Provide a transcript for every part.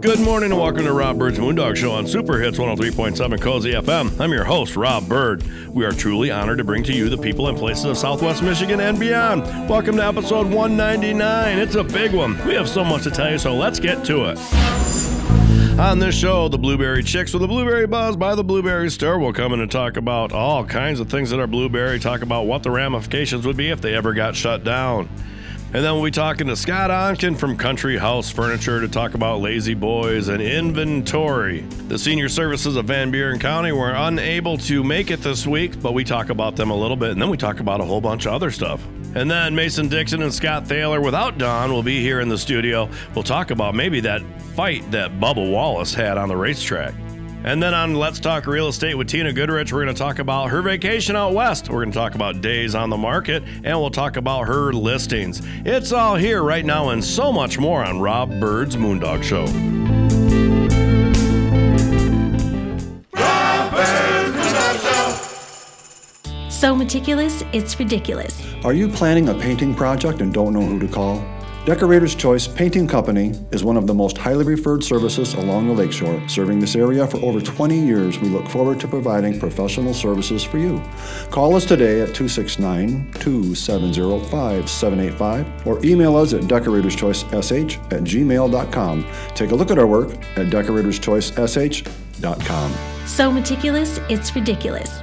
Good morning and welcome to Rob Byrd's Moondog Show on Super Hits 103.7 Cozy FM. I'm your host, Rob Byrd. We are truly honored to bring to you the people and places of Southwest Michigan and beyond. Welcome to episode 199. It's a big one. We have so much to tell you, so let's get to it. On this show, the Blueberry Chicks with the Blueberry Buzz by the Blueberry Store will come in and talk about all kinds of things that are blueberry, talk about what the ramifications would be if they ever got shut down. And then we'll be talking to Scott Onken from Country House Furniture to talk about La-Z-Boys and inventory. The senior services of Van Buren County were unable to make it this week, but we talk about them a little bit, and then we talk about a whole bunch of other stuff. And then Mason Dixon and Scott Thaler without Dawn will be here in the studio. We'll talk about maybe that fight that Bubba Wallace had on the racetrack. And then on Let's Talk Real Estate with Tina Goodrich, we're going to talk about her vacation out west. We're going to talk about days on the market, and we'll talk about her listings. It's all here right now and so much more on Rob Byrd's Moondog Show. So meticulous, it's ridiculous. Are you planning a painting project and don't know who to call? Decorator's Choice Painting Company is one of the most highly referred services along the lakeshore. Serving this area for over 20 years, we look forward to providing professional services for you. Call us today at 269 270 5785 or email us at decoratorschoicesh at gmail.com. Take a look at our work at decoratorschoicesh.com. So meticulous, it's ridiculous.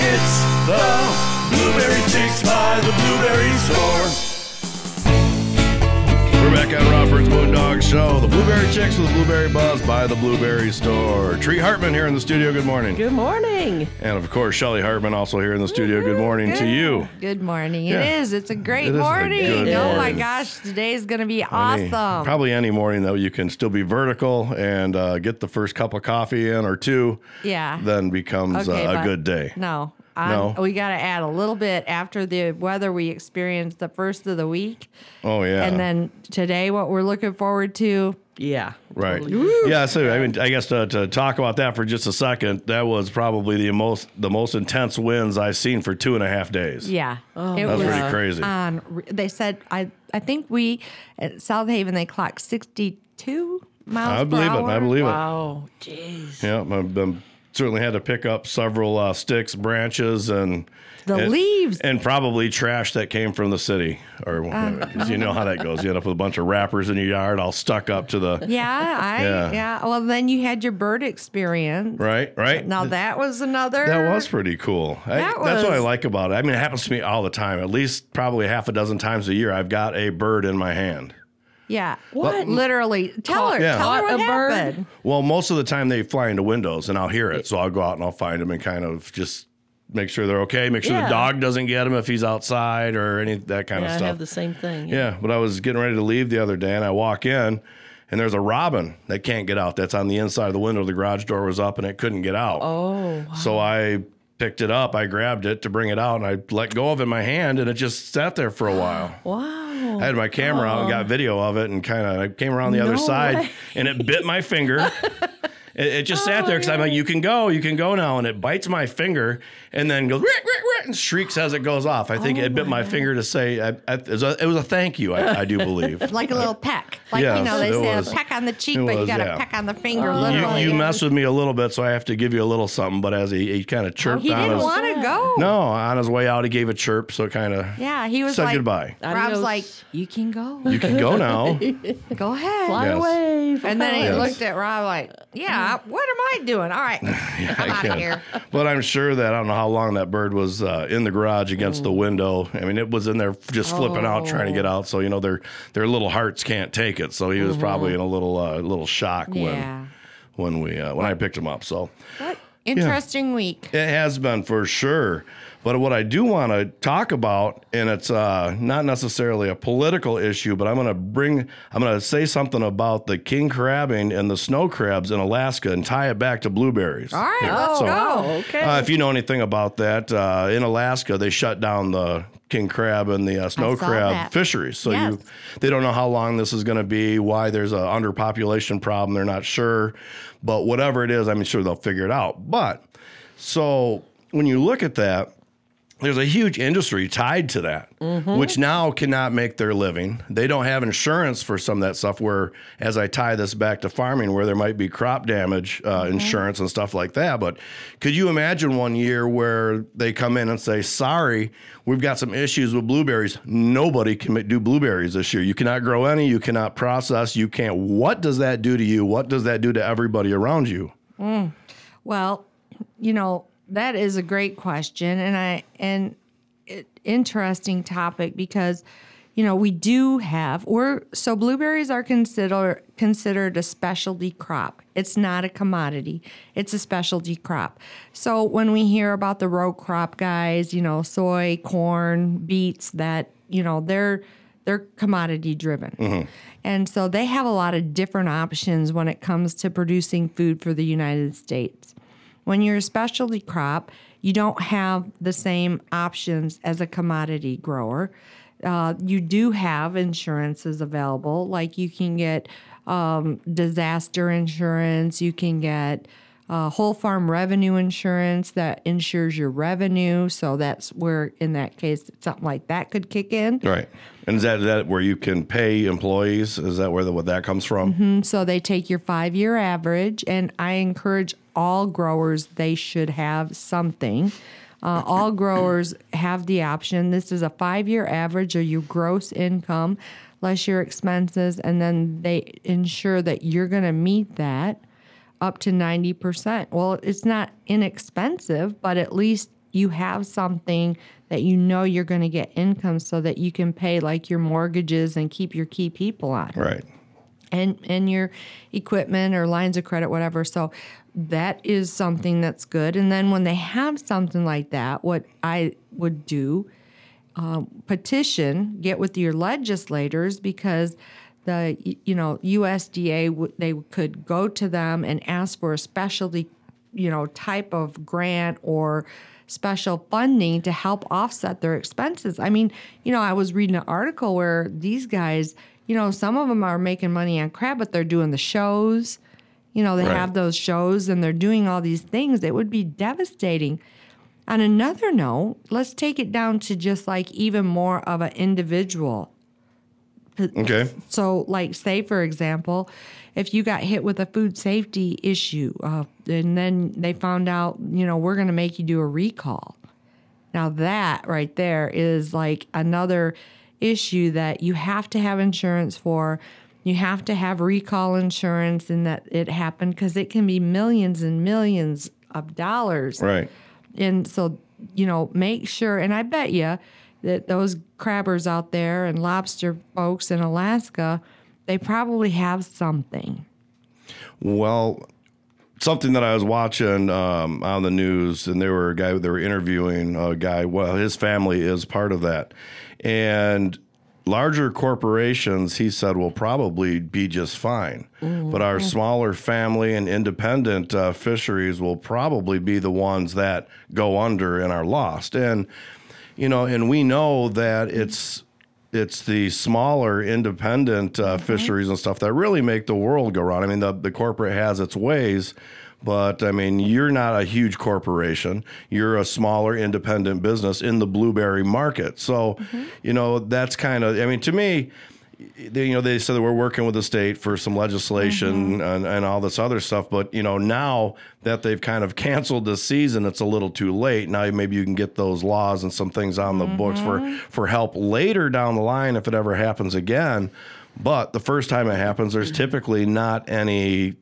It's the Blueberry Chicks by the Blueberry Store. We're back on Robert's Moondog Show. The Blueberry Chicks with the Blueberry Buzz by the Blueberry Store. Treat Hartmann here in the studio. Good morning. Good morning. And of course, Shelly Hartmann also here in the studio. Good morning to you. Good morning. Yeah. It is. It's a great It is a morning. good oh my morning. gosh, today's going to be Any- awesome. probably any morning though, you can still be vertical and uh, get the first cup of coffee in or two. Yeah. Then becomes Okay, uh, a good day. No. I'm- No? We got to add a little bit after the weather we experienced the first of the week. Oh yeah. And then today, what we're looking forward to. Yeah. Right. Yeah. So I mean, I guess to, to talk about that for just a second, that was probably the most the most intense winds I've seen for two and a half days. Yeah. Oh, it That's was pretty crazy. Um, on. They said, I, I think we at South Haven, they clocked 62 miles I per believe it. hour. I believe it. Oh, jeez. Yeah. I've been, certainly had to pick up several uh, sticks, branches, and The and- leaves. and probably trash that came from the city, or Uh. you know how that goes. You end up with a bunch of wrappers in your yard, all stuck up to the. Yeah, I Yeah. yeah. Well, then you had your bird experience. Right. Right. Now that was another. That was pretty cool. I- That that's what I like about it. I mean, it happens to me all the time. At least probably half a dozen times a year, I've got a bird in my hand. Yeah. What? Literally. Tell her. Yeah. Tell her Caught what a bird? happened. Well, most of the time they fly into windows, and I'll hear it. So I'll go out and I'll find them and kind of just make sure they're okay. Make sure Yeah. the dog doesn't get them if he's outside or any that kind Yeah, of I have the same thing. yeah, but I was getting ready to leave the other day, and I walk in, and there's a robin that can't get out. That's on the inside of the window. The garage door was up, and it couldn't get out. Oh, So I picked it up. I grabbed it to bring it out, and I let go of it in my hand, and it just sat there for a while. wow. I had my camera out and got video of it, and kind of I came around the other No side, way. and it bit my finger. It, it just sat oh, there because I'm like, you can go, you can go now, and it bites my finger, and then goes, "Rick, Rick, Rick," and shrieks as it goes off. I think Oh it bit my finger to say I, I, it, was a, it was a thank you. I, I do believe. like a little uh, peck. Like Yes, you know, they it say was. a peck on the cheek, It but you was, got yeah. a peck on the finger, Oh. literally. You, you mess with me a little bit, so I have to give you a little something. But as he, he kind of oh, chirped he didn't want to go. no on his way out, he gave a chirp, so kind of Yeah, he was said like, goodbye. Rob's Adios. like, you can go. You can go now. Go ahead. Fly Yes. away. And then he Yes. looked at Rob like, yeah, what am I doing? All right, I'm out of here. But I'm sure that I don't know how long that bird was uh, in the garage against Mm. the window. I mean, it was in there just flipping out, trying to get Oh. out. So you know, their their little hearts can't take it. So he was probably in a little uh, little shock Mm-hmm. Yeah. when when we uh, when I picked him up. So What interesting week. it has been for sure. But what I do want to talk about, and it's uh, not necessarily a political issue, but I'm going to bring, I'm going to say something about the king crabbing and the snow crabs in Alaska and tie it back to blueberries. All right, Here. let's So, go. okay. uh, if you know anything about that, uh, in Alaska they shut down the king crab and the uh, snow crab that. fisheries. So Yes. you, they don't know how long this is going to be, why there's a underpopulation problem. They're not sure, but whatever it is, I'm sure they'll figure it out. But so when you look at that, there's a huge industry tied to that, mm-hmm. which now cannot make their living. They don't have insurance for some of that stuff. Where, as I tie this back to farming, where there might be crop damage uh, mm-hmm. insurance and stuff like that. But could you imagine one year where they come in and say, "Sorry, we've got some issues with blueberries. Nobody can do blueberries this year. You cannot grow any. You cannot process. You can't." What does that do to you? What does that do to everybody around you? Mm. Well, you know, that is a great question and I and it, interesting topic because you know, we do have we're so blueberries are considered considered a specialty crop. It's not a commodity. It's a specialty crop. So when we hear about the row crop guys, you know, soy, corn, beets that, you know, they're they're commodity driven. Mm-hmm. And so they have a lot of different options when it comes to producing food for the United States. When you're a specialty crop, you don't have the same options as a commodity grower. Uh, you do have insurances available, like you can get um, disaster insurance, you can get uh, whole farm revenue insurance that insures your revenue. So that's where, in that case, something like that could kick in. Right. And is that, is that where you can pay employees? Is that where the, what that comes from? Mm-hmm. So they take your five year average, and I encourage all growers, they should have something. Uh, all growers have the option. This is a five year average of your gross income less your expenses, and then they ensure that you're going to meet that up to 90%. Well, it's not inexpensive, but at least you have something that you know you're going to get income so that you can pay like your mortgages and keep your key people on Right. and and your equipment or lines of credit whatever so that is something that's good and then when they have something like that what i would do um, petition get with your legislators because the you know usda they could go to them and ask for a specialty you know type of grant or special funding to help offset their expenses. I mean, you know, I was reading an article where these guys, you know, some of them are making money on crab, but they're doing the shows. You know, they Right. have those shows and they're doing all these things. It would be devastating. On another note, let's take it down to just like even more of an individual Okay. so, like, say for example, if you got hit with a food safety issue, uh, and then they found out, you know, we're going to make you do a recall. Now, that right there is like another issue that you have to have insurance for. You have to have recall insurance, and that it happened because it can be millions and millions of dollars. Right. And so, you know, make sure, and I bet you that those crabbers out there and lobster folks in Alaska, they probably have something. Well, something that I was watching um, on the news, and they were a guy they were interviewing a guy. Well, his family is part of that, and larger corporations, he said, will probably be just fine. But our smaller family and independent uh, fisheries will probably be the ones that go under and are lost. And you know, and we know that it's it's the smaller independent uh, fisheries and stuff that really make the world go round. I mean, the, the corporate has its ways, but I mean, you're not a huge corporation. You're a smaller independent business in the blueberry market. So, mm-hmm. you know, that's kind of, I mean, to me, they, you know, they said that we're working with the state for some legislation mm-hmm. and, and all this other stuff. But, you know, now that they've kind of canceled the season, it's a little too late. Now maybe you can get those laws and some things on the books for, mm-hmm. for help later down the line if it ever happens again. But the first time it happens, there's typically not any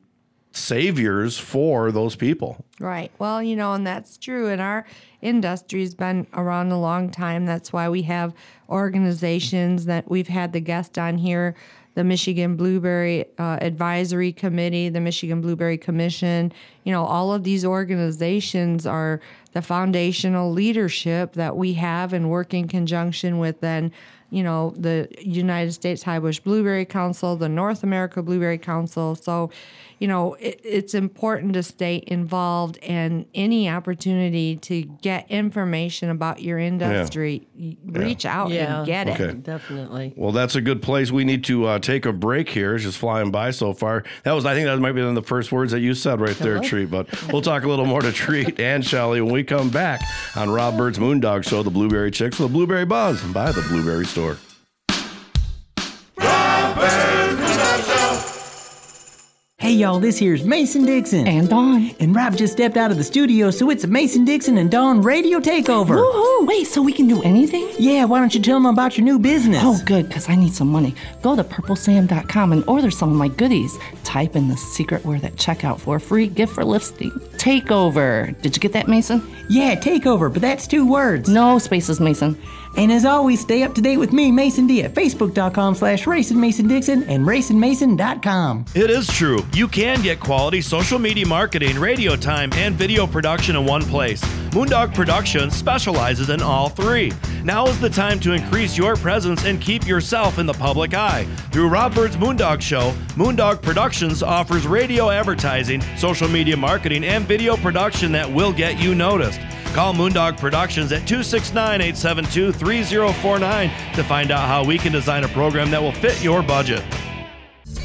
saviors for those people. Right. Well, you know, and that's true. And our industry's been around a long time. That's why we have organizations that we've had the guest on here the Michigan Blueberry uh, Advisory Committee, the Michigan Blueberry Commission. You know, all of these organizations are the foundational leadership that we have and work in conjunction with then you know, the United States High Bush Blueberry Council, the North America Blueberry Council. So, you know, it, it's important to stay involved and any opportunity to get information about your industry, y reach out Yeah. and get Okay. it. Definitely. Well, that's a good place. We need to uh, take a break here. It's just flying by so far. That was, I think, that might be one of the first words that you said right there, Treat. But we'll talk a little more to Treat and Shelly when we come back on Rob Byrd's Moondog Show, the Blueberry Chicks with the Blueberry Buzz by the Blueberry Store. Hey y'all, this here's Mason Dixon. And Dawn. And Rob just stepped out of the studio, so it's a Mason Dixon and Dawn radio takeover. Woohoo! Wait, so we can do anything? Yeah, why don't you tell them about your new business? Oh, good, because I need some money. Go to purplesam.com and order some of my goodies. Type in the secret word at checkout for a free gift for listing. Takeover. Did you get that, Mason? Yeah, takeover, but that's two words. No spaces, Mason. And as always, stay up to date with me, Mason D, at facebook.com slash Racing Mason Dixon and racingmason.com. It is true. You can get quality social media marketing, radio time, and video production in one place. Moondog Productions specializes in all three. Now is the time to increase your presence and keep yourself in the public eye. Through Rob Byrd's Moondog Show, Moondog Productions offers radio advertising, social media marketing, and video production that will get you noticed. Call Moondog Productions at 269 872 3049 to find out how we can design a program that will fit your budget.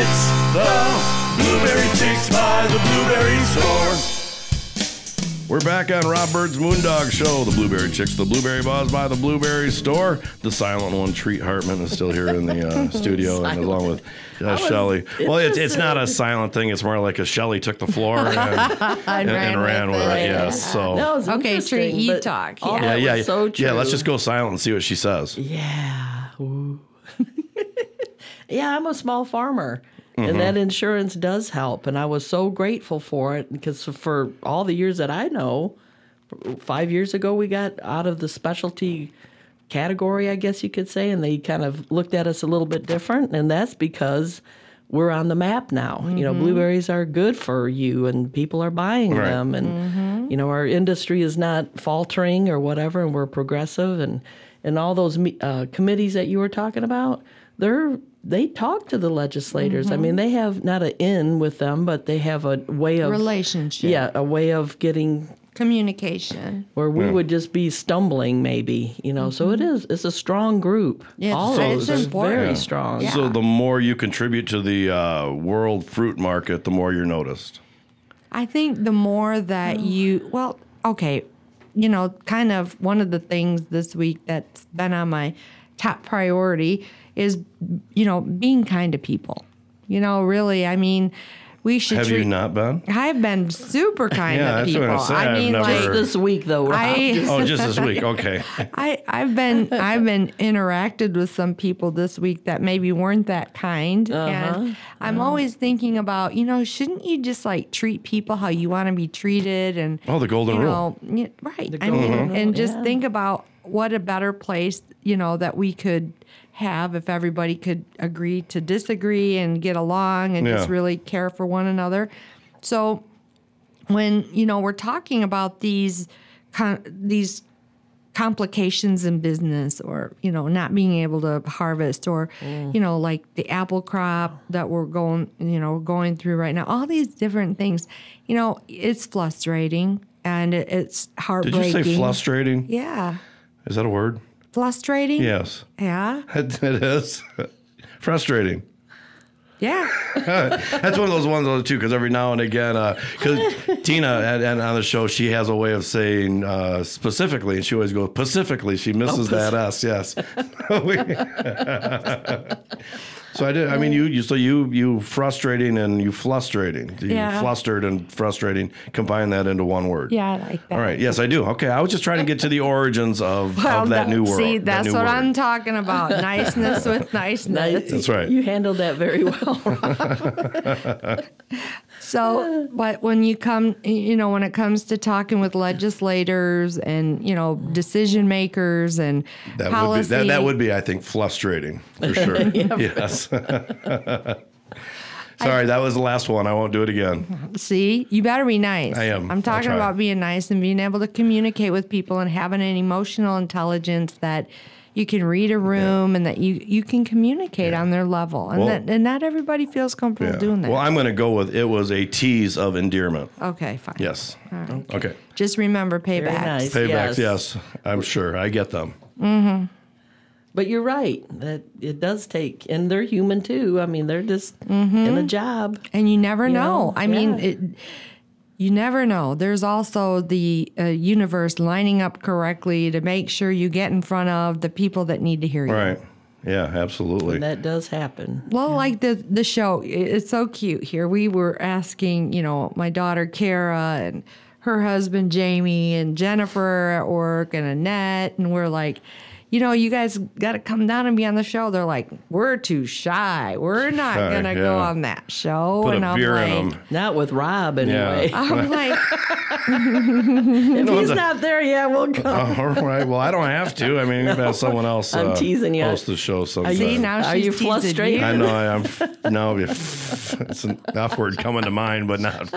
It's the Blueberry Chicks by the Blueberry Store. We're back on Rob Byrd's Moondog Show, the Blueberry Chicks, the Blueberry Buzz by the Blueberry Store. The silent one, Treat Hartmann, is still here in the uh, studio, and along with uh, Shelly. Well, it's, it's not a silent thing. It's more like a Shelly took the floor and, and, and ran with it. Yes. So. Okay, interesting, Tree, you talk, yeah. yeah, yeah, so true. yeah. Let's just go silent and see what she says. Yeah. Ooh. Yeah, I'm a small farmer. Mm-hmm. And that insurance does help. And I was so grateful for it because for all the years that I know, five years ago, we got out of the specialty category, I guess you could say, and they kind of looked at us a little bit different. And that's because we're on the map now. You know, blueberries are good for you and people are buying Right. them. And, you know, our industry is not faltering or whatever, and we're progressive. And, and all those uh, committees that you were talking about, they're they talk to the legislators. I mean, they have not an in with them, but they have a way of Relationship. Yeah, a way of getting Communication. where we would just be stumbling, maybe. You know, so it is. It's a strong group. It's- all of it's us are important. very strong. So the more you contribute to the uh, world fruit market, the more you're noticed. I think the more that you, well, okay, you know, kind of one of the things this week that's been on my top priority is, you know, being kind to people. You know, really, I mean, we should Have treat. you not been? I've been super kind Yeah, to that's what people. I'm saying. I I've mean, never- like This week, though, Rob, I- just- Oh, just this week. Okay. I, I've been I've been interacted with some people this week that maybe weren't that kind, Uh-huh. and I'm always thinking about you know shouldn't you just like treat people how you want to be treated and Oh, the golden you rule. know yeah, right I golden mean rule, and just yeah. think about what a better place you know that we could have if everybody could agree to disagree and get along and just really care for one another. So when you know we're talking about these con- these complications in business or you know not being able to harvest or mm. you know like the apple crop that we're going you know going through right now all these different things you know it's frustrating and it, it's Did you say frustrating? yeah Is that a word? Frustrating Yes. yeah It it is. Frustrating. yeah That's one of those ones though too, because every now and again, because Tina and, and on the show, she has a way of saying uh, specifically, and she always goes pacifically. She misses that s. Yes. So I did. I mean, you, you so you you frustrating and you frustrating. You Yeah. flustered and frustrating. Combine that into one word. yeah i like that All right. Yes, I do. Okay. I was just trying to get to the origins of, Well, of that no- new world. see that's new what word. i'm talking about niceness with niceness That's right. You handled that very well. So, but when you come, you know, when it comes to talking with legislators and you know decision makers and That policy, would be that, that would be, I think, frustrating for sure. yes. Sorry, that was the last one. I won't do it again. see, you better be nice. I am. I'm talking about being nice and being able to communicate with people and having an emotional intelligence that you can read a room and that you you can communicate on their level, and Well- that and not everybody feels comfortable Yeah. doing that. Well, I'm going to go with it was a tease of endearment. okay, fine. Yes. All right. Okay. Just remember Very payback. nice. Paybacks. Yes. Yes. I'm sure. I get them. Mm-hmm. But you're right that it does take, and they're human too. I mean, they're just Mm-hmm. in a job. and you never know. know? I mean, it, you never know. There's also the uh, universe lining up correctly to make sure you get in front of the people that need to hear you. Right. Yeah. Absolutely. And that does happen. Well, like the the show, it's so cute here. We were asking, you know, my daughter Kara and her husband Jamie and Jennifer at work and Annette, and we're like, you know, you guys got to come down and be on the show. They're like, we're too shy. We're not gonna go on that show. Put and a I'm beer like, in them. Not with Rob anyway. I'm like, if he's the- not there, yeah, we'll go. All right. Well, I don't have to. I mean, you've had someone else I'm uh, teasing you. host the show sometime. see now Are you teasing frustrated? you. I know I am. No, it's an F word coming to mind, but not.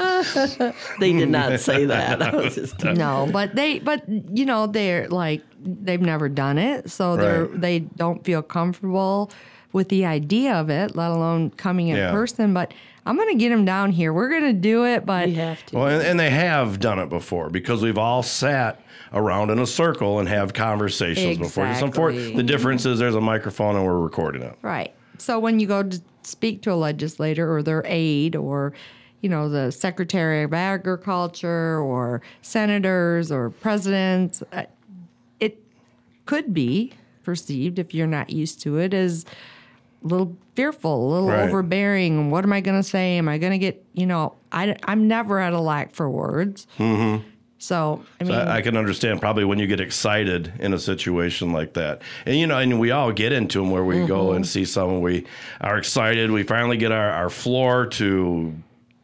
They did not say that. I was just No, but they, but you know, they're like they've never done it, so they're Right. they don't feel comfortable with the idea of it, let alone coming in Yeah. person. But I'm gonna get them down here. We're gonna do it, but we have to. Well, and, and they have done it before because we've all sat around in a circle and have conversations before. Just unfor- Exactly. the difference is there's a microphone and we're recording it. right. So when you go to speak to a legislator or their aide or you know the secretary of agriculture or senators or presidents, uh, it could be perceived if you're not used to it as a little fearful, a little Right. overbearing. What am I going to say? Am I going to get, you know, I, I'm never at a lack for words. Mm-hmm. So, I mean, I, I can understand probably when you get excited in a situation like that. And, you know, and we all get into them where we go and see someone, we are excited. We finally get our, our floor to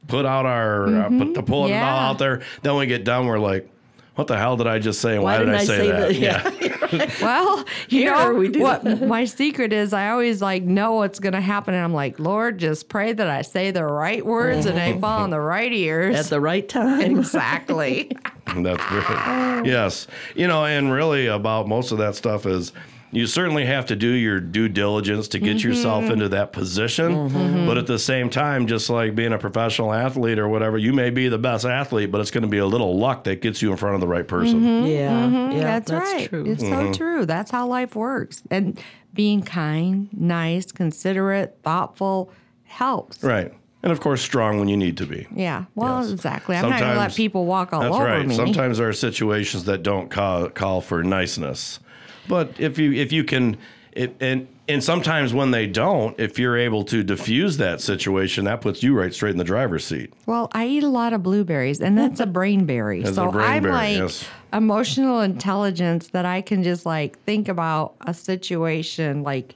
put out our, uh, put to pull it all out there. Then we get done, we're like, what the hell did I just say? And why, did I say, that? Yeah. well, you Here know, we do what my secret is I always like know what's going to happen. And I'm like, Lord, just pray that I say the right words and they fall on the right ears. At the right time. exactly. That's great. Yes. You know, and really about most of that stuff is you certainly have to do your due diligence to get yourself mm-hmm. into that position. Mm-hmm. But at the same time, just like being a professional athlete or whatever, you may be the best athlete, but it's going to be a little luck that gets you in front of the right person. Mm-hmm. Yeah. Yeah. that's, right. true. It's so true. That's how life works. And being kind, nice, considerate, thoughtful helps. Right. And of course, strong when you need to be. Yeah. Well, Yes. exactly. I'm not going to let Sometimes- people walk all That's over right. me. Sometimes there are situations that don't call, call for niceness, but if you if you can, it, and and sometimes when they don't, if you're able to diffuse that situation, that puts you right straight in the driver's seat. Well, I eat a lot of blueberries, and that's a brain berry. That's so brain I'm berry, like yes. emotional intelligence that I can just like think about a situation like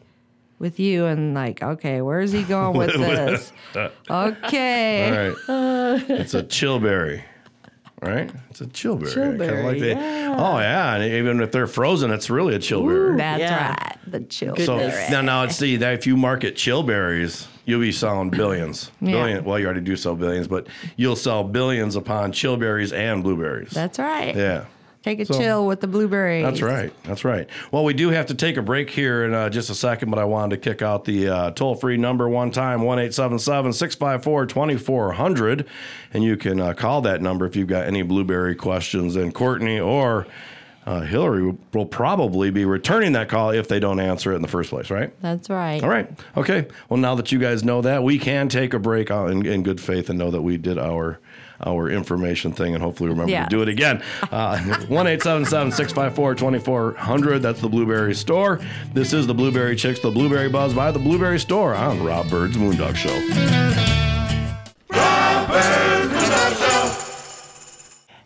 with you and like, okay, where's he going with this? okay. All right, it's a chillberry. Right? It's a chillberry. Chillberry, Kinda the- yeah. oh yeah, and even if they're frozen, it's really a chillberry. That's Yeah. right. The chill. So now, now it's see that if you market chillberries, you'll be selling billions. Yeah. Billion. Well, you already do sell billions, but you'll sell billions upon chillberries and blueberries. That's right. yeah. Take a So- chill with the blueberries. That's right. That's right. Well, we do have to take a break here in uh, just a second, but I wanted to kick out the uh, toll free number one time 1 654 2400. And you can uh, call that number if you've got any blueberry questions. And Courtney or uh, Hillary will probably be returning that call if they don't answer it in the first place, right? That's right. All right. Okay. Well, now that you guys know that, we can take a break in, in good faith and know that we did our our information thing and hopefully remember Yeah. to do it again. Uh, 1 654 2400. That's the Blueberry Store. This is the Blueberry Chicks, the Blueberry Buzz by the Blueberry Store on Rob Byrd's Moondog Show.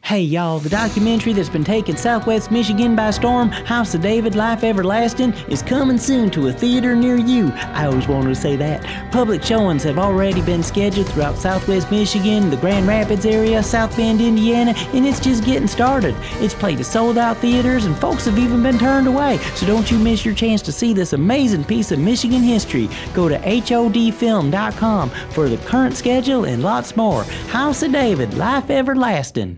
Hey y'all, the documentary that's been taking Southwest Michigan by storm, House of David, Life Everlasting, is coming soon to a theater near you. I always wanted to say that. Public showings have already been scheduled throughout Southwest Michigan, the Grand Rapids area, South Bend, Indiana, and it's just getting started. It's played at sold out theaters and folks have even been turned away, so don't you miss your chance to see this amazing piece of Michigan history. Go to HODfilm.com for the current schedule and lots more. House of David, Life Everlasting.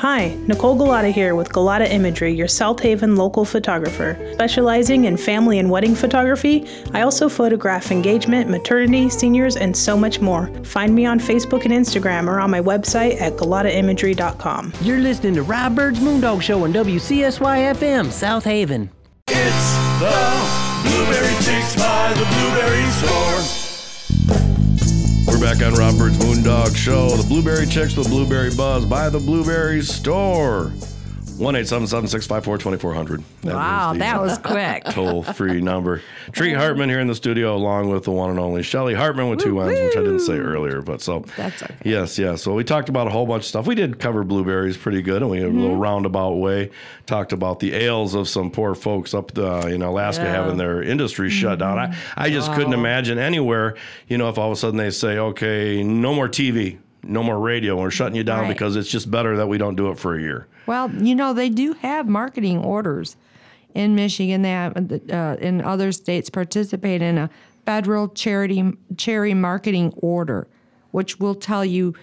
Hi, Nicole Galata here with Galata Imagery, your South Haven local photographer. Specializing in family and wedding photography, I also photograph engagement, maternity, seniors, and so much more. Find me on Facebook and Instagram or on my website at galataimagery.com. You're listening to Rob Byrd's Moondog Show on WCSY FM, South Haven. It's the Blueberry Chicks by the Blueberry Store. Back on Rob Byrd's Moondog Show. The Blueberry Chicks, the Blueberry Buzz by the Blueberry Store. 1 877 654 2400. Wow, that was quick. toll free number. Treat Hartmann here in the studio, along with the one and only Shelly Hartmann with two N's, which I didn't say earlier. But so That's okay. Yes, yes. So we talked about a whole bunch of stuff. We did cover blueberries pretty good, and we had a little Mm-hmm. roundabout way talked about the ales of some poor folks up the, in Alaska Yeah. having their industry shut down. I, I just couldn't imagine anywhere, you know, if all of a sudden they say, okay, no more TV, no more radio, we're shutting you down Right. because it's just better that we don't do it for a year. Well, you know, they do have marketing orders in Michigan. They have uh, in other states participate in a federal charity cherry marketing order, which will tell you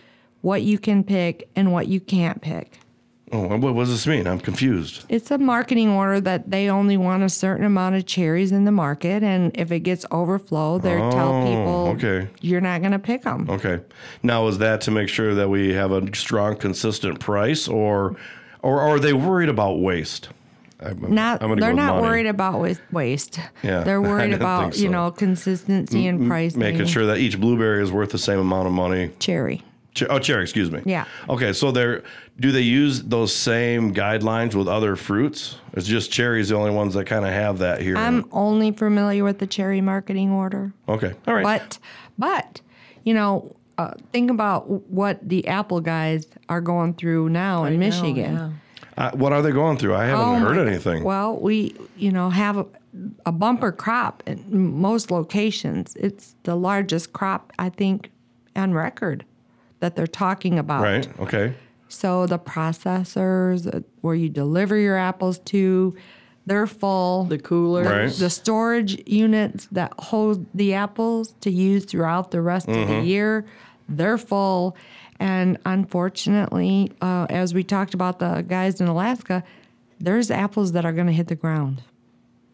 what you can pick and what you can't pick. Oh, what does this mean? I'm confused. It's a marketing order that they only want a certain amount of cherries in the market, and if it gets overflow, they tell Oh, people, okay. you're not going to pick them." Okay. Now, is that to make sure that we have a strong, consistent price, or, or are they worried about waste? I'm, Not, I'm they're not money. worried about waste. Yeah, they're worried about think you know consistency and pricing. Making sure that each blueberry is worth the same amount of money. cherry. Ch- oh, cherry, excuse me. Yeah. Okay, so they're do they use those same guidelines with other fruits? It's just cherries the only ones that kind of have that here. I'm only familiar with the cherry marketing order, okay, all right. but but you know, uh, think about what the Apple guys are going through now in Michigan. Uh, what are they going through? I haven't Oh, heard my anything. Well, we you know have a, a bumper crop in most locations. It's the largest crop I think on record that they're talking about. right. Okay. So the processors uh, where you deliver your apples to, they're full. The cooler. Right. the storage units that hold the apples to use throughout the rest of Mm-hmm. the year, they're full. And unfortunately, uh, as we talked about the guys in Alaska, there's apples that are going to hit the ground.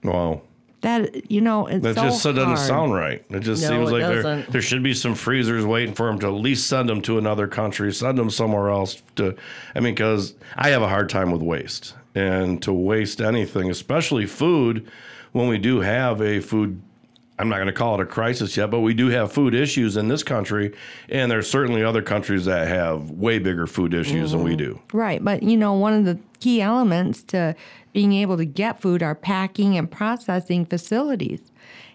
Wow. That you know, it's That so just so doesn't sound right. It just No, seems it like there, doesn't. there should be some freezers waiting for them to at least send them to another country, send them somewhere else. To, I mean, because I have a hard time with waste, and to waste anything, especially food, when we do have a food. I'm not going to call it a crisis yet, but we do have food issues in this country, and there's certainly other countries that have way bigger food issues than we mm-hmm. do. Right. But, you know, one of the key elements to being able to get food are packing and processing facilities.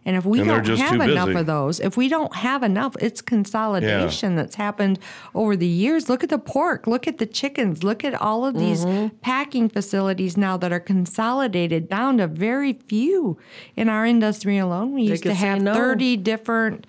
And if we And don't just have enough busy. of those, if we don't have enough, it's consolidation that's happened over the years. Look at the pork, look at the chickens, look at all of these Mm-hmm. packing facilities now that are consolidated down to very few. In our industry alone, we used to have no. 30 different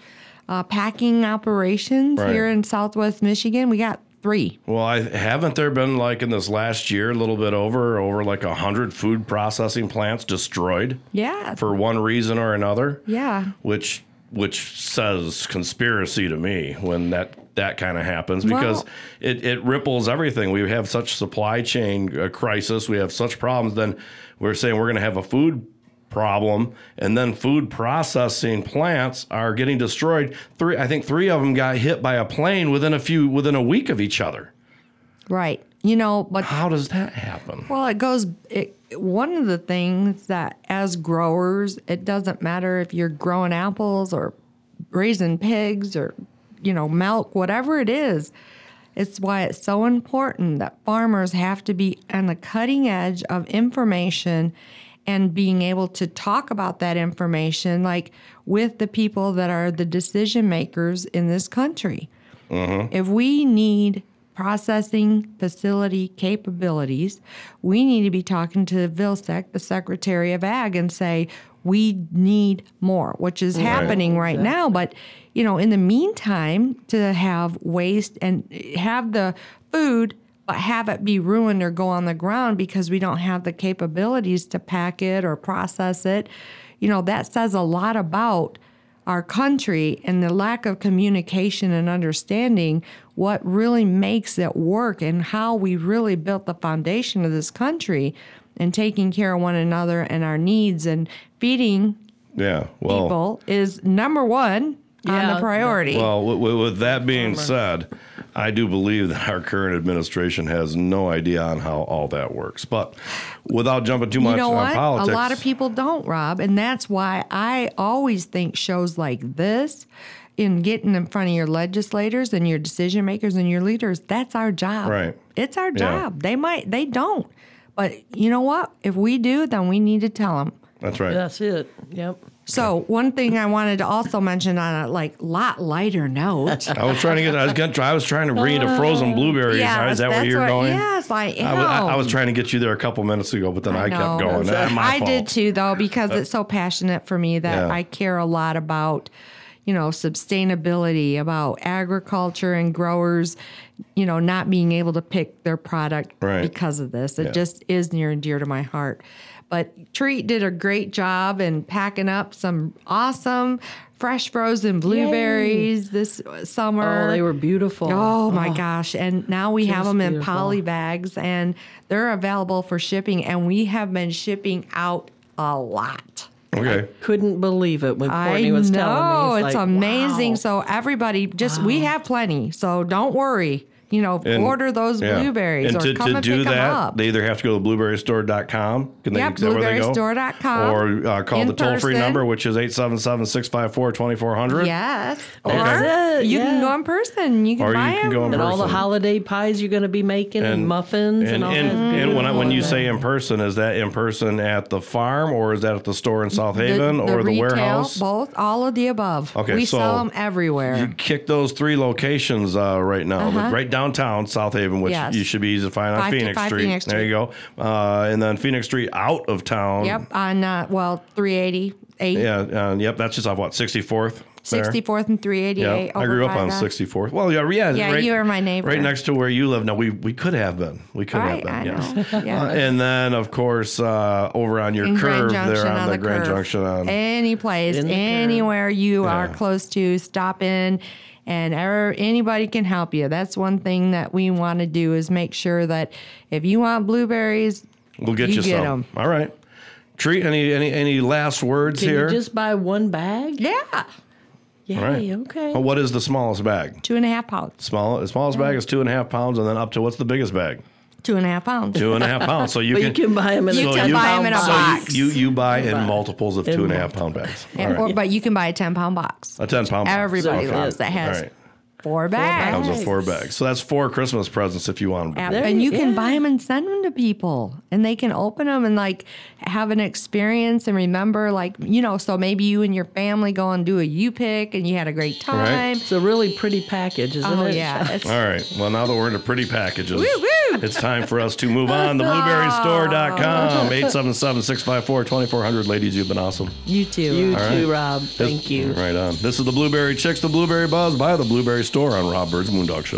uh, packing operations Right. here in Southwest Michigan. We got three. Well, I haven't there been like in this last year, a little bit over, over like a hundred food processing plants destroyed Yeah. for one reason or another. yeah. which which says conspiracy to me when that that kind of happens because it, it ripples everything. We have such supply chain uh, crisis. We have such problems. Then we're saying we're going to have a food problem, and then food processing plants are getting destroyed. Three, I think three of them got hit by a plane within a few within a week of each other. Right. You know, but How does that happen? well, it goes. It, one of the things that as growers, it doesn't matter if you're growing apples or raising pigs or you know milk, whatever it is. It's why it's so important that farmers have to be on the cutting edge of information and being able to talk about that information like with the people that are the decision makers in this country. Mm-hmm. If we need processing facility capabilities, we need to be talking to Vilsack, the Secretary of Ag, and say, we need more, which is happening right now. But, you know, in the meantime, to have waste and have the food, but have it be ruined or go on the ground because we don't have the capabilities to pack it or process it, you know, that says a lot about our country and the lack of communication and understanding what really makes it work and how we really built the foundation of this country and taking care of one another and our needs and feeding Yeah. Well, people is number one on the priority. Well, with, with- with that being said, I do believe that our current administration has no idea on how all that works. But without jumping too much you know on what? politics, A lot of people don't, Rob, and that's why I always think shows like this, in getting in front of your legislators and your decision makers and your leaders, that's our job. Right. It's our Yeah. job. They might, they don't, but you know what? If we do, then we need to tell them. That's right. That's it. Yep. So one thing I wanted to also mention on a like lot lighter note. I was trying to get. I was going. I was trying to bring you to frozen blueberries. Yes, Is that where you're what- going? yes, I I was, I, I was trying to get you there a couple minutes ago, but then I, kept going. Ah, my I did too, though, because it's so passionate for me that Yeah. I care a lot about, you know, sustainability, about agriculture and growers, you know, not being able to pick their product Right. because of this. It Yeah. just is near and dear to my heart. But Treat did a great job in packing up some awesome fresh frozen blueberries this summer. Oh, they were beautiful. Oh my oh. gosh. And now we have Just them in beautiful. poly bags and they're available for shipping. And we have been shipping out a lot. Okay. Couldn't believe it when Courtney I was know. telling me. Oh, it's like, amazing. wow. So, everybody, just we have plenty. So, don't worry. You know, And- order those yeah. blueberries and or to, come to and do pick them that, up. they either have to go to blueberrystore.com. Can they, Yep, is that where they blueberrystore.com. Or uh, call the toll free number, which is 877 654 2400. yes. Okay. Or That's it, you can go in person. You can Or you buy can them. go in and all the holiday pies you're going to be making and, muffins and, and, all and, that. and when, I, when you say in person, is that in person at the farm or is that at the store in South Haven or the retail, warehouse? Both, all of the above. Okay, we so sell them everywhere. You kick those three locations uh, right now, but right downtown South Haven, which. Yes. you should be easy to find on 525 Phoenix Street. Phoenix There you go. Uh, and then Phoenix Street out of town. yep, on uh, well, 388, Yeah, uh, yep. That's just off what 64th. 64th and 388. Yeah, I grew up on the- 64th. Well, yeah, yeah. Yeah, right, you were my neighbor. Right next to where you live. No, we we could have been. We could Right, have I been. Yes. know. Yeah. Uh, and then of course uh, over on your in curve there on, on the, Grand curve. Junction on. any place, In the curve. anywhere you are close to, stop in, and er, anybody can help you. That's one thing that we want to do is make sure that if you want blueberries, we'll get you you, get some. 'em. All right. Tree, any any any last words Can here? you just buy one bag? yeah, Yay, All right. okay. Uh, What is the smallest bag? two and a half pounds. Small, the smallest bag is two and a half pounds, and then up to what's the biggest bag? Two and a half pounds. two and a half pounds. So you can you can buy them in You a can 10 buy 'em pound in a box. so box. you, you you buy in buy multiples of in two and a half pound bags. And- right. or, but you can buy a 10 pound box. a ten pound. box. Everybody Okay. loves that. Has All right. Four bags. Comes with four bags. So that's four Christmas presents if you want them. App- and you you- can yeah. buy them and send them to people and they can open them and like have an experience and remember like you know so maybe you and your family go and do a u pick and you had a great time It's a really pretty package, isn't oh it? yeah it's, All right. Well, now that we're into pretty packages, Woo, woo. it's time for us to move on. TheBlueberryStore.com, 877-654-2400. Ladies, you've been awesome. you too You All too, right. Rob. Thank you. Right on. This is the Blueberry Chicks, the Blueberry Buzz by the Blueberry Store on Rob Byrd's Moondog Show.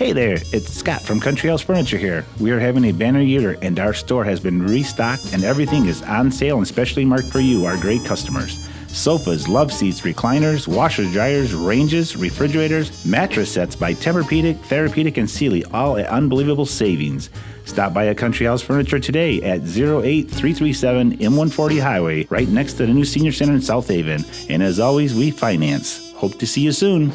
Hey there, it's Scott from Country House Furniture here. We are having a banner year and our store has been restocked and everything is on sale and specially marked for you, our great customers. Sofas, love seats, recliners, washers, dryers, ranges, refrigerators, mattress sets by Tempur-Pedic, Therapedic, and Sealy, all at unbelievable savings. Stop by a Country House Furniture today at 08337 M140 Highway, right next to the new Senior Center in South Haven. And as always, we finance. Hope to see you soon.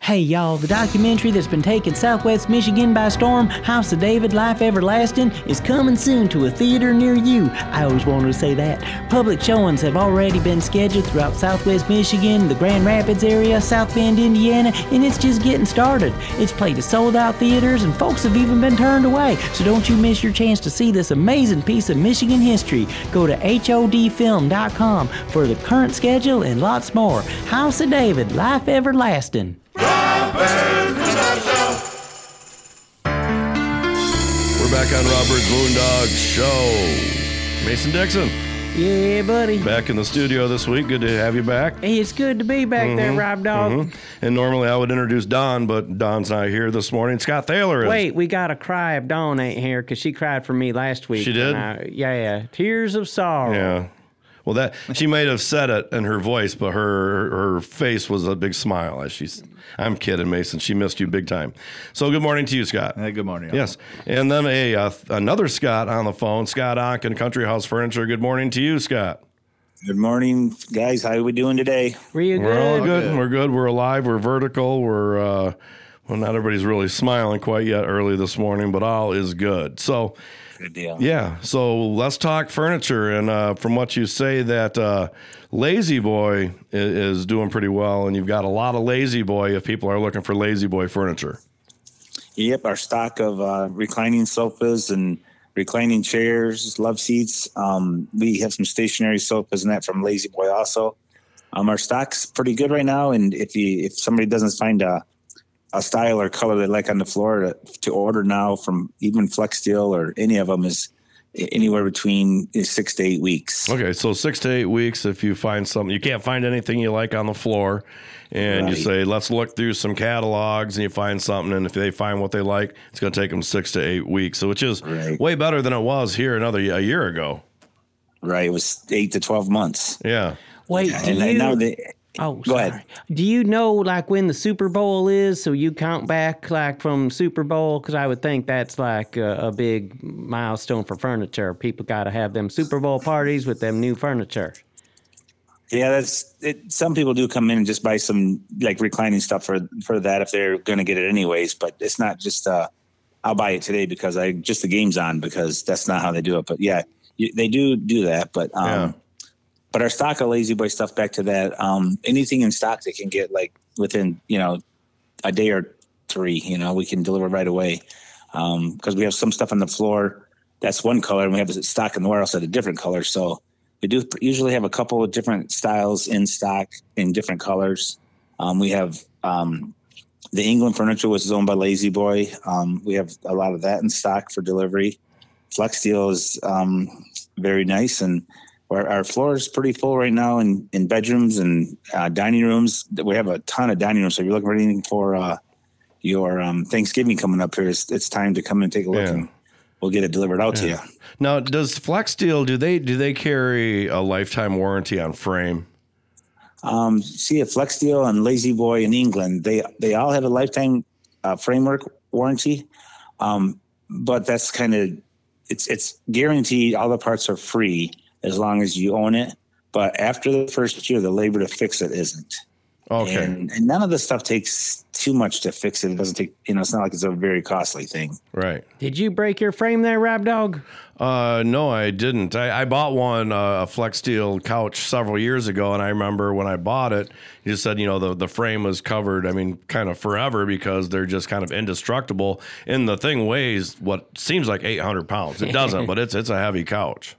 Hey y'all, the documentary that's been taking Southwest Michigan by storm, House of David Life Everlasting, is coming soon to a theater near you. I always wanted to say that. Public showings have already been scheduled throughout Southwest Michigan, the Grand Rapids area, South Bend, Indiana, and it's just getting started. It's played at sold out theaters and folks have even been turned away, so don't you miss your chance to see this amazing piece of Michigan history. Go to HODfilm.com for the current schedule and lots more. House of David, Life Everlasting. We're back on Robert's Moondog Show. Mason Dixon, Yeah, buddy. back in the studio this week. Good to have you back. Hey, it's good to be back there, mm-hmm. Rob Dog. Mm-hmm. And normally I would introduce Dawn, but Dawn's not here this morning. Scott Thaler is. Wait, we got a cry if Dawn ain't here because she cried for me last week. She did? I- yeah, yeah. Tears of sorrow. Yeah. Well, that she might have said it in her voice, but her her face was a big smile as she's. I'm kidding, Mason. She missed you big time. So good morning to you, Scott. Hey, good morning. Yes, and then a uh, another Scott on the phone, Scott Onken, Country House Furniture. Good morning to you, Scott. Good morning, guys. How are we doing today? Were you We're all good? good. We're good. We're alive. We're vertical. We're uh, well, not everybody's really smiling quite yet early this morning, but all is good. So Good deal. yeah, so let's talk furniture. And uh, from what you say, that uh, La-Z-Boy is, is doing pretty well, and you've got a lot of La-Z-Boy if people are looking for La-Z-Boy furniture. Yep, our stock of uh, reclining sofas and reclining chairs, love seats. Um, we have some stationary sofas and that from La-Z-Boy also. Um, our stock's pretty good right now, and if you if somebody doesn't find a a style or color they like on the floor to, to order now from even Flexsteel or any of them is anywhere between six to eight weeks. Okay, so six to eight weeks if you find something you can't find anything you like on the floor, and you say let's look through some catalogs, and you find something, and if they find what they like, it's going to take them six to eight weeks. So which is Right. way better than it was here another a year ago. Right, it was eight to twelve months. Yeah. Wait, do And you? now they oh, Go sorry. ahead. Do you know like when the Super Bowl is? So you count back like from Super Bowl because I would think that's like a, a big milestone for furniture. People got to have them Super Bowl parties with them new furniture. Yeah, that's it. Some people do come in and just buy some like reclining stuff for for that if they're going to get it anyways. But it's not just uh, I'll buy it today because I just the game's on because that's not how they do it. But yeah, you, they do do that. But um, Yeah. But our stock of La-Z-Boy stuff back to that. Um, anything in stock they can get like within you know a day or three. You know, we can deliver right away because we have some stuff on the floor that's one color and we have stock in the warehouse at a different color. So we do usually have a couple of different styles in stock in different colors. Um, we have um, the England furniture, is owned by La-Z-Boy. Um, we have a lot of that in stock for delivery. Flexsteel is um, very nice, and our, our floor is pretty full right now in, in bedrooms and uh, dining rooms. We have a ton of dining rooms. So if you're looking for anything for uh, your um, Thanksgiving coming up here, it's, it's time to come and take a look Yeah. and we'll get it delivered out to you. Now, does Flexsteel do they do they carry a lifetime warranty on frame? Um, see, at Flexsteel and La-Z-Boy in England, they they all have a lifetime uh, framework warranty, um, but that's kind of it's it's guaranteed. All the parts are free as long as you own it. But after the first year, the labor to fix it isn't. Okay. And, and none of the stuff takes too much to fix it. It doesn't take, you know, it's not like it's a very costly thing. Right. Did you break your frame there, Rob Dog? Uh, no, I didn't. I, I bought one uh, a Flexsteel couch several years ago, and I remember when I bought it, you just said you know the the frame was covered. I mean, kind of forever because they're just kind of indestructible. And the thing weighs what seems like eight hundred pounds. It doesn't, but it's it's a heavy couch.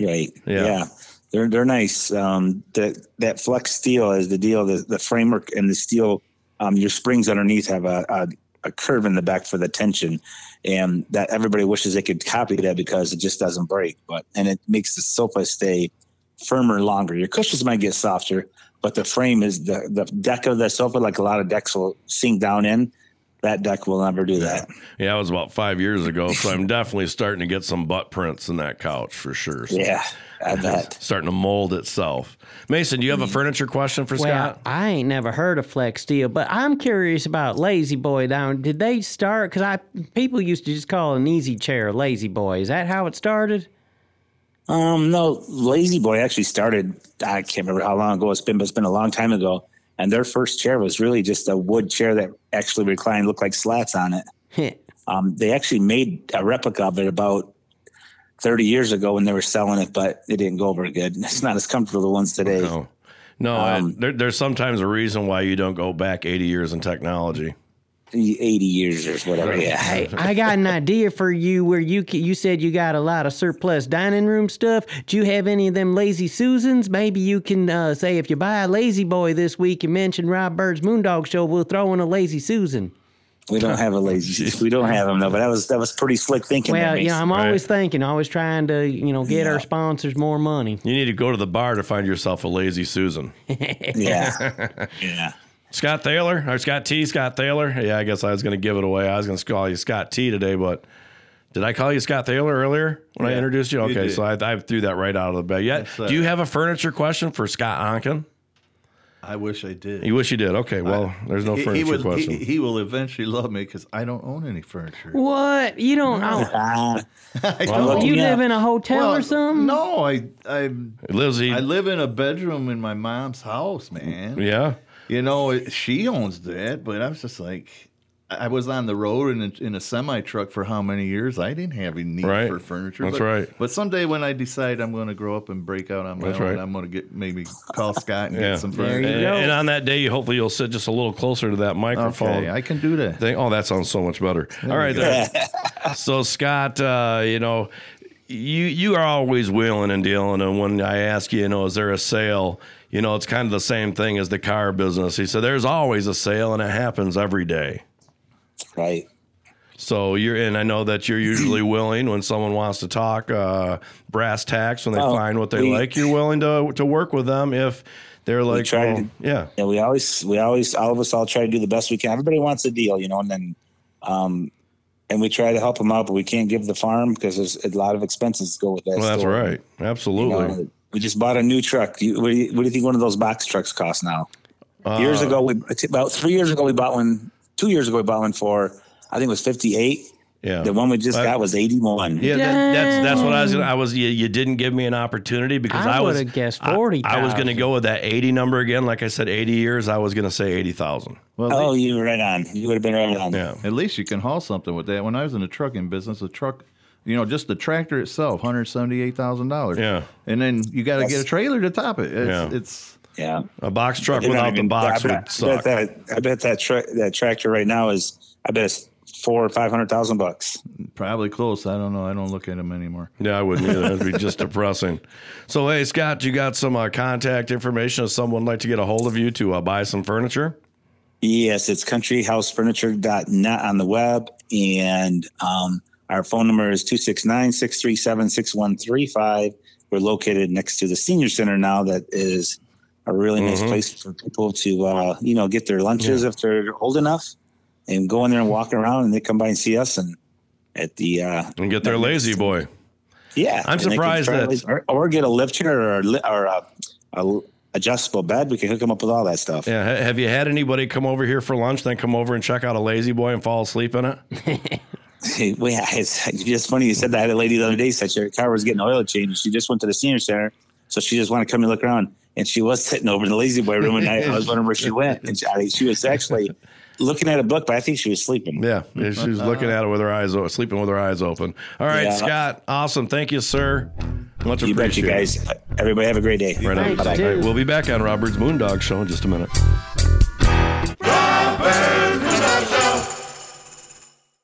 Right. Yeah. Yeah. They're they're nice. Um, that that Flexsteel is the deal. The the framework and the steel, um, your springs underneath have a, a a curve in the back for the tension, and that everybody wishes they could copy that because it just doesn't break. But and it makes the sofa stay firmer longer. Your cushions might get softer, but the frame is the the deck of the sofa. Like a lot of decks will sink down in. That deck will never do that. Yeah, it was about five years ago, so I'm definitely starting to get some butt prints in that couch for sure. So Yeah, I bet. starting to mold itself. Mason, do you have a furniture question for Well, Scott? I ain't never heard of Flexsteel, but I'm curious about La-Z-Boy down. Did they start? Because I people used to just call an easy chair La-Z-Boy. Is that how it started? Um, no, La-Z-Boy actually started. I can't remember how long ago it's been, but it's been a long time ago. And their first chair was really just a wood chair that actually reclined, looked like slats on it. um, they actually made a replica of it about 30 years ago when they were selling it, but it didn't go over good. It's not as comfortable as the ones today. No, no. I- there, there's sometimes a reason why you don't go back 80 years in technology. 80 years or whatever. Yeah. Hey, I got an idea for you. Where you you said you got a lot of surplus dining room stuff. Do you have any of them lazy Susans? Maybe you can uh, say if you buy a La-Z-Boy this week and mention Rob Byrd's Moondog Show, we'll throw in a Lazy Susan. We don't have a lazy. we don't have them though, but that was that was pretty slick thinking. there, Well, you know, I'm always thinking, always trying to, you know, get our sponsors more money. You need to go to the bar to find yourself a lazy Susan. yeah, yeah. Scott Thaler or Scott T. Scott Thaler. Yeah, I guess I was going to give it away. I was going to call you Scott T. today, but did I call you Scott Thaler earlier when I introduced you? you Okay, did. so I, I threw that right out of the bag. Yeah. That's, uh, Do you have a furniture question for Scott Onken? I wish I did. You wish you did. Okay, well, there's no He- he furniture was- question. He, he will eventually love me because I don't own any furniture. What? You don't? I Oh, don't. you live in a hotel or something? No, I I Lizzie. I live in a bedroom in my mom's house, man. yeah. You know, it, she owns that, but I was just like, I I was on the road in a, in a semi truck for how many years? I didn't have any need Right. for furniture. That's but, right. But someday when I decide I'm going to grow up and break out on my That's own, right. I'm going to get maybe call Scott and Yeah. get some furniture. And, and on that day, hopefully you'll sit just a little closer to that microphone. Okay, I can do that. thing. Oh, that sounds so much better. All right, there. so Scott, uh, you know, you you are always wheeling and dealing, and when I ask you, you know, is there a sale? You know, it's kind of the same thing as the car business. He said, "There's always a sale, and it happens every day." right. So you're, and I know that you're usually willing when someone wants to talk uh, brass tacks when they Well, find what they we- like. You're willing to to work with them if they're like, try oh, to- yeah, Yeah, we always, we always, all of us all try to do the best we can. Everybody wants a deal, you know, and then, um, and we try to help them out, but we can't give the farm because there's a lot of expenses to go with that. well, that's store. right, You absolutely. know, we just bought a new truck. You, what, do you, what do you think one of those box trucks cost now? years Uh, ago, we about three years ago we bought one. Two years ago we bought one for I think it was fifty eight. Yeah. The one we just But- got was eighty one. Yeah, that, that's that's what I was. Gonna, I was. You, you didn't give me an opportunity because I I, was. would've guessed I- I, was going to go with that eighty number again. Like I said, eighty years. I was going to say eighty thousand. Well, Oh, you were right on. You would have been right on. Yeah. At least you can haul something with that. When I was in the trucking business, a truck, you know, just the tractor itself, hundred seventy-eight thousand dollars. Yeah. and then you got to get a trailer to top it. It's, Yeah. it's Yeah. A box truck They're not without the box I would bet, I suck. bet that I bet that tra- that tractor right now is I bet it's four or five hundred thousand bucks. probably close. I don't know. I don't look at them anymore. Yeah, I wouldn't either. That'd be just depressing. So, hey, Scott, you got some uh, contact information if someone would like to get a hold of you to uh, buy some furniture? Yes, it's countryhousefurniture.net on the web. And um, our phone number is 269 637 6135. we're located next to the senior center now. That is a really nice Mhm. place for people to, uh, you know, get their lunches if they're old enough, and go in there and walk around, and they come by and see us and at the uh, and get their La-Z-Boy. Yeah, I'm and they can surprised that- lazy- or, or get a lift chair or a, li- or a, a adjustable bed. We can hook them up with all that stuff. Yeah, have you had anybody come over here for lunch, then come over and check out a La-Z-Boy and fall asleep in it? well, yeah, it's, it's just funny you said that. I had a lady the other day said her car was getting oil changed. She just went to the senior center, so she just wanted to come and look around. And she was sitting over in the La-Z-Boy room, and I, I was wondering where she went. And she, I, she was actually looking at a book, but I think she was sleeping. Yeah, yeah, she was looking at it with her eyes open, sleeping with her eyes open. All right, Yeah. Scott, awesome. Thank you, sir. Much You bet you guys. Everybody have a great day. Right on. Bye-bye. All right, we'll be back on Robert's Moondog Show in just a minute.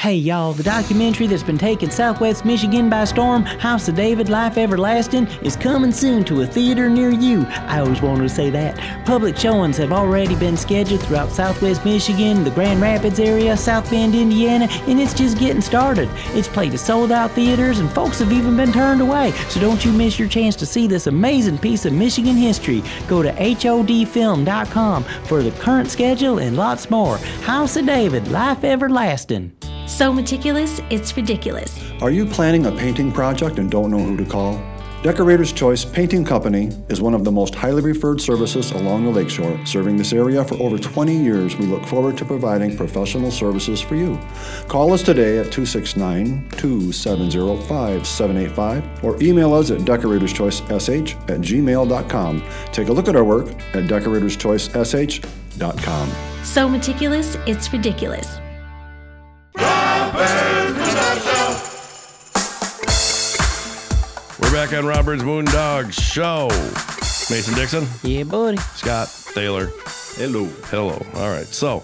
Hey y'all, the documentary that's been taking Southwest Michigan by storm, House of David, Life Everlasting, is coming soon to a theater near you. I always wanted to say that. Public showings have already been scheduled throughout Southwest Michigan, the Grand Rapids area, South Bend, Indiana, and it's just getting started. It's played at sold out theaters and folks have even been turned away. So don't you miss your chance to see this amazing piece of Michigan history. Go to HODfilm.com for the current schedule and lots more. House of David, Life Everlasting. So meticulous, it's ridiculous. Are you planning a painting project and don't know who to call? Decorator's Choice Painting Company is one of the most highly referred services along the lakeshore. Serving this area for over 20 years, we look forward to providing professional services for you. Call us today at 269 270 5785 or email us at decoratorschoicesh at gmail.com. Take a look at our work at decoratorschoicesh.com. So meticulous, it's ridiculous. Back on Robert's Moondog Show. Mason Dixon, Yeah, buddy. Scott Thaler. Hello. Hello. All right. So,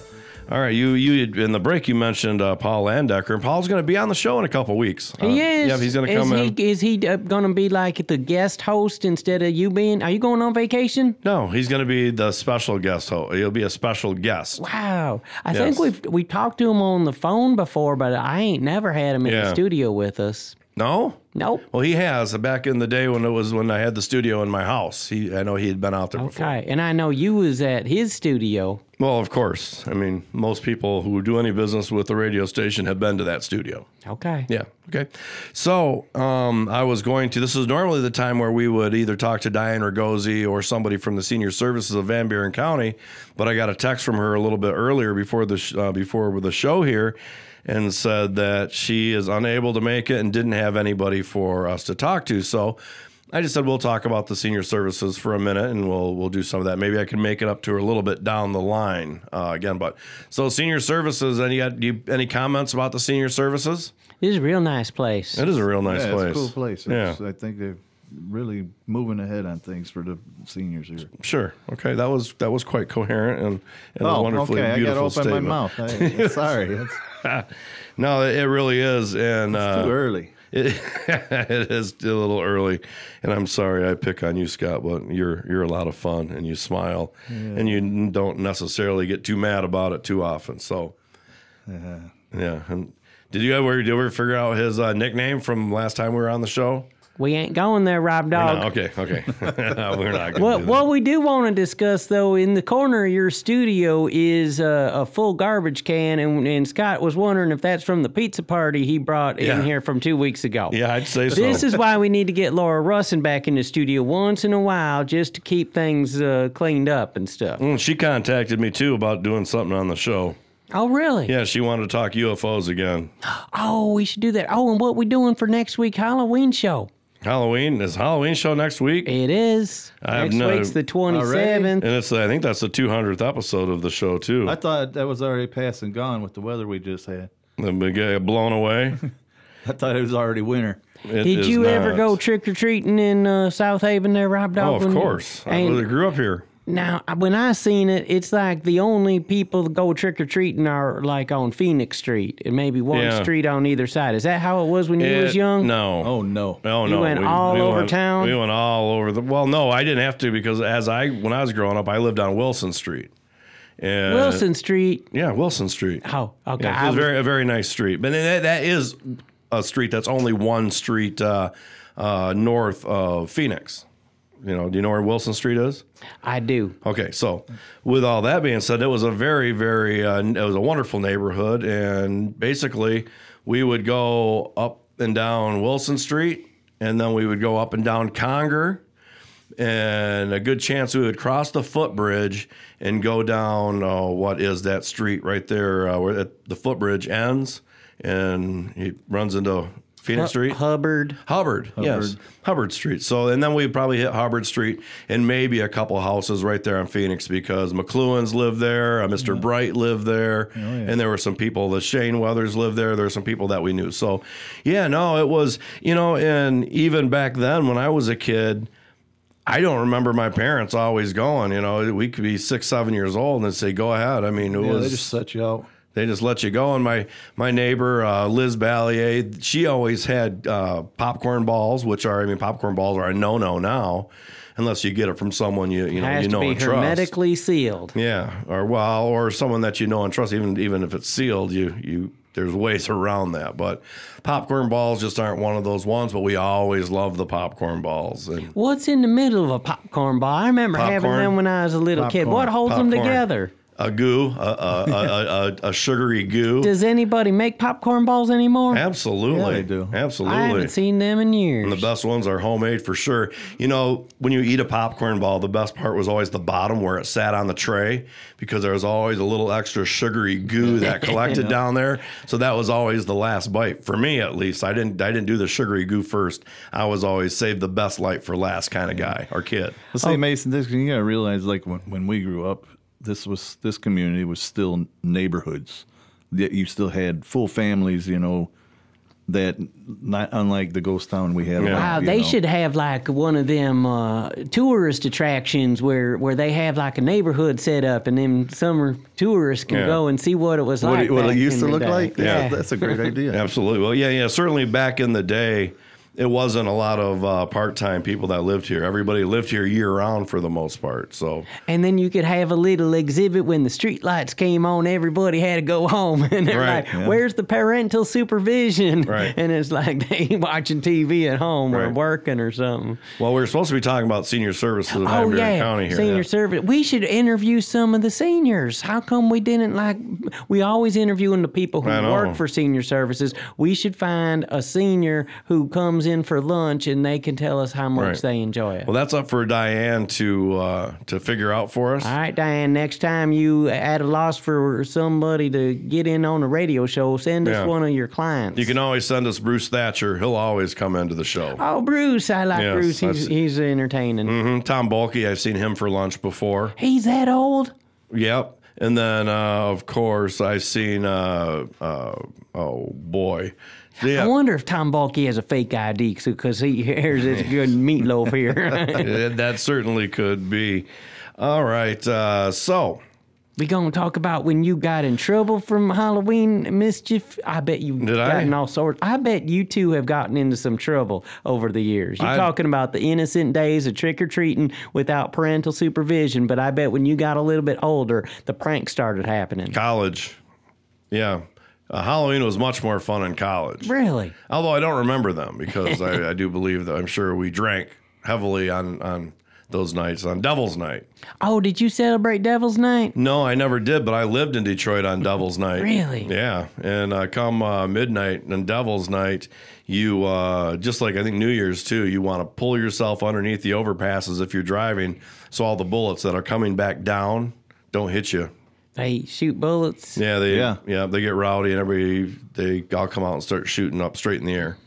all right. You you in the break you mentioned uh, Paul Landecker, and Paul's going to be on the show in a couple weeks. Uh, He is. Yeah, he's going to is come he, in. Is he uh, going to be like the guest host instead of you being? Are you going on vacation? No, he's going to be the special guest host. He'll be a special guest. Wow. I Yes. think we've we talked to him on the phone before, but I ain't never had him in Yeah. the studio with us. No. Nope. Well, he has back in the day when it was when I had the studio in my house. He, I know he had been out there before. Okay. And I know you was at his studio. Well, of course. I mean, most people who do any business with the radio station have been to that studio. Okay. Yeah. Okay. So um, I was going to. This is normally the time where we would either talk to Diane Ragosi or somebody from the senior services of Van Buren County, but I got a text from her a little bit earlier before the sh- uh, before the show here, and said that she is unable to make it and didn't have anybody for us to talk to. So. I just said we'll talk about the senior services for a minute, and we'll we'll do some of that. Maybe I can make it up to her a little bit down the line uh, again. But so senior services. Any you, any comments about the senior services? It is a real nice place. It is a real nice yeah, place. It's a cool place. Yeah. I think they're really moving ahead on things for the seniors here. Sure. Okay. That was that was quite coherent and, and a oh, wonderfully okay. I beautiful got to open my statement. mouth. I, sorry. No, it really is, and uh, too early. It, it is a little early, and I'm sorry I pick on you, Scott, but you're you're a lot of fun, and you smile, and you don't necessarily get too mad about it too often. So, Yeah. yeah. And did you ever did you ever figure out his uh, nickname from last time we were on the show? We ain't going there, Rob Dog. okay, okay. we're not. What what we do want to discuss though in the corner of your studio is uh, a full garbage can, and, and Scott was wondering if that's from the pizza party he brought Yeah. in here from two weeks ago. Yeah, I'd say so. This is why we need to get Laura Russin back in the studio once in a while just to keep things uh, cleaned up and stuff. Mm, she contacted me too about doing something on the show. Oh really? Yeah, she wanted to talk UFOs again. Oh, we should do that. Oh, and what we doing for next week Halloween show? Halloween is Halloween show next week. It is. I have next no- week's the twenty seventh. And it's I think that's the 200th episode of the show too. I thought that was already past and gone with the weather we just had. The big uh, blown away. I thought it was already winter. It Did is you ever go trick or treating in uh, South Haven there, Rob Dog? Oh, of when you- course. I really grew up here. Now, when I seen it, it's like the only people that go trick or treating are like on Phoenix Street and maybe one Yeah. street on either side. Is that how it was when you was young? No. Oh no. Oh no, You no. went all over went, town? We went all over the. Well, no, I didn't have to because as I when I was growing up, I lived on Wilson Street. And Wilson Street. Yeah, Wilson Street. Oh, okay. Yeah, I it's a was- very a very nice street, but that, that is a street that's only one street uh, uh, north of Phoenix. You know, do you know where Wilson Street is? I do. Okay, so with all that being said, it was a very, very, uh, it was a wonderful neighborhood, and basically we would go up and down Wilson Street, and then we would go up and down Conger, and a good chance we would cross the footbridge and go down uh, what is that street right there uh, where the footbridge ends, and it runs into Phoenix Street. Hubbard. Hubbard, yes, Hubbard Street. So, and then we'd probably hit Hubbard Street and maybe a couple houses right there in Phoenix because McLuhan's lived there, uh, Mr. Bright lived there, and there were some people. The Shane Weathers lived there. There were some people that we knew. So, yeah, no, it was you know, and even back then when I was a kid. I don't remember my parents always going. You know, we could be six, seven years old and they'd say, "Go ahead." I mean, it Yeah, was they just set you out. They just let you go. And my my neighbor uh, Liz Ballier, she always had uh, popcorn balls, which are I mean popcorn balls are a no no now, unless you get it from someone you you know Has you know to be and trust. hermetically sealed. Yeah, or well, or someone that you know and trust. Even even if it's sealed, you you there's ways around that. But popcorn balls just aren't one of those ones. But we always love the popcorn balls. And What's in the middle of a popcorn ball? I remember having them when I was a little kid. What holds them together? A goo, a, a, a, a, a sugary goo. Does anybody make popcorn balls anymore? Absolutely, Yeah, they do. Absolutely. I haven't seen them in years. And the best ones are homemade for sure. You know, when you eat a popcorn ball, the best part was always the bottom where it sat on the tray because there was always a little extra sugary goo that collected down there. So that was always the last bite for me, at least. I didn't I didn't do the sugary goo first. I was always save the best light for last kind of guy or kid. Let's say oh. Mason, this, you gotta realize, like when, when we grew up, this was this community was still neighborhoods. That you still had full families, you know. That not unlike the ghost town we had. Wow, around, you they know. should have like one of them uh, tourist attractions where where they have like a neighborhood set up, and then summer tourists can Yeah. go and see what it was What like. it- what it used to look day. like? Yeah, that's a great idea. Absolutely. Well, yeah, yeah. Certainly back in the day, it wasn't a lot of uh, part-time people that lived here. Everybody lived here year-round for the most part. So And then you could have a little exhibit when the street lights came on, everybody had to go home. And they're Right, like, yeah. where's the parental supervision? Right. And it's like they watching TV at home or working or something. Well, we are supposed to be talking about senior services in Oh yeah, County here. senior yeah. service. We should interview some of the seniors. How come we didn't like? We always interviewing the people who work for senior services. We should find a senior who comes in for lunch and they can tell us how much Right. they enjoy it. Well, that's up for Diane to uh, to figure out for us. All right, Diane. Next time you at a loss for somebody to get in on a radio show, send us one of your clients. You can always send us Bruce Thatcher. He'll always come into the show. Oh, Bruce! I like Yes, Bruce. He's he's entertaining. hmm Tom Bulkey, I've seen him for lunch before. He's that old. Yep. And then, uh, of course, I've seen, uh, uh, oh boy. Yeah. I wonder if Tom Bulkey has a fake ID because he hears this good meatloaf here. That certainly could be. All right. Uh, so, We gonna talk about when you got in trouble from Halloween mischief. I bet you Did I? gotten all sorts. I bet you two have gotten into some trouble over the years. You're I- talking about the innocent days of trick or treating without parental supervision, but I bet when you got a little bit older, the prank started happening. college. Yeah. Uh, Halloween was much more fun in college. Really? Although I don't remember them because I, I do believe that I'm sure we drank heavily on, on those nights, on Devil's Night. Oh, did you celebrate Devil's Night? No, I never did, but I lived in Detroit on Devil's Night. Really? Yeah. And uh, come uh, midnight on Devil's Night, you, uh, just like I think New Year's too, you want to pull yourself underneath the overpasses if you're driving so all the bullets that are coming back down don't hit you. They shoot bullets. Yeah, they Yeah. yeah. they get rowdy and everybody they all come out and start shooting up straight in the air.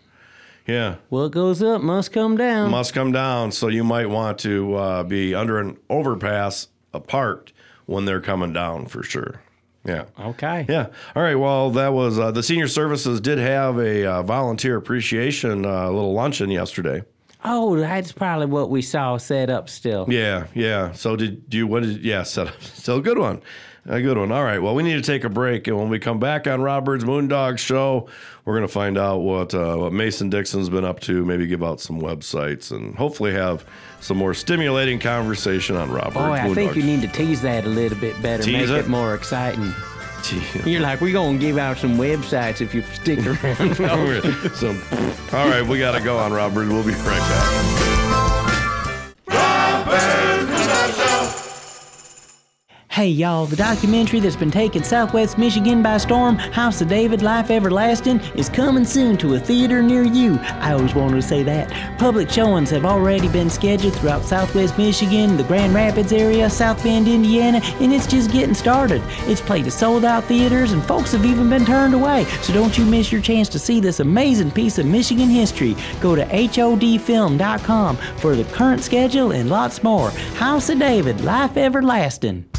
Yeah. What goes up must come down. Must come down, so you might want to uh, be under an overpass parked when they're coming down for sure. Yeah. Okay. Yeah. All right. Well, that was uh, the senior services did have a uh, volunteer appreciation uh, little luncheon yesterday. Oh, that's probably what we saw set up still. Yeah. Yeah. So did you? What did? Yeah. Set up. Still a good one. A good one. All right. Well, we need to take a break, and when we come back on Robert's Moondog Show, we're going to find out what uh, what Mason Dixon's been up to. Maybe give out some websites, and hopefully have some more stimulating conversation on Rob Boy, Byrd's I think you need to tease that a little bit better, Tease make it? it more exciting. You're like, we're gonna give out some websites if you stick around. so, all right, we got to go on Rob Byrd. We'll be right back. Hey y'all, the documentary that's been taking Southwest Michigan by storm, House of David Life Everlasting, is coming soon to a theater near you. I always wanted to say that. Public showings have already been scheduled throughout Southwest Michigan, the Grand Rapids area, South Bend, Indiana, and it's just getting started. It's played at sold out theaters and folks have even been turned away, so don't you miss your chance to see this amazing piece of Michigan history. Go to HODfilm.com for the current schedule and lots more. House of David, Life Everlasting.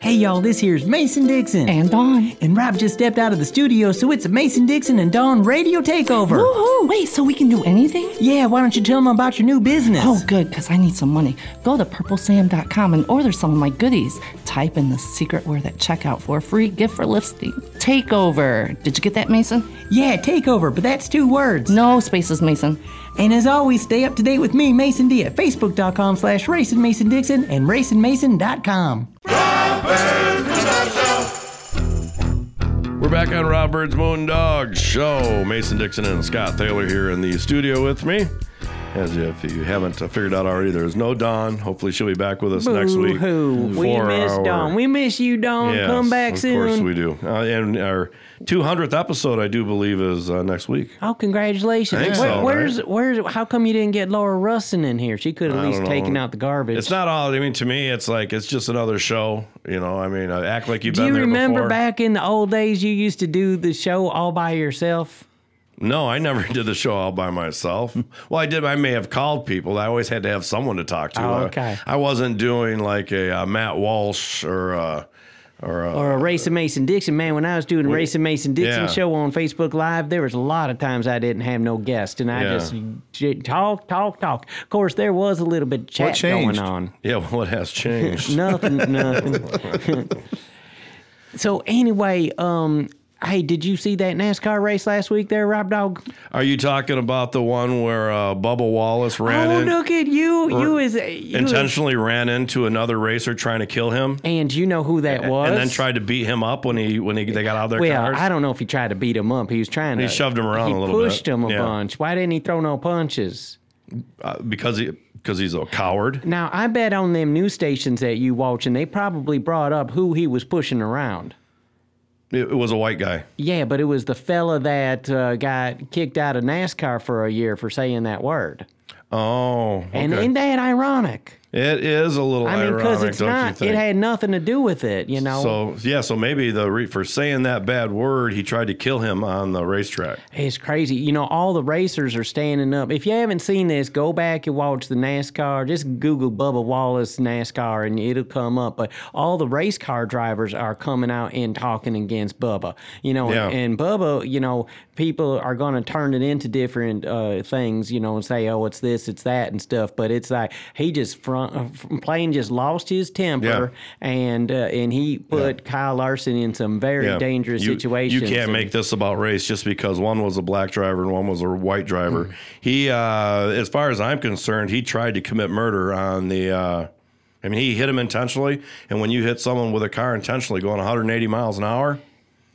Hey y'all, this here's Mason Dixon. And Dawn. And Rob just stepped out of the studio, so it's a Mason Dixon and Dawn radio takeover. Woohoo! Wait, so we can do anything? Yeah, why don't you tell them about your new business? Oh, good, because I need some money. Go to purplesam.com and order some of my goodies. Type in the secret word at checkout for a free gift for lifting. Takeover. Did you get that, Mason? Yeah, takeover, but that's two words. No spaces, Mason. And as always, stay up to date with me, Mason D, at facebook.com slash racingmasondixon and racingmason.com. We're back on Rob Byrd's Moon Dog Show. Mason Dixon and Scott Thaler here in the studio with me. As if you haven't figured out already, there's no Dawn. Hopefully, she'll be back with us next week. Boo-hoo. We miss our- Dawn. We miss you, Dawn. Yes, Come back of soon. course we do. Uh, and our 200th episode, I do believe, is uh, next week. Oh, congratulations! Where- so, where's right? where's how come you didn't get Laura Russin in here? She could I at least taken out the garbage. It's not all. I mean, to me, it's like it's just another show. You know, I mean, uh, act like you've Do been you there remember before. back in the old days you used to do the show all by yourself? No, I never did the show all by myself. well, I did. I may have called people. I always had to have someone to talk to. Oh, Uh, okay. I wasn't doing like a uh, Matt Walsh or uh, or, uh, Or a Racing Mason Dixon. Man, when I was doing a Racing Mason Dixon yeah. show on Facebook Live, there was a lot of times I didn't have no guest, and I Yeah. just j- talk, talk, talk. Of course, there was a little bit of chat going changed? on. yeah. What has changed? Nothing, nothing. so anyway, um, hey, did you see that NASCAR race last week there, Rob Dog? Are you talking about the one where uh, Bubba Wallace ran oh, in, look at you! You is you is- intentionally ran into another racer trying to kill him, and you know who that was? and then tried to beat him up when he when he they got out of their Well, cars? I don't know if he tried to beat him up. He was trying to. He shoved him around a little bit. pushed him a Yeah. bunch. Why didn't he throw no punches? uh, because he because he's a coward. Now, I bet on them news stations that you watching, they probably brought up who he was pushing around. It, was a white guy. Yeah, but it was the fella that uh, got kicked out of NASCAR for a year for saying that word. Oh, okay. And isn't that ironic? It is a little I mean, ironic, because it's think? It had nothing to do with it, you know. So yeah, so maybe the re- for saying that bad word, he tried to kill him on the racetrack. It's crazy. You know, all the racers are standing up. If you haven't seen this, go back and watch the NASCAR. Just Google Bubba Wallace NASCAR and it'll come up. But all the race car drivers are coming out and talking against Bubba. You know, Yeah. and Bubba, you know, people are going to turn it into different uh, things, you know, and say, oh, it's this, it's that, and stuff. But it's like he just front, uh, from playing just lost his temper and uh, and he put Kyle Larson in some very Yeah. dangerous You- situations. You can't and- make this about race just because one was a black driver and one was a white driver. Mm. He, uh, as far as I'm concerned, he tried to commit murder on the. Uh, I mean, he hit him intentionally, and when you hit someone with a car intentionally going 180 miles an hour,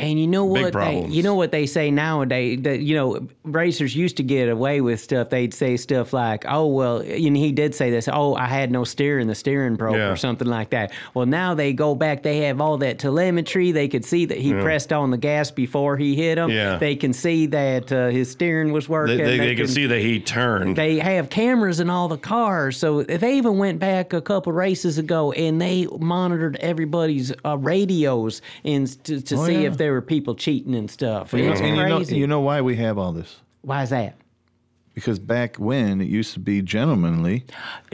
And you know Big what they, you know what they say nowadays that you know racers used to get away with stuff. They'd say stuff like, "Oh well," and he did say this. Oh, I had no steer steering, the steering broke Yeah. or something like that. Well, now they go back. They have all that telemetry. They could see that he Yeah. pressed on the gas before he hit him. Yeah. They can see that uh, his steering was They, working. they, they can see that he turned. They have cameras in all the cars, so they even went back a couple races ago and they monitored everybody's uh, radios and to, to Oh, see yeah. if there were people cheating and stuff. And, It's and you know, you know why we have all this? Why is that? Because back when it used to be gentlemanly,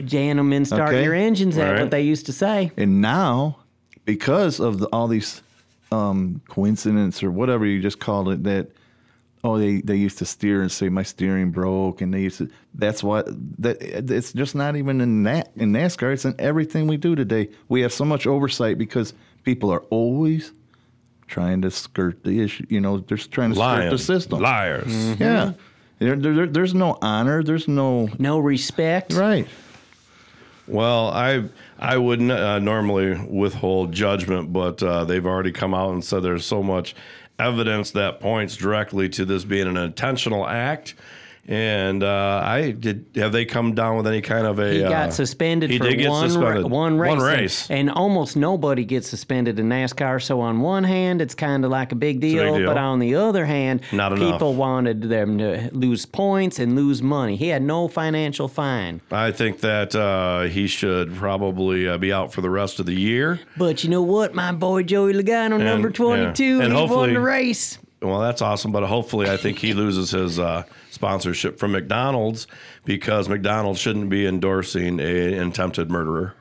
Gentlemen, start Okay. your engines. That's Right. what they used to say. and now because of the, all these um, coincidence or whatever you just called it, that oh they, they used to steer and say my steering broke, and they used to. That's why that it's just not even in that in NASCAR. It's in everything we do today. We have so much oversight because people are always trying to skirt the issue. You know, they're trying to skirt the system. Liars. Yeah. There, there, there's no honor. There's no no respect. Right. Well, I I wouldn't uh, normally withhold judgment, but uh, they've already come out and said there's so much evidence that points directly to this being an intentional act. And uh, I did. Have they come down with any kind of a? He uh, got suspended he for did get one, ra- suspended. one race. One and- race. And, almost nobody gets suspended in NASCAR. So on one hand, it's kind of like a big a deal, big deal. but on the other hand, Not enough. people wanted them to lose points and lose money. He had no financial fine. I think that uh, he should probably uh, be out for the rest of the year. But you know what? My boy Joey Logano, And- number yeah. 22, And he won the race. Well, that's awesome, but hopefully, I think he loses his uh, sponsorship from McDonald's because McDonald's shouldn't be endorsing a attempted murderer.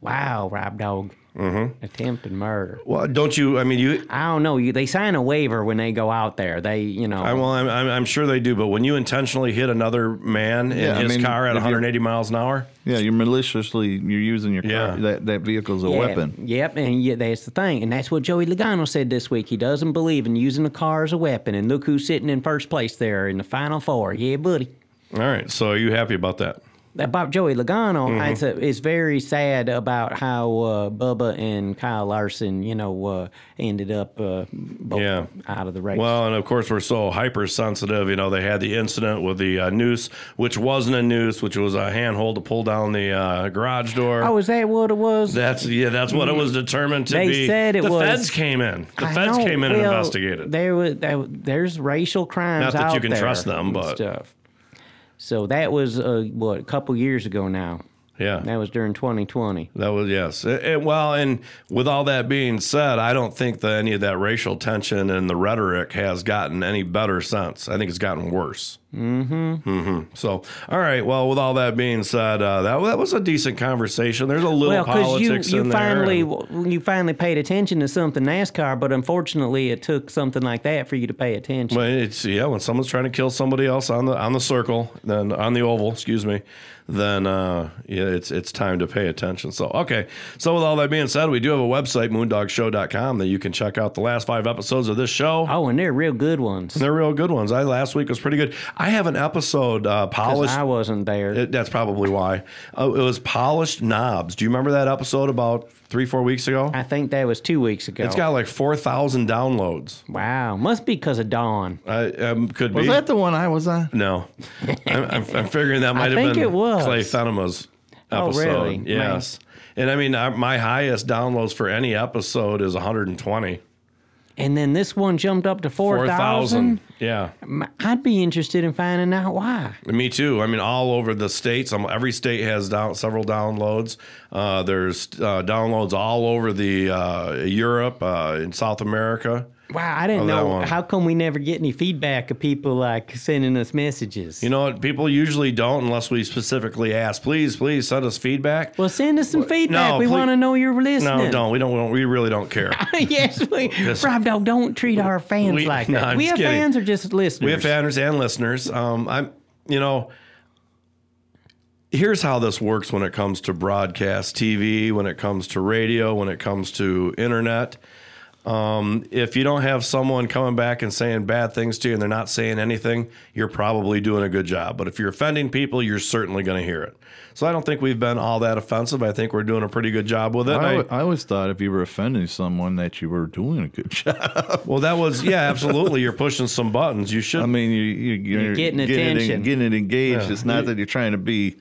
Wow, Rob Dog. Mm-hmm. Attempted murder. Well, don't you? I mean, you. I don't know. You, they sign a waiver when they go out there. They, you know. I, well, I'm, I'm, I'm sure they do, but when you intentionally hit another man in Yeah, I his mean, car at 180 miles an hour, Yeah, you're maliciously you're using your car. Yeah. That that vehicle is a Yeah, weapon. Yep, and yeah, that's the thing, and that's what Joey Logano said this week. He doesn't believe in using a car as a weapon, and look who's sitting in first place there in the final four. Yeah, buddy. all right. So, are you happy about that? About Joey Logano, Mhm. it's, a, it's very sad about how uh, Bubba and Kyle Larson, you know, uh, ended up uh, both Yeah. out of the race. Well, and of course, we're so hypersensitive. You know, they had the incident with the uh, noose, which wasn't a noose, which was a handhold to pull down the uh, garage door. oh, is that what it was? That's yeah. That's what it was determined to They be. said it the was- feds came in. The I feds know, came in and investigated. There was there, there's racial crimes. Not that you can there trust them, but- stuff. So that was uh, what a couple years ago now. Yeah. That was during 2020. That was yes. It- it- well, and with all that being said, I don't think that any of that racial tension and the rhetoric has gotten any better since. I think it's gotten worse. Mm-hmm. hmm So, all right. Well, with all that being said, uh, that that was a decent conversation. There's a little Well, because you politics you in there. finally and- you finally paid attention to something NASCAR, but unfortunately, it took something like that for you to pay attention. Well, it's yeah. When someone's trying to kill somebody else on the on the circle, then on the oval, excuse me, then uh, yeah, it's it's time to pay attention. So okay. So with all that being said, we do have a website, moondogshow.com, that you can check out the last five episodes of this show. Oh, and they're real good ones. They're real good ones. I last week was pretty good. I have an episode uh, 'Cause polished. I wasn't there. It, that's probably why. Uh, it was polished knobs. Do you remember that episode about three four weeks ago? I think that was two weeks ago. It's got like four thousand downloads. wow, must be because of Dawn. I um, could Was be. that the one I was on? No, I'm, I'm, I'm figuring that might have think been it was. Clay Fenema's Oh, episode. really? Yes, and I mean uh, my highest downloads for any episode is 120. And then this one jumped up to four thousand. Yeah, I'd be interested in finding out why. me too. I mean, all over the states. Every state has down several downloads. Uh, there's uh, downloads all over the uh, Europe, uh, in South America. Wow, I didn't know. How come we never get any feedback of people like sending us messages? You know what? People usually don't unless we specifically ask. Please, please send us feedback. well, send us some feedback. no, we want to know you're listening. No, don't. We don't. We really don't care. yes, we. Rob Dog, don't treat our fans We- like no, that. I'm we have kidding. fans or just listeners? We have fans and listeners. Um, I'm, you know, here's how this works when it comes to broadcast TV, when it comes to radio, when it comes to internet. Um, if you don't have someone coming back and saying bad things to you and they're not saying anything, you're probably doing a good job. But if you're offending people, you're certainly going to hear it. So I don't think we've been all that offensive. I think we're doing a pretty good job with it. I, I- I always thought if you were offending someone that you were doing a good job. well, that was yeah, absolutely. You're pushing some buttons. You should. I mean, you, you, you're, You're getting it, attention. getting it engaged. Yeah. It's not that you're trying to be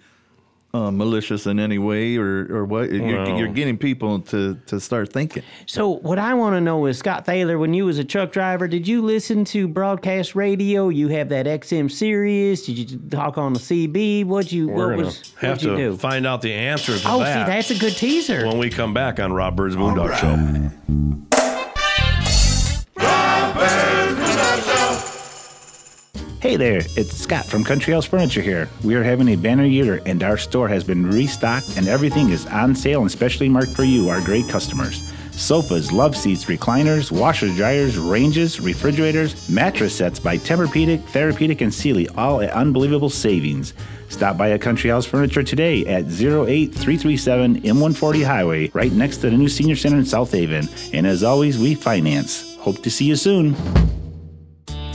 uh, malicious in any way or, or what. You're, Well. you're getting people to, to start thinking. So what I want to know is Scott Thaler, when you was a truck driver, did you listen to broadcast radio? You have that XM Sirius? Did you talk on the CB? What you we're what was have what'd you to do? find out the answer to Oh, see, that's a good teaser. when we come back on Rob Byrd's Moondog Show. Hey there, it's Scott from Country House Furniture here. We are having a banner year and our store has been restocked and everything is on sale and specially marked for you, our great customers. Sofas, love seats, recliners, washers, dryers, ranges, refrigerators, mattress sets by Tempur-Pedic, Therapedic, and Sealy, all at unbelievable savings. Stop by a Country House Furniture today at 08337 M140 Highway, right next to the new Senior Center in South Haven. And as always, we finance. Hope to see you soon.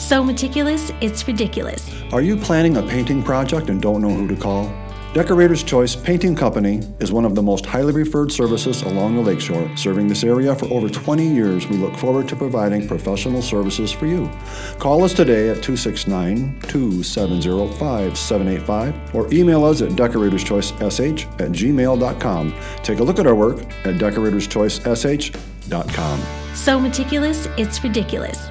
So meticulous, it's ridiculous. Are you planning a painting project and don't know who to call? Decorator's Choice Painting Company is one of the most highly referred services along the lakeshore. Serving this area for over 20 years, we look forward to providing professional services for you. Call us today at 269 270 5785 or email us at decoratorschoicesh at gmail.com. Take a look at our work at decoratorschoicesh.com. So meticulous, it's ridiculous.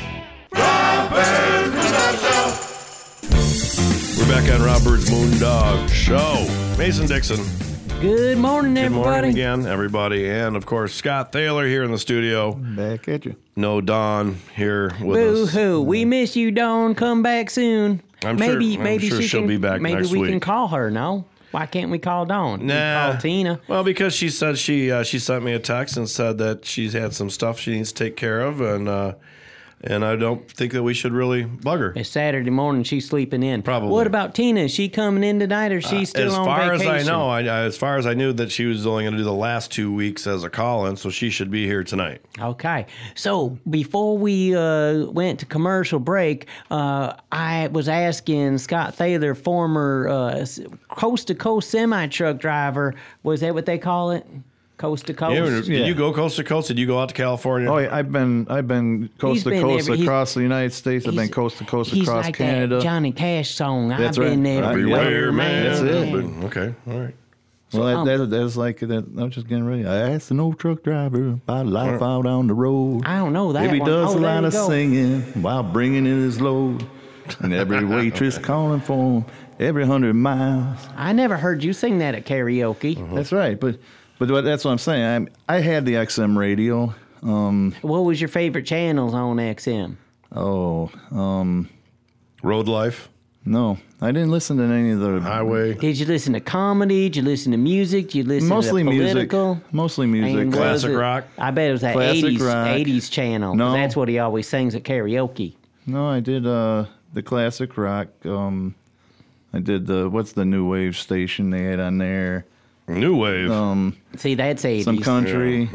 We're back on Rob Byrd's Moondog Show. Mason Dixon. Good morning, Good everybody. morning again, everybody, and of course Scott Thaler here in the studio. Back at you. No Dawn here with Boo us. hoo. We miss you, Dawn. Come back soon. I'm sure- maybe I'm maybe sure she she'll can, be back Maybe next we can call her. No, why can't we call Dawn? We Nah. call Tina. Well, because she said she uh, she sent me a text and said that she's had some stuff she needs to take care of, and uh, and I don't think that we should really bug her. It's Saturday morning. She's sleeping in. Probably. What about Tina? Is she coming in tonight, or she's she still as on far vacation? as far as I know, I, I- as far as I knew that she was only going to do the last two weeks as a call-in, so she should be here tonight. Okay. So before we uh, went to commercial break, uh, I was asking Scott Thaler, former uh, coast to coast semi truck driver, was that what they call it? Coast to coast? Yeah, did Yeah. you go coast to coast? Did you go out to California? Oh, yeah, I've been I've been coast He's to been coast every- across the United States. I've been coast to coast he's across like Canada. That Johnny Cash song. That's I've been right. there. Right. Everywhere, man. That's it. But- Okay, all right. Well, um, that, that, that's like that. I'm just getting ready. I asked an old truck driver about life out on the road. I don't know that Maybe he one. does Oh, a lot of go. singing while bringing in his load. And every waitress calling for him every hundred miles. I never heard you sing that at karaoke. That's right. But but that's what I'm saying. I, I had the XM radio. Um, What was your favorite channels on XM? oh, um, Road life, no, I didn't listen to any of the highway. Did you listen to comedy? Did you listen to music? Did you listen mostly to music. political? Mostly music. And Classic it- rock? I bet it was that Classic 80s, rock. 80s channel. 'cause No. That's what he always sings at karaoke. No, I did uh, the classic rock. Um, I did the what's the new wave station they had on there. New wave. Um, See, that's 80s. some country,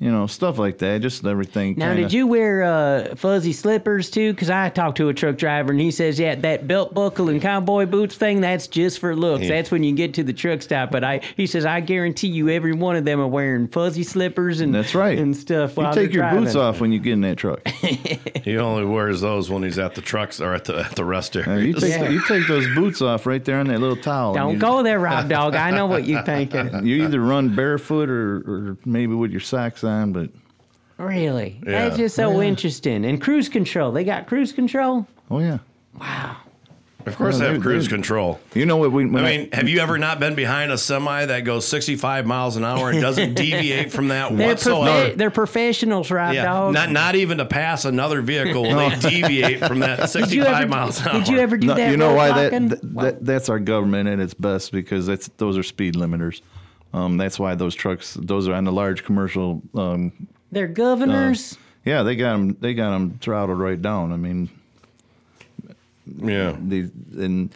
you know, stuff like that. Just everything. Now, kinda- did you wear uh, fuzzy slippers too? Because I talked to a truck driver and he says, yeah, that belt buckle and cowboy boots thing, that's just for looks. That's when you get to the truck stop. But I, he says, I guarantee you, every one of them are wearing fuzzy slippers and That's right. and stuff. You take they're your boots off when you get in that truck. He only wears those when he's at the trucks or at the at the rest Uh, area. you take Yeah. the, you take those boots off right there on that little towel. Don't you, go there, Rob Dog. I know what you're thinking. You either run barefoot or, or maybe with your socks on, but Really? That's just so Yeah. interesting. And cruise control. They got cruise control? oh yeah. Wow. Of course, Well, they have they're- cruise they're- control. You know what? We, I when mean, have you ever not been behind a semi that goes 65 miles an hour and doesn't deviate from that They're, whatsoever? profe- they're professionals, right, yeah, dog? not not even to pass another vehicle will they deviate from that 65 ever- miles an hour. did you ever do No, that? you know why that, roadblocking? that, that that's our government at its best because that's those are speed limiters. Um, that's why those trucks, those are on the large commercial. Um, They're governors. yeah, they got them. They got them throttled right down. I mean, yeah, they, and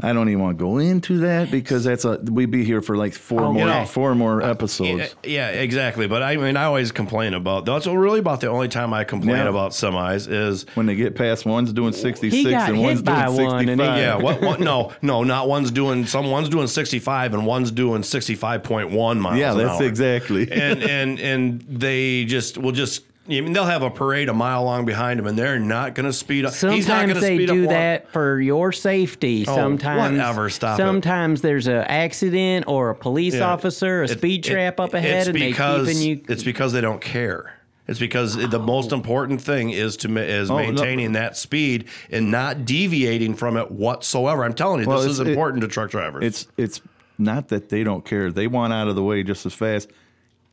I don't even want to go into that because that's a we'd be here for like four Oh, more you know, four more uh, episodes. Yeah, exactly. But I mean, I always complain about that's really about the only time I complain Yeah. about semis is when they get past one's doing 66 and one's doing 65. and he- Yeah, what, what? No, no, not one's doing. Some one's doing sixty-five and one's doing sixty-five point one miles. Yeah, that's exactly. and and and they just will just. I mean, they'll have a parade a mile long behind them, and they're not going to speed up. He's not Sometimes gonna they speed do up one- that for your safety. Oh, sometimes, whatever, stop it. Sometimes there's an accident or a police Yeah. officer, a It- speed it- trap up ahead, it's and they because, keeping you. It's because they don't care. It's because the oh. most important thing is to ma- is Oh, no. maintaining that speed and not deviating from it whatsoever. I'm telling you, Well, this is it's- it- important to truck drivers. It's it's not that they don't care. They want out of the way just as fast.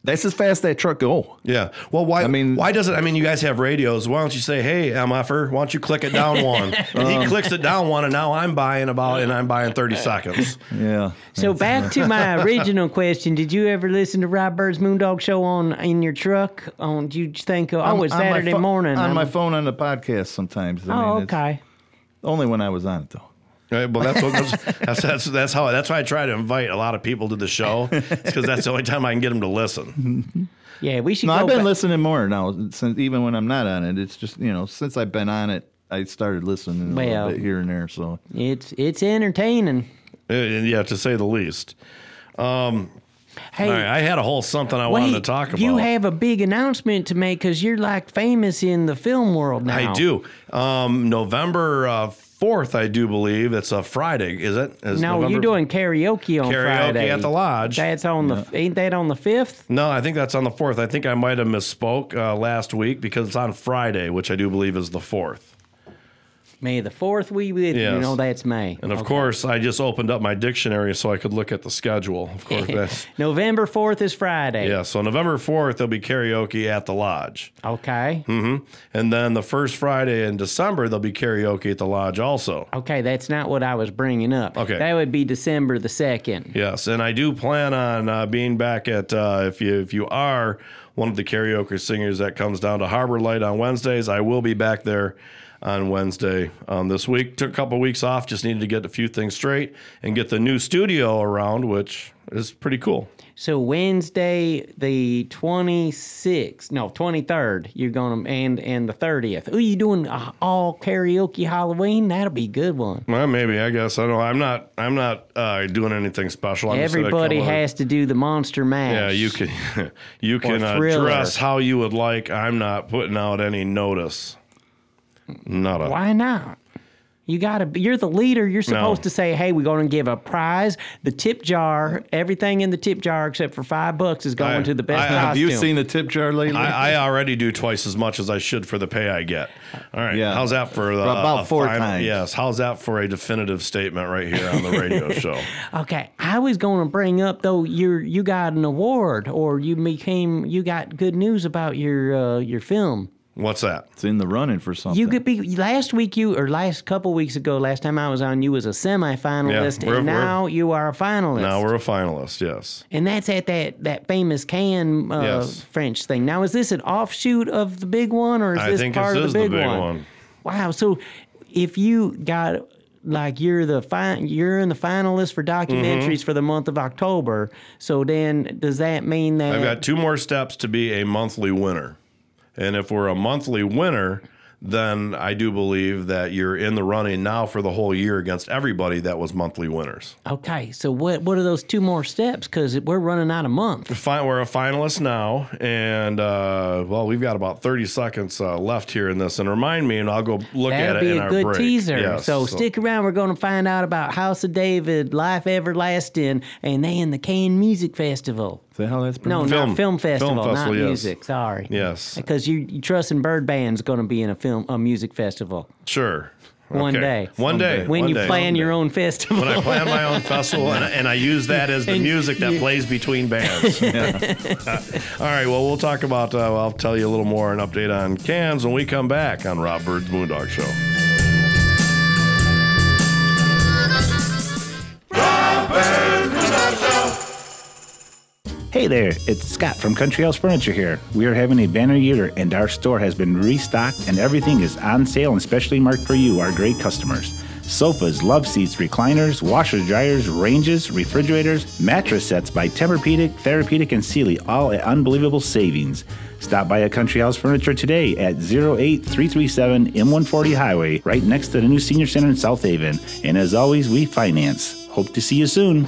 That's as fast as that truck go. Yeah. Well, why? I mean, why does it? I mean, you guys have radios. Why don't you say, "Hey, MFer, why don't you click it down one?" And he Um, clicks it down one, and now I'm buying about, and I'm buying thirty seconds. Yeah. So back to my original question: Did you ever listen to Rob Byrd's Moondog Show on in your truck? On do you think? Oh, On- it's on my Saturday pho- morning. on I'm- my phone on the podcast sometimes. I Oh, mean, okay. Only when I was on it though. Right, well, that's, what, that's that's that's that's how that's why I try to invite a lot of people to the show because that's the only time I can get them to listen. Yeah, we should. No, go I've been back- listening more now. Since even when I'm not on it, it's just you know since I've been on it, I started listening a Well, little bit here and there. So It's it's entertaining. Yeah, to say the least. Um, Hey, all right, I had a whole something I wanted to talk about. You have a big announcement to make because you're like famous in the film world now. I do. Um, November uh, 4th, I do believe. It's a Friday, is it? Is No, November- you're doing karaoke on Karaoke Friday at the lodge. That's on the ain't that on the fifth? No, I think that's on the 4th. I think I might have misspoke uh, last week because it's on Friday, which I do believe is the 4th. May the fourth we with you. Yes. No, that's May. And of Okay. course, I just opened up my dictionary so I could look at the schedule. Of course, that's. November fourth is Friday. Yeah, so November 4th, there'll be karaoke at the lodge. Okay. Mm-hmm. And then the first Friday in December, there'll be karaoke at the lodge also. Okay, that's not what I was bringing up. Okay. That would be December the second. Yes, and I do plan on uh, being back at uh, if you if you are one of the karaoke singers that comes down to Harbor Light on Wednesdays, I will be back there on Wednesday um, this week. Took a couple weeks off, just needed to get a few things straight and get the new studio around, which is pretty cool. So Wednesday the twenty sixth, no twenty third, you're gonna and and the thirtieth. Ooh, you doing all karaoke Halloween? That'll be a good one. Well, maybe I guess I don't. know. I'm not. I'm not uh, doing anything special. I'm Everybody has to do the Monster Mash. Yeah, you can you can uh, dress how you would like. I'm not putting out any notice. Not a. Why not? You gotta. be You're the leader. You're supposed to say, "Hey, we're going to give a prize. The tip jar, everything in the tip jar except for five bucks is going I- to the best I- costume." have you seen the tip jar lately? I, I already do twice as much as I should for the pay I get. All right. Yeah. How's that for the, About a four final- times. Yes. How's that for a definitive statement right here on the radio show? Okay, I was going to bring up though you you got an award or you became you got good news about your uh, your film. What's that? It's in the running for something. You could be last week you or last couple weeks ago last time I was on you was a semifinalist we're- and now you are a finalist. Now we're a finalist. Yes. and that's at that that famous Cannes uh, Yes. French thing. Now is this an offshoot of the big one or is I this think part this of is the the big, big one? one. Wow. So if you got like you're the fi- you're in the finalist for documentaries Mm-hmm. for the month of October. So then does that mean that I've got two more steps to be a monthly winner. And if we're a monthly winner, then I do believe that you're in the running now for the whole year against everybody that was monthly winners. Okay, so what what are those two more steps? Because we're running out of month. We're a finalist now, and uh, well, we've got about 30 seconds uh, left here in this. And remind me, and I'll go look That'll at it be in a good break. teaser. Yes, so, stick around. We're going to find out about House of David, Life Everlasting, and then the Cannes Music Festival. Is that how that's No, pronounced? not film festival, Film not yes. music. Sorry. Yes. Because you, you Trusin' Byrd Band's going to be in a film, a music festival. Sure. One Okay. day. One day. When One you day. plan your own festival. when I plan my own festival and, and I use that as the And music that you- plays between bands. Uh, all right, well, we'll talk about, uh, I'll tell you a little more, an update on Cannes when we come back on Rob Byrd's Moondog Show. Hey there, it's Scott from Country House Furniture here. We are having a banner year and our store has been restocked and everything is on sale and specially marked for you, our great customers. Sofas, love seats, recliners, washers, dryers, ranges, refrigerators, mattress sets by Tempur-Pedic, Therapedic, and Sealy, all at unbelievable savings. Stop by a Country House Furniture today at 08337 M140 Highway, right next to the new Senior Center in South Haven. And as always, we finance. Hope to see you soon.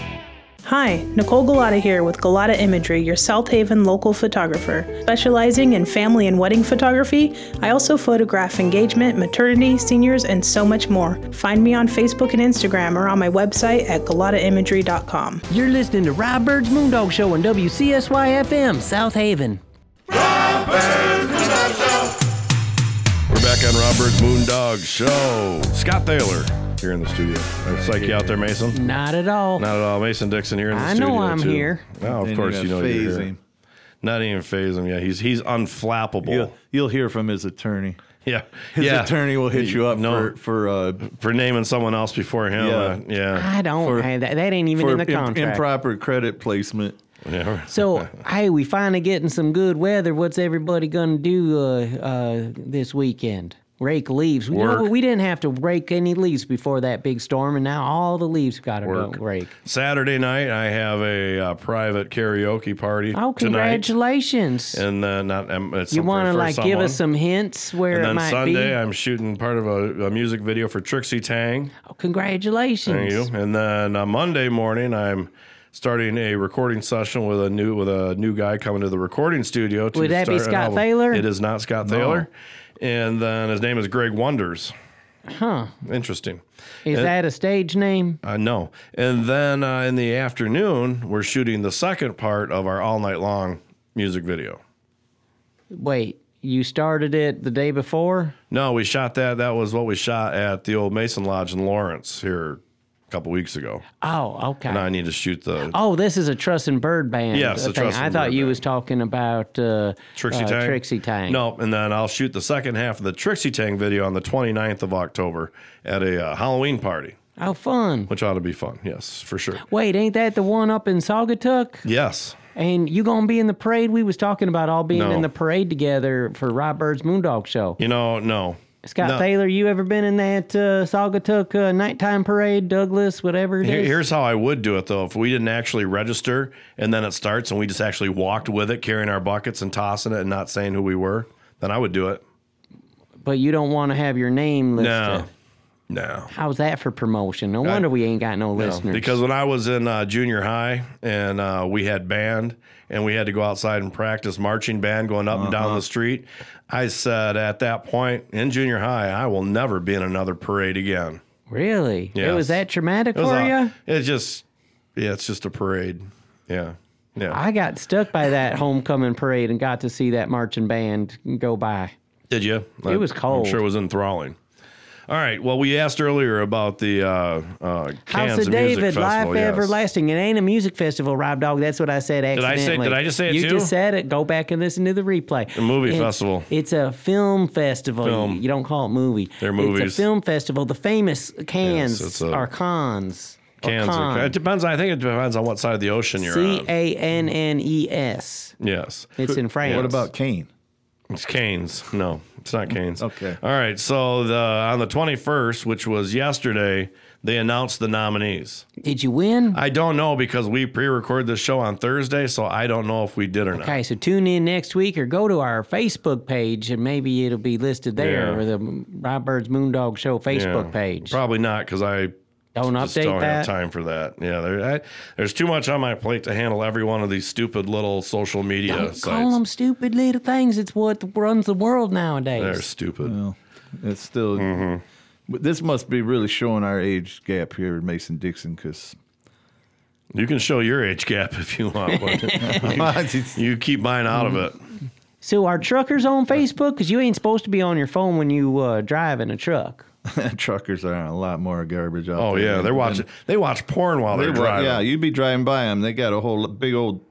Hi, Nicole Galata here with Galata Imagery, your South Haven local photographer. Specializing in family and wedding photography, I also photograph engagement, maternity, seniors, and so much more. Find me on Facebook and Instagram or on my website at galataimagery.com. You're listening to Rob Byrd's Moondog Show on WCSY FM, South Haven. We're back on Rob Byrd's Moondog Show. Scott Thaler here in the studio. I psych you out there, Mason? Not at all. Not at all. Mason Dixon here in the studio. I studio. know I'm too. here. Oh, of And course you you know gotta you're phase here. him. Not even phase him. Yeah, he's he's unflappable. You'll, you'll hear from his attorney. yeah, His yeah. attorney will hit you up No. for for uh, for naming someone else before him. Yeah. uh, yeah. I don't. For- hey, that, that ain't even for in the im- contract. improper credit placement. yeah. So, hey, we finally getting some good weather. What's everybody gonna do uh, uh, this weekend? Rake leaves. We, know, we didn't have to rake any leaves before that big storm, and now all the leaves got to rake. Saturday night, I have a uh, private karaoke party. Oh, tonight. congratulations! And then not, um, it's you want to like give us some hints where And it then might Sunday, be? I'm shooting part of a, a music video for Trixie Tang. Oh, congratulations! Thank you. And then uh, Monday morning, I'm starting a recording session with a new with a new guy coming to the recording studio. To Would that be Scott. Thaler? It is not Scott Thaler. And then his name is Greg Wonders. Huh? Interesting. Is And- that a stage name? Uh, no. And then uh, in the afternoon, we're shooting the second part of our all night long music video. Wait, you started it the day before? No, we shot that. That was what we shot at the old Mason Lodge in Lawrence here couple weeks ago. Oh, okay. And I need to shoot the Oh, this is a Trusin' Byrd Band. Yes, the thing. Truss and I thought you band. was talking about uh, Trixie uh, Tang. Trixie Tang. No, and then I'll shoot the second half of the Trixie Tang video on the 29th of October at a uh, Halloween party, How fun. which ought to be fun. Yes, for sure. Wait, ain't that the one up in Saugatuck? Yes. And you gonna be in the parade? We was talking about all being No. in the parade together for Rob Byrd's Moondog Show. You know, no. Scott No. Thaler, you ever been in that uh, Saugatuck uh, nighttime parade, Douglas, whatever it is? Here's how I would do it though. If we didn't actually register and then it starts and we just actually walked with it, carrying our buckets and tossing it and not saying who we were, then I would do it. but you don't want to have your name listed. No. No. How's that for promotion? No wonder we ain't got no, No, listeners. because when I was in uh, junior high and uh, we had band and we had to go outside and practice marching band going up and down the street, I said at that point in junior high, I will never be in another parade again. really, it was that traumatic was for a- you? It's just, yeah, it's just a parade. Yeah. Yeah. I got stuck by that homecoming parade and got to see that marching band go by. Did you? It was cold. I'm sure it was enthralling. All right. Well, we asked earlier about the uh, uh, Cannes House of and Music David, Festival. Life yes. Everlasting. It ain't a music festival, Rob Dog. That's what I said accidentally. Did I say- accidentally. did I just say it you too? just said it. Go back and listen to the replay. A movie It's- festival. It's a film festival. Film. You don't call it movie. They're movies. It's a film festival. The famous cans it's a- are cons. or Cans. Are, con. it depends. I think it depends on what side of the ocean you're C on. A N N E S. Yes. It's in France. What about Kane? It's Canes. No. It's not Canes. Okay. All right. So the on the 21st, which was yesterday, they announced the nominees. Did you win? I don't know because we pre-recorded this show on Thursday, so I don't know if we did or not. Okay, so tune in next week or go to our Facebook page and maybe it'll be listed there Yeah. or the Rob Byrd's Moondog Show Facebook Yeah. page. Probably not because I Don't just update don't have time for that. Yeah, there, I, there's too much on my plate to handle every one of these stupid little social media Don't sites. call them stupid little things. It's what runs the world nowadays. They're stupid. Well, it's still. But this must be really showing our age gap here at Mason Dixon because You can show your age gap if you want, but you, you keep mine out of it. So are truckers on Facebook? Because you ain't supposed to be on your phone when you uh, drive in a truck. truckers are a lot more garbage out Oh there. yeah, they're watching. They watch porn while They they're driving. Yeah, you'd be driving by them. They got a whole big old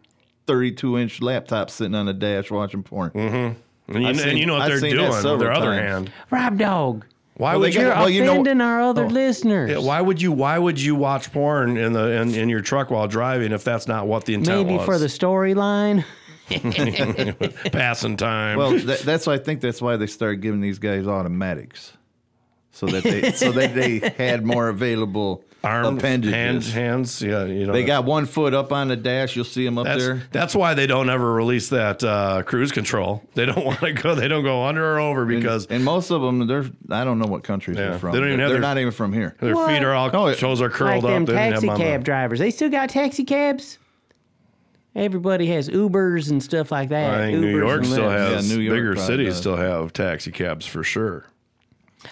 32 inch laptop sitting on the dash watching porn. Mm-hmm. And you, I've and seen- you know what I've they're seen that doing with several their other times. hand. Rob Dog. Why Well, would they you? You're got- well, you know- offending our other Oh. listeners. Yeah, why would you? Why would you watch porn in the in, in your truck while driving if that's not what the intent Maybe was? for the storyline. passing time. Well, that, that's why I think that's why they started giving these guys automatics, so that they so that they had more available arm appendages. hands, hands. Yeah, you know They got one foot up on the dash. You'll see them up That's, there. that's why they don't ever release that uh, cruise control. They don't want to go. They don't go under or over because and, and most of them, they're I don't know what countries Yeah, they're from. they don't even they're have their- not even from here. their feet are all Oh, it- toes are like curled them up. They didn't taxi them cab drivers. They still got taxi cabs. Everybody has Ubers and stuff like that. I think New York still has Yeah, New York bigger cities does. still have taxi cabs for sure.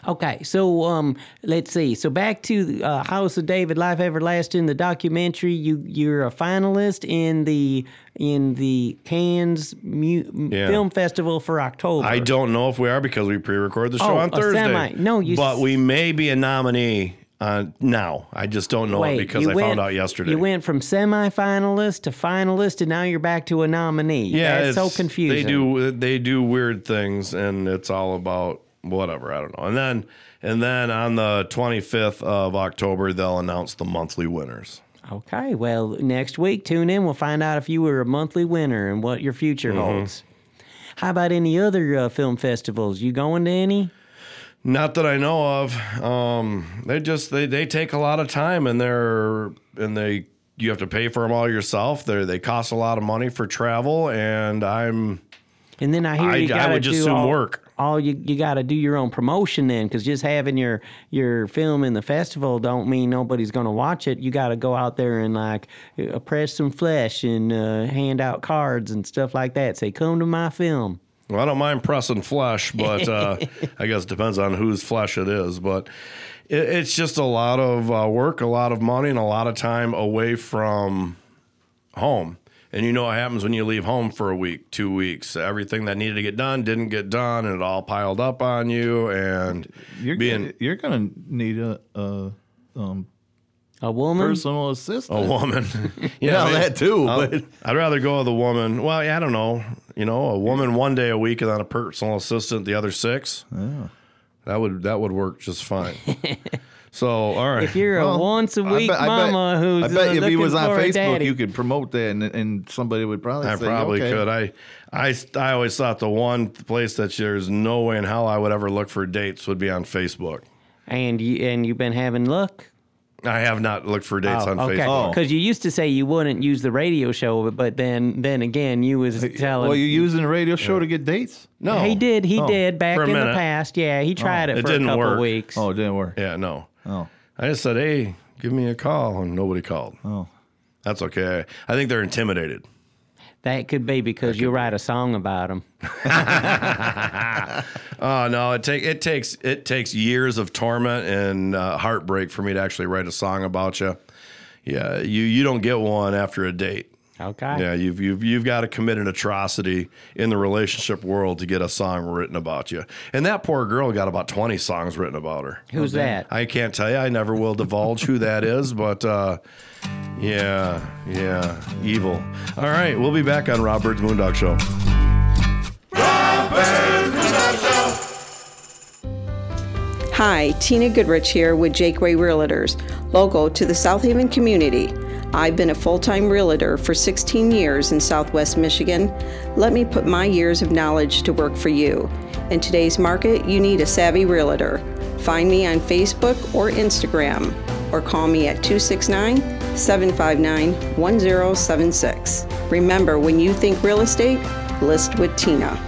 Okay, so um, let's see. So back to uh, House of David, Life Everlasting, the documentary. You you're a finalist in the in the Cannes Mu- Yeah. Film Festival for October. I don't know if we are because we pre-record the show Oh, on Thursday. semi- no, you but s- we may be a nominee uh, now. I just don't know Wait, it because I went- found out yesterday. You went from semi-finalist to finalist, and now you're back to a nominee. yeah, that's so confusing. They do they do weird things, and it's all about whatever. I don't know. And then and then on the 25th of October, they'll announce the monthly winners. Okay, well, next week, tune in. We'll find out if you were a monthly winner and what your future Mm-hmm. holds. How about any other uh, film festivals? You going to any? Not that I know of. Um, they just they, they take a lot of time and they're and they you have to pay for them all yourself. They they cost a lot of money for travel, and I'm And then I hear I- you got to would just do all, work. All you you got to do your own promotion then, because just having your your film in the festival don't mean nobody's going to watch it. You got to go out there and like uh, press some flesh and uh, hand out cards and stuff like that. Say, come to my film. Well, I don't mind pressing flesh, but uh, I guess it depends on whose flesh it is. But it, it's just a lot of uh, work, a lot of money, and a lot of time away from home. And you know what happens when you leave home for a week, two weeks. Everything that needed to get done didn't get done, and it all piled up on you. And You're being you're gonna need a, a um, A woman. personal assistant. a woman, Yeah, I mean, that too. I'll- but I'd rather go with a woman. Well, yeah, I don't know. You know, a woman one day a week and then a personal assistant the other six. Yeah. That would that would work just fine. so, all right. If you're a once a week bet- I bet- mama who's I bet uh, if he was on Facebook, daddy. you could promote that, and, and somebody would probably I say, probably okay. could. I, I, I always thought the one place that there's no way in hell I would ever look for dates would be on Facebook. and you and you've been having luck. I have not looked for dates on okay. Facebook. Because you used to say you wouldn't use the radio show, but, but then then again you was telling. Well, you using the radio show to get dates? No, he did. He Oh. did back For a in the past. Yeah, he tried it It for a didn't couple work. weeks. Oh, it didn't work. Yeah, no. Oh, I just said, hey, give me a call, and nobody called. oh. That's okay. I think they're intimidated. That could be because you write a song about him. Oh no, it take it takes it takes years of torment and uh, heartbreak for me to actually write a song about you. Yeah, you you don't get one after a date. Okay. Yeah, you've you've you've got to commit an atrocity in the relationship world to get a song written about you. And that poor girl got about twenty songs written about her. Who's that? I can't tell you. I never will divulge who that is, but uh, yeah, yeah, evil. All right, we'll be back on Rob Byrd's Moondog Show. Rob Hi, Tina Goodrich here with Jaqua Realtors, local to the South Haven community. I've been a full time realtor for 16 years in Southwest Michigan. Let me put my years of knowledge to work for you. In today's market, you need a savvy realtor. Find me on Facebook or Instagram or call me at 269 759 1076. Remember, when you think real estate, list with Tina.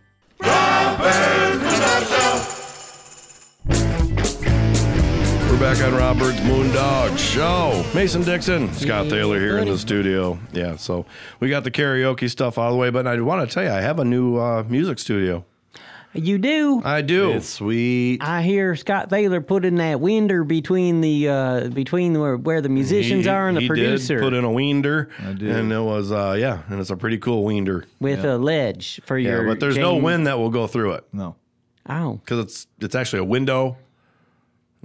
Back on Rob Byrd's Moondog Show. Mason Dixon, Scott Thaler here in the studio. Yeah, so we got the karaoke stuff out of the way, but I want to tell you, I have a new uh, music studio. You do. I do. It's sweet. I hear Scott Thaler putting that winder between the uh, between where, where the musicians He- are and the he producer Did put in a weender, did. and it was uh, yeah, and it's a pretty cool wiender. with a ledge for Yeah, your. but there's no chain- wind that will go through it No. Oh, because it's it's actually a window,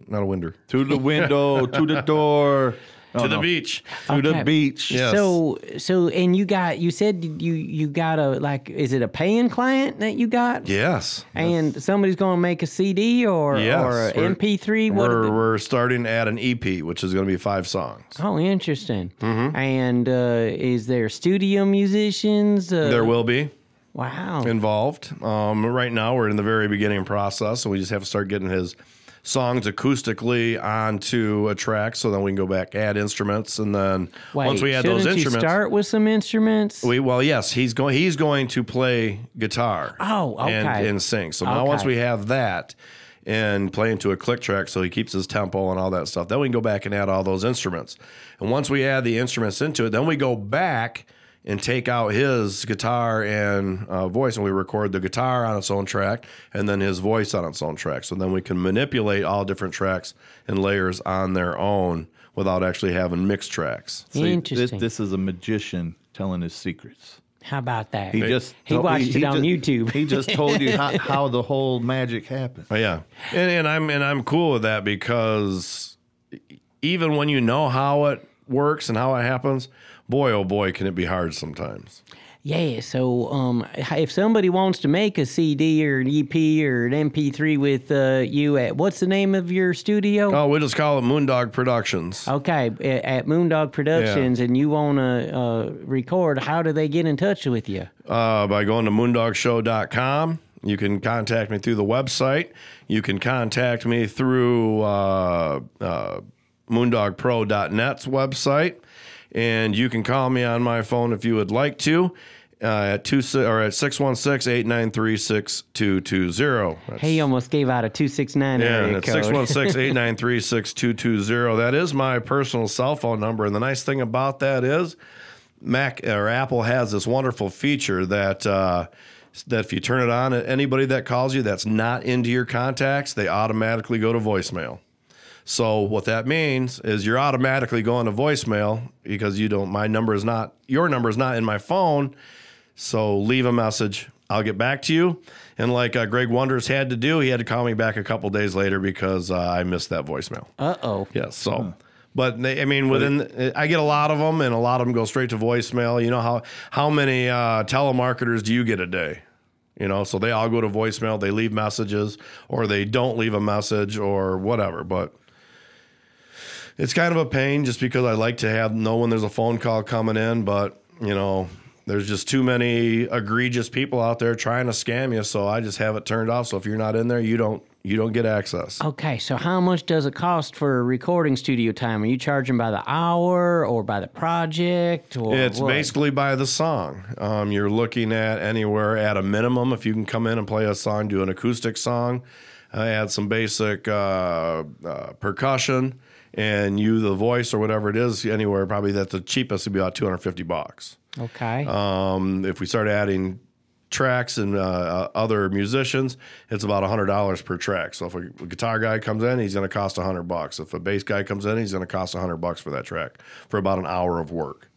not a winder. To the window, to the door. to Oh, the no. beach. To Okay. the beach. Yes. so so and you got you said you you got a like is it a paying client that you got? Yes. And somebody's going to make a CD or Yes. or We're- MP3. What? We're, we're starting to add an EP, which is going to be five songs. oh, interesting. Mm-hmm. And uh, is there studio musicians? Uh, there will be Wow. involved. Um, right now, we're in the very beginning process, so we just have to start getting his songs acoustically onto a track, so then we can go back add instruments, and then Wait, once we add those instruments, start with some instruments? we well, yes, he's going. He's going to play guitar. Oh, and, okay. and sing. So now once we have that. And play into a click track so he keeps his tempo and all that stuff. Then we can go back and add all those instruments. And once we add the instruments into it, then we go back and take out his guitar and uh, voice, and we record the guitar on its own track, and then his voice on its own track. So then we can manipulate all different tracks and layers on their own without actually having mixed tracks. See, this, Interesting. this is a magician telling his secrets. How about that? He just he told- watched it on just- YouTube. He just told you how, how the whole magic happened. Oh, yeah, and, and I'm and I'm cool with that because even when you know how it works and how it happens, boy oh boy, can it be hard sometimes. Yeah, so um, if somebody wants to make a CD or an EP or an MP3 with uh, you at what's the name of your studio? Oh, we just call it Moondog Productions. Okay, at Moondog Productions, and you want to uh, record, how do they get in touch with you? uh, by going to moondogshow.com. You can contact me through the website. You can contact me through uh, uh, moondogpro.net's website. And you can call me on my phone if you would like to uh, at two or at 616-893-6220. He almost gave out a 269 Yeah, area it's code. 616-893-6220. That is my personal cell phone number. And the nice thing about that is Mac or Apple has this wonderful feature that uh, that if you turn it on, anybody that calls you that's not into your contacts, they automatically go to voicemail. So what that means is you're automatically going to voicemail because you don't. My number is not your number is not in my phone. So leave a message. I'll get back to you. And like uh, Greg Wonders had to do, he had to call me back a couple days later because uh, I missed that voicemail. Uh oh. Yeah. So, but they, I mean, within I get a lot of them, and a lot of them go straight to voicemail. You know how how many uh, telemarketers do you get a day? You know, so they all go to voicemail. They leave messages, or they don't leave a message, or whatever. But it's kind of a pain just because I like to have know when there's a phone call coming in, but you know. There's just too many egregious people out there trying to scam you, so I just have it turned off. So if you're not in there, you don't you don't get access. Okay, so how much does it cost for recording studio time? Are you charging by the hour or by the project? Or It's what? basically by the song. Um, you're looking at anywhere at a minimum if you can come in and play a song, do an acoustic song. I add some basic uh, uh, percussion, and you the voice or whatever it is, anywhere probably that the cheapest would be about 250 bucks. Okay. Um, if we start adding tracks and uh, uh, other musicians, it's about hundred dollars per track. So if a, a guitar guy comes in, he's going to cost hundred bucks. If a bass guy comes in, he's going to cost hundred bucks for that track for about an hour of work.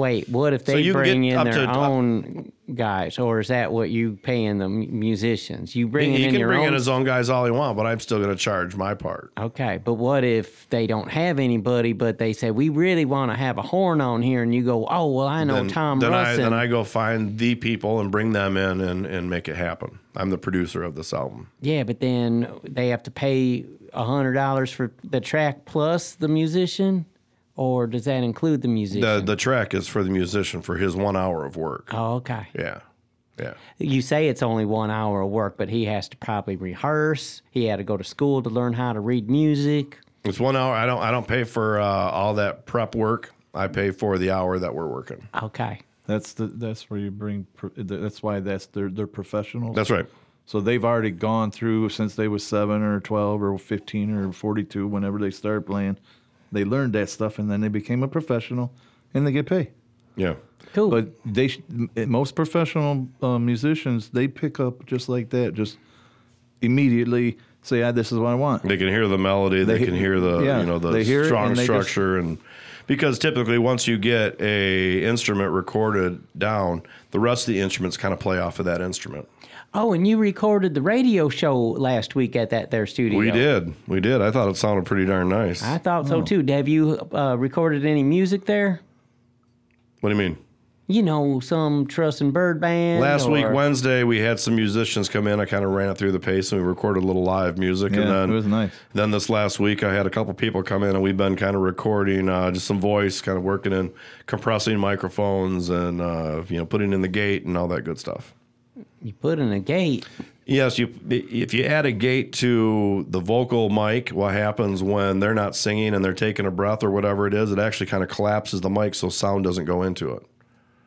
Wait, what if So they you bring in their to- own guys, or is that what you paying the musicians? You bring he he in can your bring own. in his own guys all he wants, but I'm still going to charge my part. Okay, but what if they don't have anybody, but they say we really want to have a horn on here, and you go, oh well, I know then, Tom then I then I go find the people and bring them in and, and make it happen. I'm the producer of this album. Yeah, but then they have to pay a hundred dollars for the track plus the musician, or does that include the musician? The the track is for the musician for his one hour of work. oh, okay. Yeah, yeah. You say it's only one hour of work, but he has to probably rehearse. He had to go to school to learn how to read music. It's one hour. I don't I don't pay for uh, all that prep work. I pay for the hour that we're working. Okay. That's the that's where you bring. That's why that's they're they're professionals. That's right. So they've already gone through since they was seven or twelve or fifteen or forty two. Whenever they started playing, they learned that stuff and then they became a professional, and they get paid. Yeah. Cool. But they sh- most professional uh, musicians they pick up just like that, just immediately say, "Ah, this is what I want." They can hear the melody. They, They- can hear the yeah, you know the they hear it strong and they just- structure and because typically once you get a instrument recorded down, the rest of the instruments kind of play off of that instrument. Oh, and you recorded the radio show last week at that there studio. We did, we did. I thought it sounded pretty darn nice. I thought so too. Have you uh, recorded any music there? What do you mean? You know, some Trusin' Byrd Band. Last week Wednesday, we had some musicians come in. I kind of ran it through the pace, and we recorded a little live music. and Yeah, then it was nice. Then this last week, I had a couple people come in, and we've been kind of recording uh, just some voice, kind of working in compressing microphones and uh, you know putting in the gate and all that good stuff. You put in a gate. Yes, you if you add a gate to the vocal mic, what happens when they're not singing and they're taking a breath or whatever it is, it actually kind of collapses the mic so sound doesn't go into it.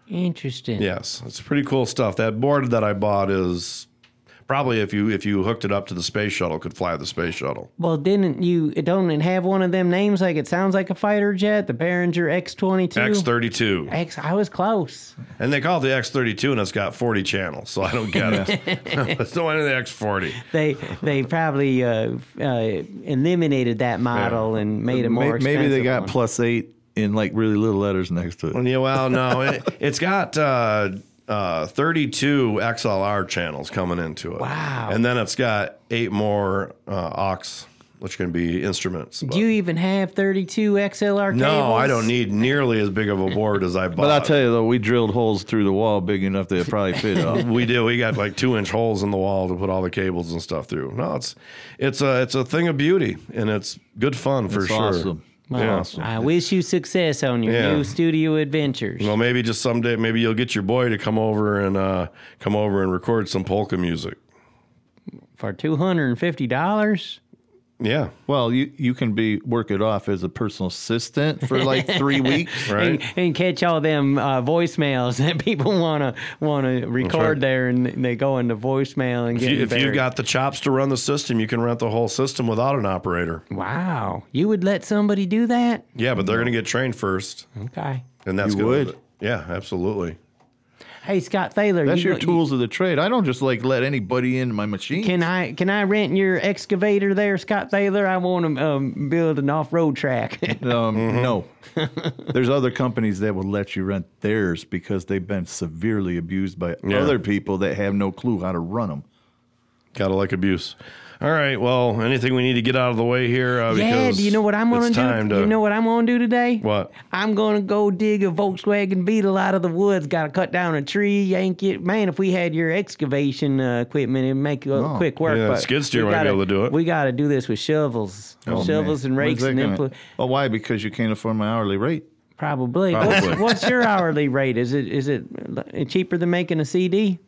Interesting. Yes, it's pretty cool stuff. That board that I bought is probably if you if you hooked it up to the space shuttle, could fly the space shuttle. Well, didn't you? It don't it have one of them names like it sounds like a fighter jet, the Behringer X twenty two. X thirty two, X. I was close. and they call it the X thirty two, and it's got forty channels, so I don't get it. it's no one the X forty. They they probably uh, uh, eliminated that model and made it more May- Maybe they got one. plus eight in like really little letters next to it. Yeah, well, no, it, it's got uh, uh, 32 XLR channels coming into it. Wow. And then it's got eight more uh, aux, which can be instruments. Do you even have 32 XLR cables? no, I don't need nearly as big of a board as I bought. But I'll tell you though, we drilled holes through the wall big enough that it probably fit up. we do. We got like two inch holes in the wall to put all the cables and stuff through. No, it's it's a it's a thing of beauty and it's good fun for It's sure. awesome. Well, Yeah. I wish you success on your Yeah. new studio adventures. Well, maybe just someday, maybe you'll get your boy to come over and uh, come over and record some polka music. For $250? Yeah. Well, you you can be work it off as a personal assistant for like three weeks, And, and catch all them uh, voicemails that people want to want to record right. there, and they go into voicemail and If, get you, if you've got the chops to run the system, you can rent the whole system without an operator. Wow, you would let somebody do that? Yeah, but they're going to get trained first, Okay. and that's You gonna- would? Yeah, absolutely. Hey, Scott Thaler, That's you your go- tools of the trade. I don't just like let anybody into my machine. Can I can I rent your excavator there, Scott Thaler? I want to um, build an off road track. Um, No. There's other companies that will let you rent theirs because they've been severely abused by Yeah. other people that have no clue how to run them. Gotta like abuse. All right. Well, anything we need to get out of the way here? Uh, yeah, because do you know what I'm gonna do? You know what I'm gonna do today? What? I'm gonna go dig a Volkswagen Beetle out of the woods. Got to cut down a tree, yank it. Man, if we had your excavation uh, equipment, it'd make uh, Oh. quick work. Yeah, but skid steer we might gotta- able to do it. We got to do this with shovels, Oh, shovels man. and rakes that and gonna- input. Oh, why? Because you can't afford my hourly rate. Probably. Probably. What's, what's your hourly rate? Is it is it uh, cheaper than making a CD?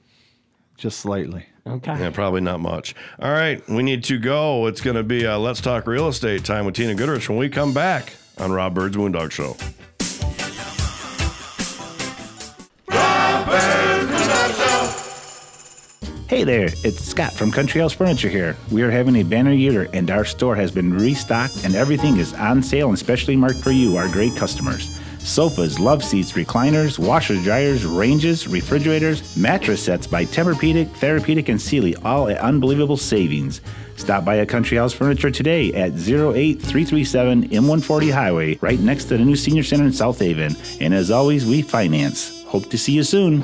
Just slightly. Okay. Yeah, probably not much. All right, we need to go. It's going to be uh, Let's Talk Real Estate time with Tina Goodrich when we come back on Rob Byrd's Moondog Show. Hey Hey there, it's Scott from Country House Furniture here. We are having a banner year and our store has been restocked and everything is on sale and specially marked for you, our great customers. Sofas, love seats, recliners, washers, dryers, ranges, refrigerators, mattress sets by Tempur-Pedic, Therapedic, and Sealy, all at unbelievable savings. Stop by a Country House Furniture today at 08337 M140 Highway, right next to the new Senior Center in South Haven. And as always, we finance. Hope to see you soon.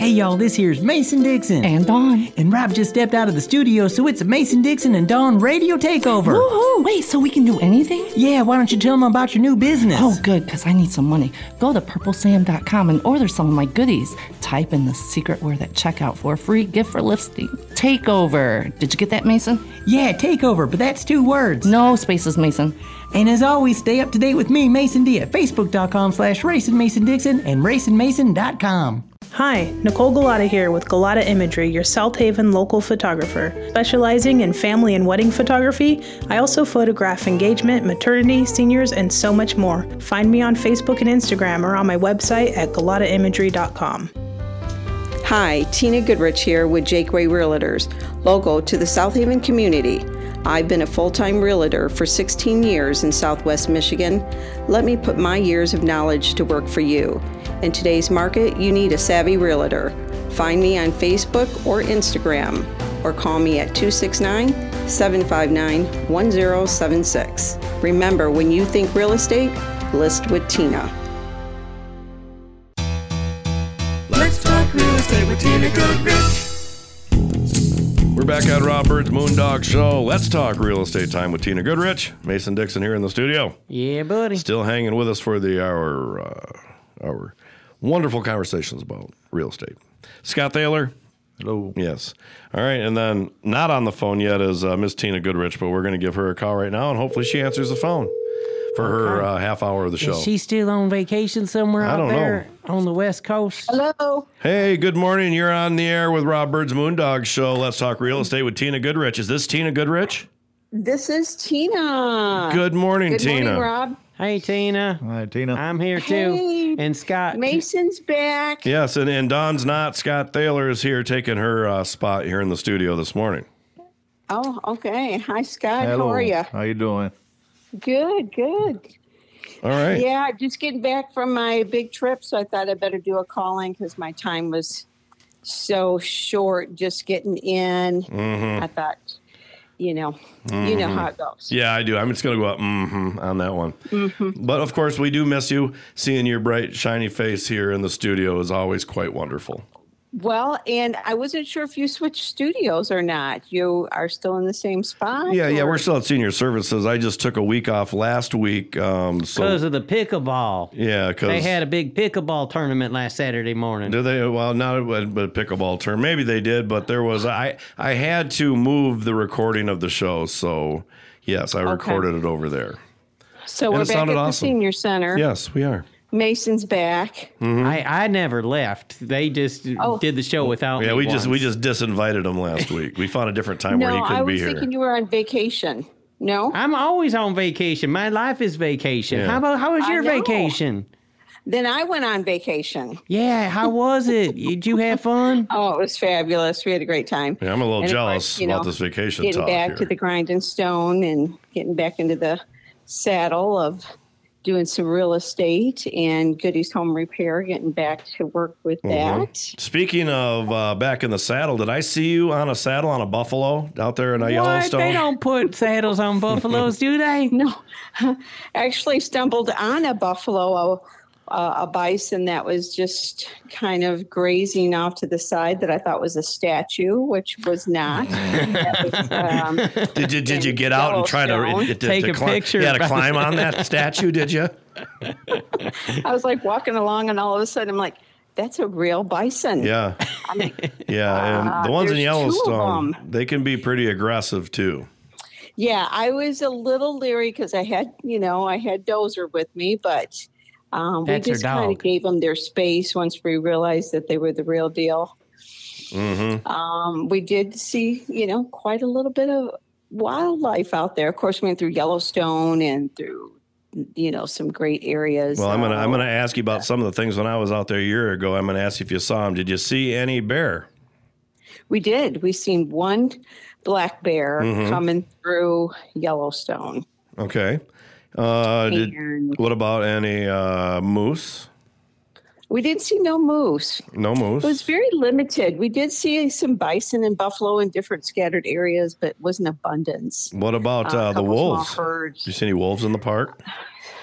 Hey y'all, this here's Mason Dixon. And Dawn. And Rob just stepped out of the studio, so it's a Mason Dixon and Dawn radio takeover. Woohoo! Wait, so we can do anything? Yeah, why don't you tell them about your new business? Oh, good, because I need some money. Go to purplesam.com and order some of my goodies. Type in the secret word at checkout for a free gift for lifting. Takeover. Did you get that, Mason? Yeah, takeover, but that's two words. No spaces, Mason. And as always, stay up to date with me, Mason D, at facebook.com slash Racing Mason Dixon and racingmason.com. Hi, Nicole Galata here with Galata Imagery, your South Haven local photographer. Specializing in family and wedding photography, I also photograph engagement, maternity, seniors, and so much more. Find me on Facebook and Instagram or on my website at galataimagery.com. Hi, Tina Goodrich here with Jaqua Realtors, local to the South Haven community. I've been a full time realtor for 16 years in Southwest Michigan. Let me put my years of knowledge to work for you. In today's market, you need a savvy realtor. Find me on Facebook or Instagram or call me at 269 759 1076. Remember, when you think real estate, list with Tina. Let's talk real estate with Tina Goodrich. We're back at Rob Byrd's Moondog Show. Let's talk real estate time with Tina Goodrich. Mason Dixon here in the studio. Yeah, buddy. Still hanging with us for the our uh, our wonderful conversations about real estate. Scott Thaler. Hello. Yes. All right. And then not on the phone yet is uh, Miss Tina Goodrich, but we're going to give her a call right now and hopefully she answers the phone for her uh, half hour of the show. Is she still on vacation somewhere I out don't know. there on the West Coast? Hello. Hey, good morning. You're on the air with Rob Byrd's Moondog Show. Let's talk real estate with Tina Goodrich. Is this Tina Goodrich? This is Tina. Good morning, Good Tina. Morning, Rob. Hey, Tina. Hi, Tina. I'm here too. Hey. And Scott. Mason's back. Yes, and, and Dawn's not. Scott Thaler is here taking her uh, spot here in the studio this morning. Oh, okay. Hi, Scott. Hello. How are you? How you doing? Good, good. All right. Yeah, just getting back from my big trip, so I thought I'd better do a call in because my time was so short just getting in. Mm-hmm. I thought, you know, you know how it goes. Yeah, I do. I'm just going to go up mm-hmm on that one. Mhm. But of course, we do miss you. Seeing your bright, shiny face here in the studio is always quite wonderful. Well, and I wasn't sure if you switched studios or not. You are still in the same spot? Yeah, yeah, we're still at Senior Services. I just took a week off last week. Um, so Because of the pickleball. yeah, because They had a big pickleball tournament last Saturday morning. Did they? Well, not a, a pickleball term. Maybe they did, but there was. I I had to move the recording of the show, so yes, I recorded it over there. So And we're it back at the awesome. senior center. Yes, we are. Mason's back. Mm-hmm. I, I never left. They just Oh. did the show without Yeah, me we just we just disinvited him last week. We found a different time no, where he couldn't be here. I was thinking you were on vacation. No, I'm always on vacation. My life is vacation. Yeah. How about how was your vacation? then I went on vacation. Yeah, how was it? Did you have fun? Oh, it was fabulous. We had a great time. Yeah, I'm a little And jealous course, about know, this vacation Getting talk back here. to the grind and stone and getting back into the saddle of doing some real estate and Goody's Home Repair, getting back to work with Mhm. that. Speaking of uh, back in the saddle, did I see you on a saddle on a buffalo out there in uh, What? Yellowstone? They don't put saddles on buffaloes, do they? No, actually stumbled on a buffalo, a, a bison that was just kind of grazing off to the side that I thought was a statue, which was not. Was, um, Did you did you get out and try to, Yellowstone. to, to Take a climb, picture Yeah, to climb on that statue. Did you? I was like walking along, and all of a sudden, I'm like, that's a real bison. Yeah. Yeah, and Uh, the ones in there's two of Yellowstone, they can be pretty aggressive too. Yeah, I was a little leery because I had, you know, I had Dozer with me, but um, we That's her just kind of gave them their space once we realized that they were the real deal. Mm-hmm. Um, we did see, you know, quite a little bit of wildlife out there. Of course, we went through Yellowstone and through, you know, some great areas. Well, I'm gonna I'm Uh, gonna ask you about some of the things when I was out there a year ago. I'm gonna ask you if you saw them. Did you see any bear? We did. We seen one black bear Mhm. coming through Yellowstone. Okay. Uh, did, what about any uh, moose? We didn't see no moose. No moose. It was very limited. We did see some bison and buffalo in different scattered areas, but it wasn't abundance. What about Uh, uh, the wolves? Did you see any wolves in the park?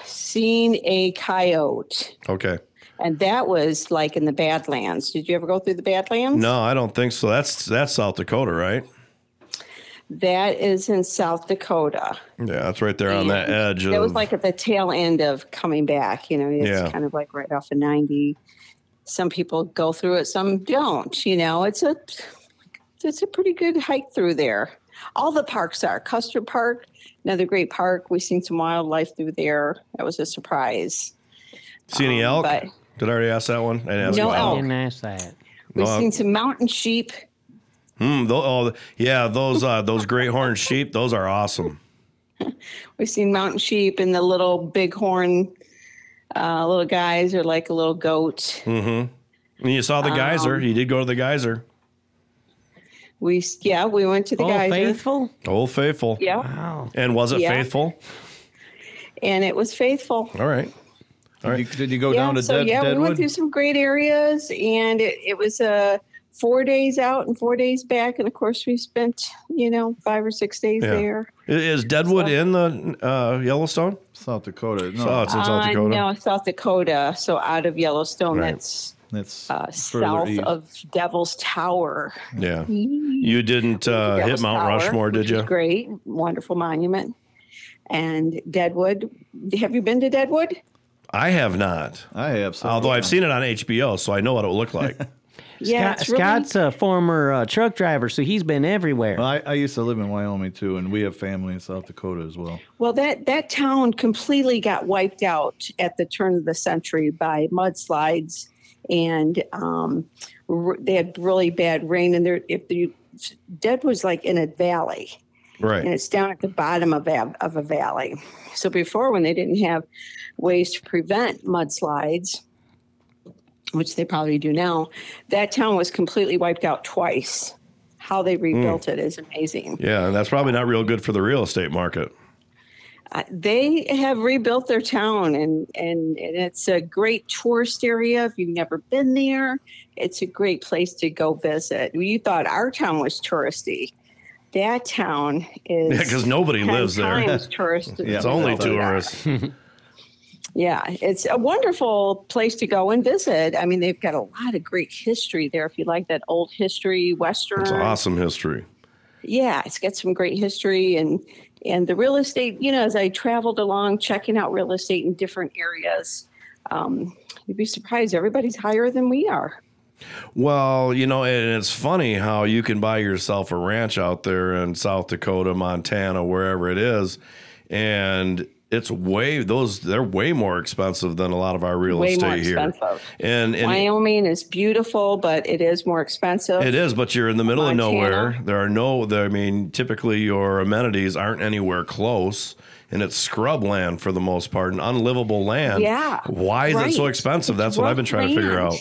Seen a coyote, Okay. and that was like in the Badlands. Did you ever go through the Badlands? No, I don't think so. That's that's South Dakota, right? That is in South Dakota. Yeah, that's right there on that edge It of. was like at the tail end of coming back. You know, it's Yeah. kind of like right off of 90. Some people go through it, some don't. You know, it's a it's a pretty good hike through there. All the parks are. Custer Park, another great park. We've seen some wildlife through there. That was a surprise. see any um, elk? but- Did I already ask that one? I didn't ask No you about elk. Didn't ask that. We've No, seen some mountain sheep. Hmm, tho- oh, yeah, those uh, those great horned sheep. Those are awesome. We've seen mountain sheep and the little bighorn uh, little guys are like a little goat. Mm-hmm. And you saw the geyser. Um, you did go to the geyser. We yeah, we went to the Oh, geyser. faithful? Old Faithful. Yeah. Wow. And was it Yeah. faithful? And it was faithful. All right. All right. Did you, did you go yeah, down to so Dead, yeah, we went through some great areas, and it, it was uh, four days out and four days back, and of course we spent you know five or six days Yeah. there. I- Is Deadwood in the uh, Yellowstone? South Dakota. No, Oh, it's in South Uh, Dakota. no, South Dakota. So out of Yellowstone, Right. that's that's uh, south east. of Devil's Tower. Yeah. You didn't uh, hit Mount Tower, Rushmore, did you? Great, wonderful monument. And Deadwood. Have you been to Deadwood? I have not. I have. several Although I've seen it on HBO, so I know what it will look like. Yeah, Scott, really- Scott's a former uh, truck driver, so he's been everywhere. Well, I, I used to live in Wyoming too, and we have family in South Dakota as well. Well, that that town completely got wiped out at the turn of the century by mudslides, and um, r- they had really bad rain. And there, if the Dead was like in a valley, right. and it's down at the bottom of a, of a valley. So before, when they didn't have ways to prevent mudslides, which they probably do now, that town was completely wiped out twice. How they rebuilt it is amazing. Yeah, and that's probably not real good for the real estate market. Uh, they have rebuilt their town and, and and it's a great tourist area if you've never been there it's a great place to go visit you thought our town was touristy that town is Yeah, 'cause nobody 10 lives there. tourist It's only tourists. Yeah it's a wonderful place to go and visit i mean they've got a lot of great history there if you like that old history western It's awesome history. yeah, it's got some great history and and the real estate. You know, as I traveled along, checking out real estate in different areas, um, you'd be surprised. Everybody's higher than we are. Well, you know, and it's funny how you can buy yourself a ranch out there in South Dakota, Montana, wherever it is, and it's way those they're way more expensive than a lot of our real Way more estate here. And, and Wyoming is beautiful, but it is more expensive. It is, but you're in the middle Montana. of nowhere. There are no, there, I mean, typically your amenities aren't anywhere close, and it's scrub land for the most part, and unlivable land. Yeah, Why is it so right. expensive? It's That's what I've been trying to figure out.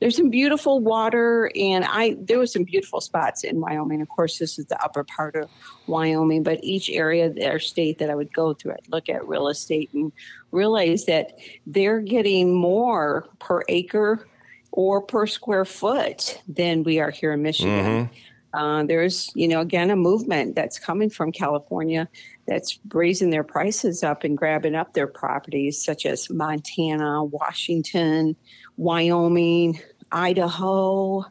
There's some beautiful water, and I there was some beautiful spots in Wyoming. Of course, this is the upper part of Wyoming, but each area of their state that I would go through, I'd look at real estate and realize that they're getting more per acre or per square foot than we are here in Michigan. Uh, there's, you know, again, a movement that's coming from California that's raising their prices up and grabbing up their properties, such as Montana, Washington, Wyoming, Idaho.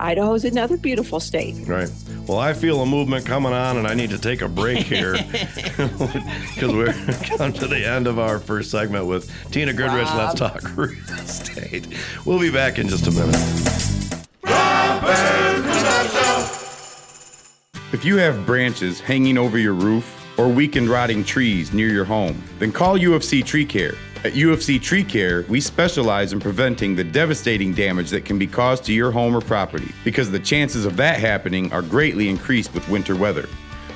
Idaho is another beautiful state. Right. Well, I feel a movement coming on, and I need to take a break here because we're come to the end of our first segment with Tina Goodrich. Let's talk real estate. We'll be back in just a minute. If you have branches hanging over your roof or weakened rotting trees near your home, then call UFC Tree Care. At UFC Tree Care, we specialize in preventing the devastating damage that can be caused to your home or property because the chances of that happening are greatly increased with winter weather.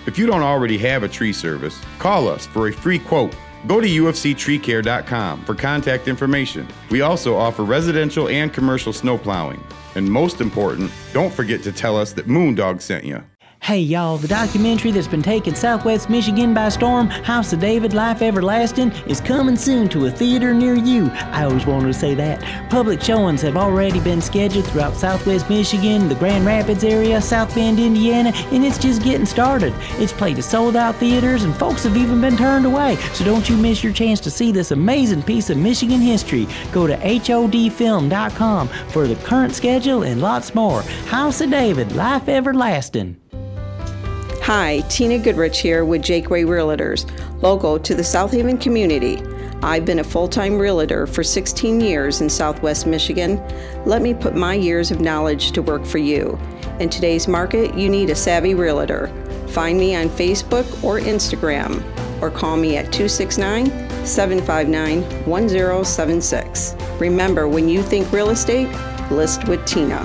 If you don't already have a tree service, call us for a free quote. Go to ufctreecare.com for contact information. We also offer residential and commercial snow plowing. And most important, don't forget to tell us that Moondog sent you. Hey y'all, the documentary that's been taking Southwest Michigan by storm, House of David Life Everlasting, is coming soon to a theater near you. I always wanted to say that. Public showings have already been scheduled throughout Southwest Michigan, the Grand Rapids area, South Bend, Indiana, and it's just getting started. It's played to sold out theaters and folks have even been turned away. So don't you miss your chance to see this amazing piece of Michigan history. Go to HODfilm.com for the current schedule and lots more. House of David, Life Everlasting. Hi, Tina Goodrich here with Jaqua Realtors, local to the South Haven community. I've been a full time realtor for 16 years in Southwest Michigan. Let me put my years of knowledge to work for you. In today's market, you need a savvy realtor. Find me on Facebook or Instagram, or call me at 269 759 1076. Remember, when you think real estate, list with Tina.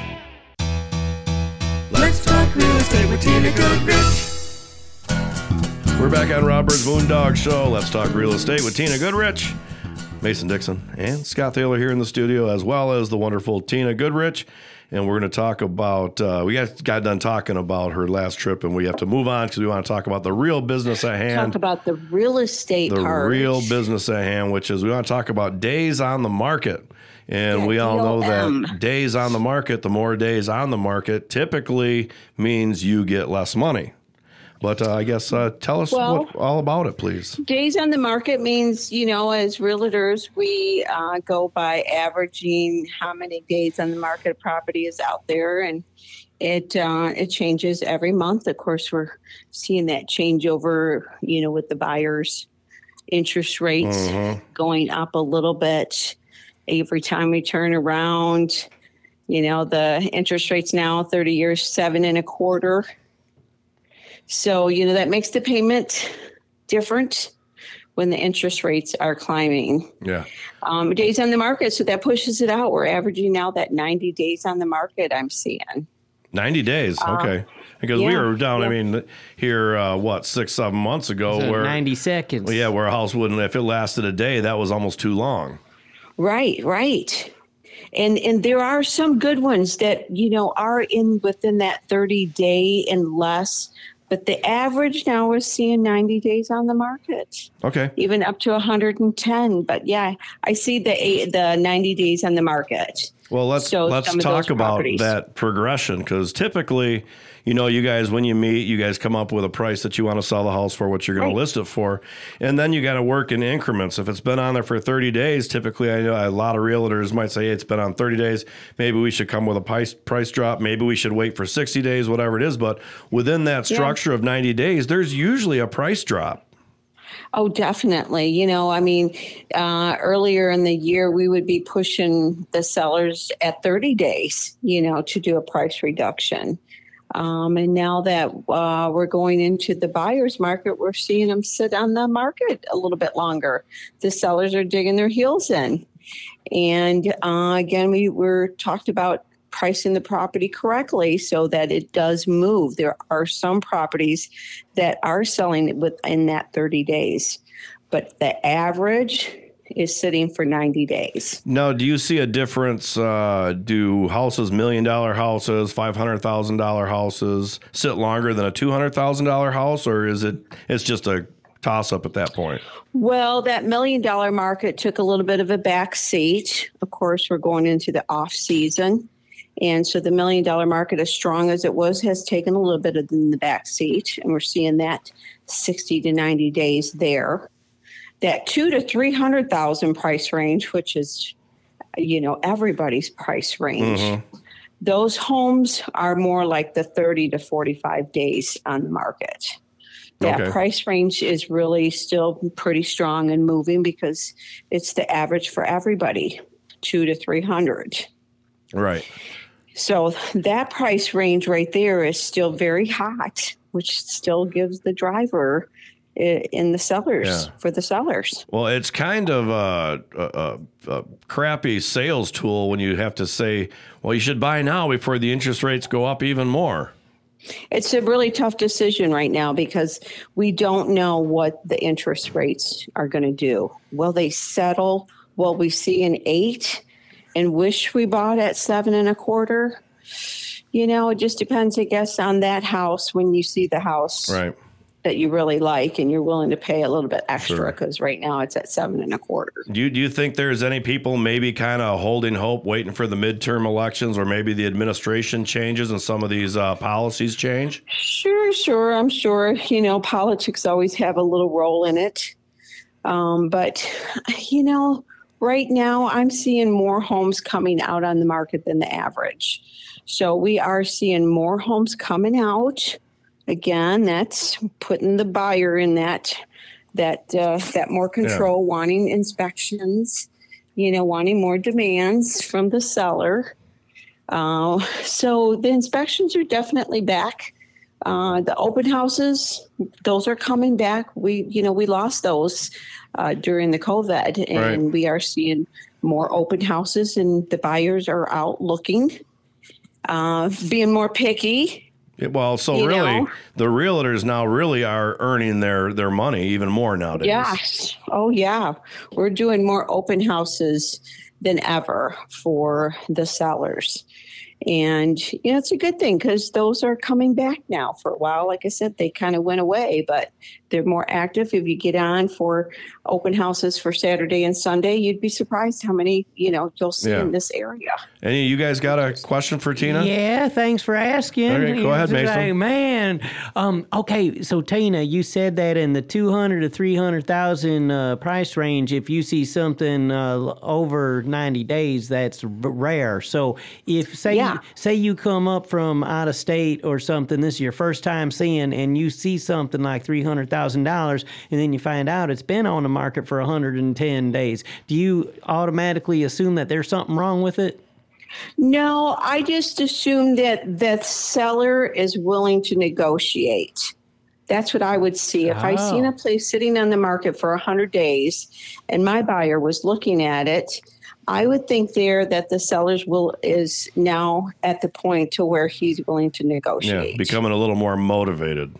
Let's talk real estate with Tina Goodrich. We're back on Rob Byrd's Moondog Show. Let's talk real estate with Tina Goodrich, Mason Dixon, and Scott Thaler here in the studio, as well as the wonderful Tina Goodrich. And we're going to talk about, uh, we got, got done talking about her last trip, and we have to move on because we want to talk about the real business at hand. Talk about the real estate the part. real business at hand, which is we want to talk about days on the market. And we all know that days on the market, the more days on the market typically means you get less money. But uh, I guess uh, tell us Well- what, all about it, please. Days on the market means, you know, as realtors, we uh, go by averaging how many days on the market a property is out there, and it uh, it changes every month. Of course, we're seeing that change over, you know, with the buyers' interest rates Mhm. going up a little bit every time we turn around. You know, the interest rates now, 30 years, seven and a quarter. So, you know, that makes the payment different when the interest rates are climbing. Yeah. Um, days on the market, so that pushes it out. We're averaging now that 90 days on the market I'm seeing. 90 days. Uh, Okay. Because we were down, I mean, here, uh, what, six, seven months ago, So where 90 seconds. Well, yeah, where a house wouldn't, if it lasted a day, that was almost too long. Right, right. And and there are some good ones that, you know, are in within that 30 day and less, but the average now is seeing 90 days on the market. Okay. Even up to 110, but yeah, I see the eight, the 90 days on the market. Well, let's So let's talk about properties. that progression because typically, you know, you guys when you meet, you guys come up with a price that you want to sell the house for, what you're going Right. to list it for, and then you got to work in increments. If it's been on there for 30 days, typically, I know a lot of realtors might say hey, it's been on 30 days. Maybe we should come with a price price drop. Maybe we should wait for 60 days, whatever it is. But within that Yeah. structure of 90 days, there's usually a price drop. Oh, definitely. You know, I mean, uh, earlier in the year, we would be pushing the sellers at 30 days, you know, to do a price reduction. Um, and now that uh, we're going into the buyer's market, we're seeing them sit on the market a little bit longer. The sellers are digging their heels in. And uh, again, we were talked about pricing the property correctly so that it does move. There are some properties that are selling within that 30 days, but the average is sitting for 90 days. Now, do you see a difference? Uh, do houses, million dollar houses, five hundred thousand dollar houses, sit longer than a two hundred thousand dollar house, or is it? It's just a toss up at that point. Well, that million dollar market took a little bit of a back seat. Of course, we're going into the off season. And so the million dollar market, as strong as it was, has taken a little bit of the back seat. And we're seeing that 60 to 90 days there. That two to 300,000 price range, which is, you know, everybody's price range. Mm-hmm. Those homes are more like the 30 to 45 days on the market. That Okay. price range is really still pretty strong and moving because it's the average for everybody, two to 300. Right. So that price range right there is still very hot, which still gives the driver eh, in the sellers Yeah. for the sellers. Well, it's kind of a, a, a, a crappy sales tool when you have to say, "Well, you should buy now before the interest rates go up even more." It's a really tough decision right now because we don't know what the interest rates are going to do. Will they settle? Will we see an eight and wish we bought at seven and a quarter? You know, it just depends, I guess, on that house when you see the house Right. that you really like and you're willing to pay a little bit extra Sure. because right now it's at seven and a quarter. Do you, do you think there's any people maybe kind of holding hope, waiting for the midterm elections, or maybe the administration changes and some of these uh, policies change? Sure, sure. I'm sure, you know, politics always have a little role in it. Um, but, you know, right now I'm seeing more homes coming out on the market than the average. So we are seeing more homes coming out. Again, that's putting the buyer in that that uh, that more control, wanting inspections, you know, wanting more demands from the seller. Uh, so the inspections are definitely back. Uh, the open houses, those are coming back. We, you know, we lost those uh, during the COVID, and Right. we are seeing more open houses, and the buyers are out looking, uh, being more picky. Well, so You really, know? the realtors now really are earning their their money even more nowadays. Yes. Oh, yeah. We're doing more open houses than ever for the sellers. And, you know, it's a good thing because those are coming back now for a while. Like I said, they kind of went away, but they're more active. If you get on for open houses for Saturday and Sunday, you'd be surprised how many, you know, you'll see Yeah. in this area. Any you guys got a question for Tina? Yeah, thanks for asking. Okay, go ahead, Mason. like, man, um, okay, so Tina, you said that in the two hundred to three hundred thousand uh, price range, if you see something uh, over ninety days, that's r- rare. So if say Yeah. say you come up from out of state or something, this is your first time seeing, and you see something like three hundred thousand dollars, and then you find out it's been on the market for hundred and ten days, do you automatically assume that there's something wrong with it? No, I just assume that the seller is willing to negotiate. That's what I would see. If I seen a oh. place sitting on the market for 100 days and my buyer was looking at it, I would think there that the seller's will is now at the point to where he's willing to negotiate. Yeah, negotiate. becoming a little more motivated.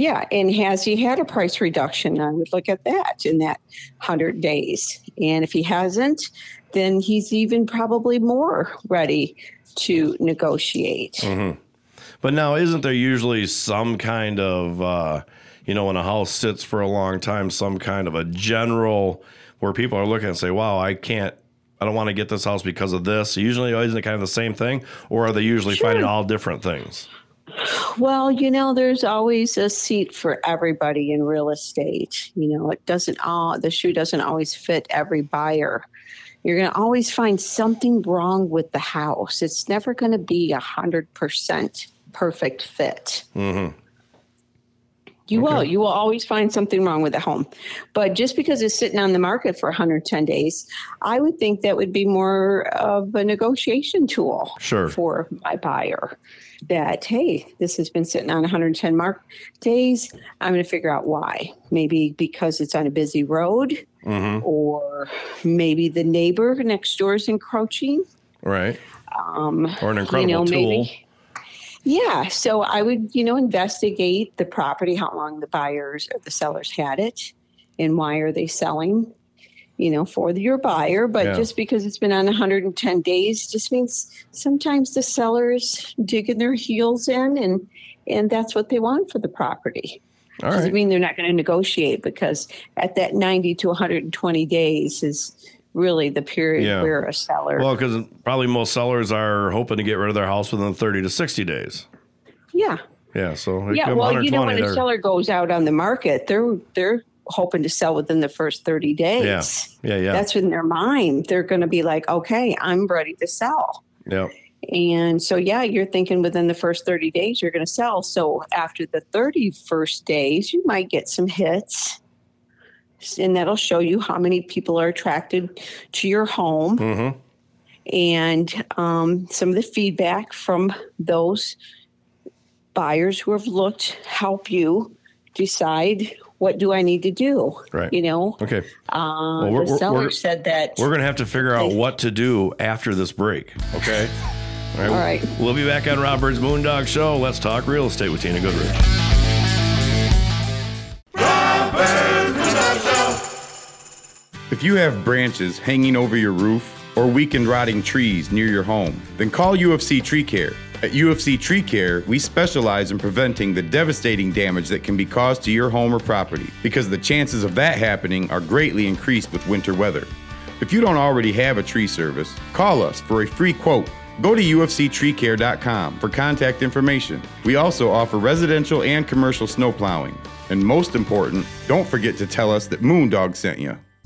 Yeah, and has he had a price reduction? I would look at that in that 100 days. And if he hasn't, then he's even probably more ready to negotiate. hmm But now, isn't there usually some kind of, uh, you know, when a house sits for a long time, some kind of a general where people are looking and say, wow, I can't, I don't want to get this house because of this. Usually, isn't it kind of the same thing? Or are they usually finding all different things? Well, you know, there's always a seat for everybody in real estate. You know, it doesn't all, the shoe doesn't always fit every buyer. You're going to always find something wrong with the house. It's never going to be a 100% perfect fit. Mm-hmm. You will. You will always find something wrong with the home. But just because it's sitting on the market for 110 days, I would think that would be more of a negotiation tool Sure. for my buyer. That, hey, this has been sitting on 110 mark days. I'm going to figure out why. Maybe because it's on a busy road, Mm-hmm. or maybe the neighbor next door is encroaching. Right. Um, Or an incredible you know, tool. maybe- yeah, so I would, you know, investigate the property, how long the buyers or the sellers had it, and why are they selling, you know, for your buyer. But Yeah. just because it's been on 110 days just means sometimes the sellers digging their heels in and and that's what they want for the property. All Doesn't right. mean they're not going to negotiate because at that 90 to 120 days is really the period Yeah. where a seller. Well, because probably most sellers are hoping to get rid of their house within 30 to 60 days. yeah. Yeah, so Yeah, well, you know, when a seller goes out on the market, they're they're hoping to sell within the first 30 days. Yeah, yeah, yeah. That's in their mind. They're going to be like, okay, I'm ready to sell. yeah. And so, yeah, you're thinking within the first 30 days you're going to sell. So after the 31st days, you might get some hits. And that'll show you how many people are attracted to your home Mm-hmm. and um, some of the feedback from those buyers who have looked help you decide what do I need to do. Right. You know, Okay. uh, Well, we're- the seller we're- said that. We're going to have to figure out what to do after this break. Okay. All right. All right. We'll be back on Rob Byrd's Moondog Show. Let's talk real estate with Tina Goodrich. If you have branches hanging over your roof or weakened rotting trees near your home, then call UFC Tree Care. At UFC Tree Care, we specialize in preventing the devastating damage that can be caused to your home or property because the chances of that happening are greatly increased with winter weather. If you don't already have a tree service, call us for a free quote. Go to ufctreecare.com for contact information. We also offer residential and commercial snow plowing. And most important, don't forget to tell us that Moondog sent you.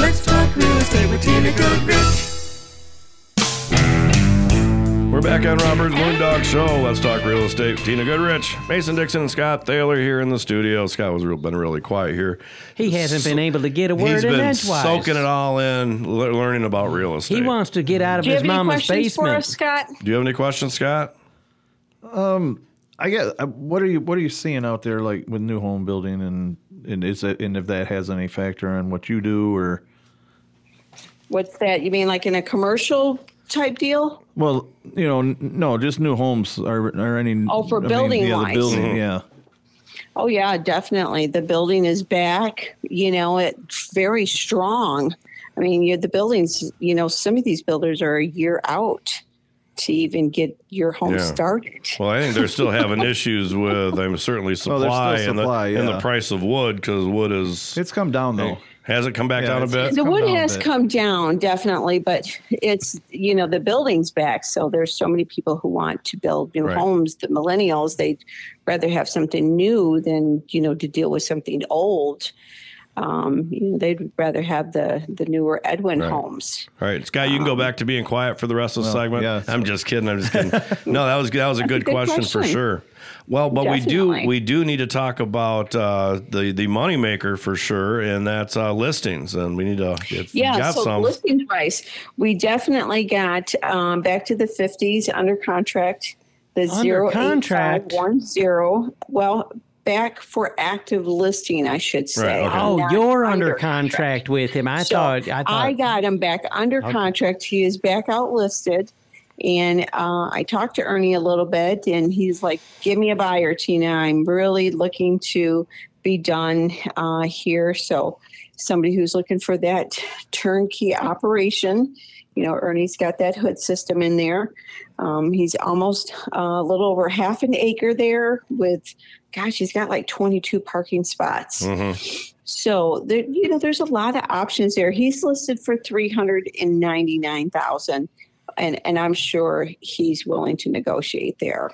Let's talk real estate with Tina Goodrich. We're back on Rob Byrd's Moondog Show. Let's talk real estate. with Tina Goodrich, Mason Dixon, and Scott Thaler here in the studio. Scott was real, been really quiet here. He hasn't been able to get a word He's in been edgewise. soaking it all in, le- learning about real estate. He wants to get out of Do you his have any mama's questions for basement. us, Scott? Do you have any questions, Scott? Um, I guess uh, what are you what are you seeing out there like with new home building and and is that and if that has any factor on what you do or What's that? You mean like in a commercial type deal? well you know n- no just new homes are are any Oh, for I mean, building yeah, wise. building Mm-hmm. yeah Oh yeah, definitely. The building is back. You know, it's very strong. I mean, you, the buildings. You know, some of these builders are a year out to even get your home Yeah. started. Well, I think they're still having issues with um, certainly Oh, supply, and, supply, the, and the price of wood because wood is. It's come down though. Has it come back Yeah, down a bit? the wood has bit. come down definitely, but it's you know the building's back. So there's so many people who want to build new Right. homes. The millennials they'd rather have something new than you know to deal with something old. Um, you know, they'd rather have the the newer Edwin Right. homes. All right, Scott, you can go back to being quiet for the rest of the Well, segment. yeah, I'm just kidding. I'm just kidding. no, that was that was a That's a good, good question, for sure. Well, but we do we do need to talk about uh, the the moneymaker for sure, and that's uh, listings, and we need to if you Yeah, got so some. listing price, we definitely got um, back to the 50s under contract. The Under zero contract? one zero. Well, back for active listing, I should say. Right, okay. Oh, you're under contract with him. I So thought. I thought. I got him back under Okay. contract. He is back out listed. And uh, I talked to Ernie a little bit, and he's like, Give me a buyer, Tina. I'm really looking to be done uh, here. So, somebody who's looking for that turnkey operation. You know, Ernie's got that hood system in there. Um, he's almost uh, a little over half an acre there with, gosh, he's got like 22 parking spots. Mm-hmm. So there, you know, there's a lot of options there. He's listed for 399,000 and, and I'm sure he's willing to negotiate there.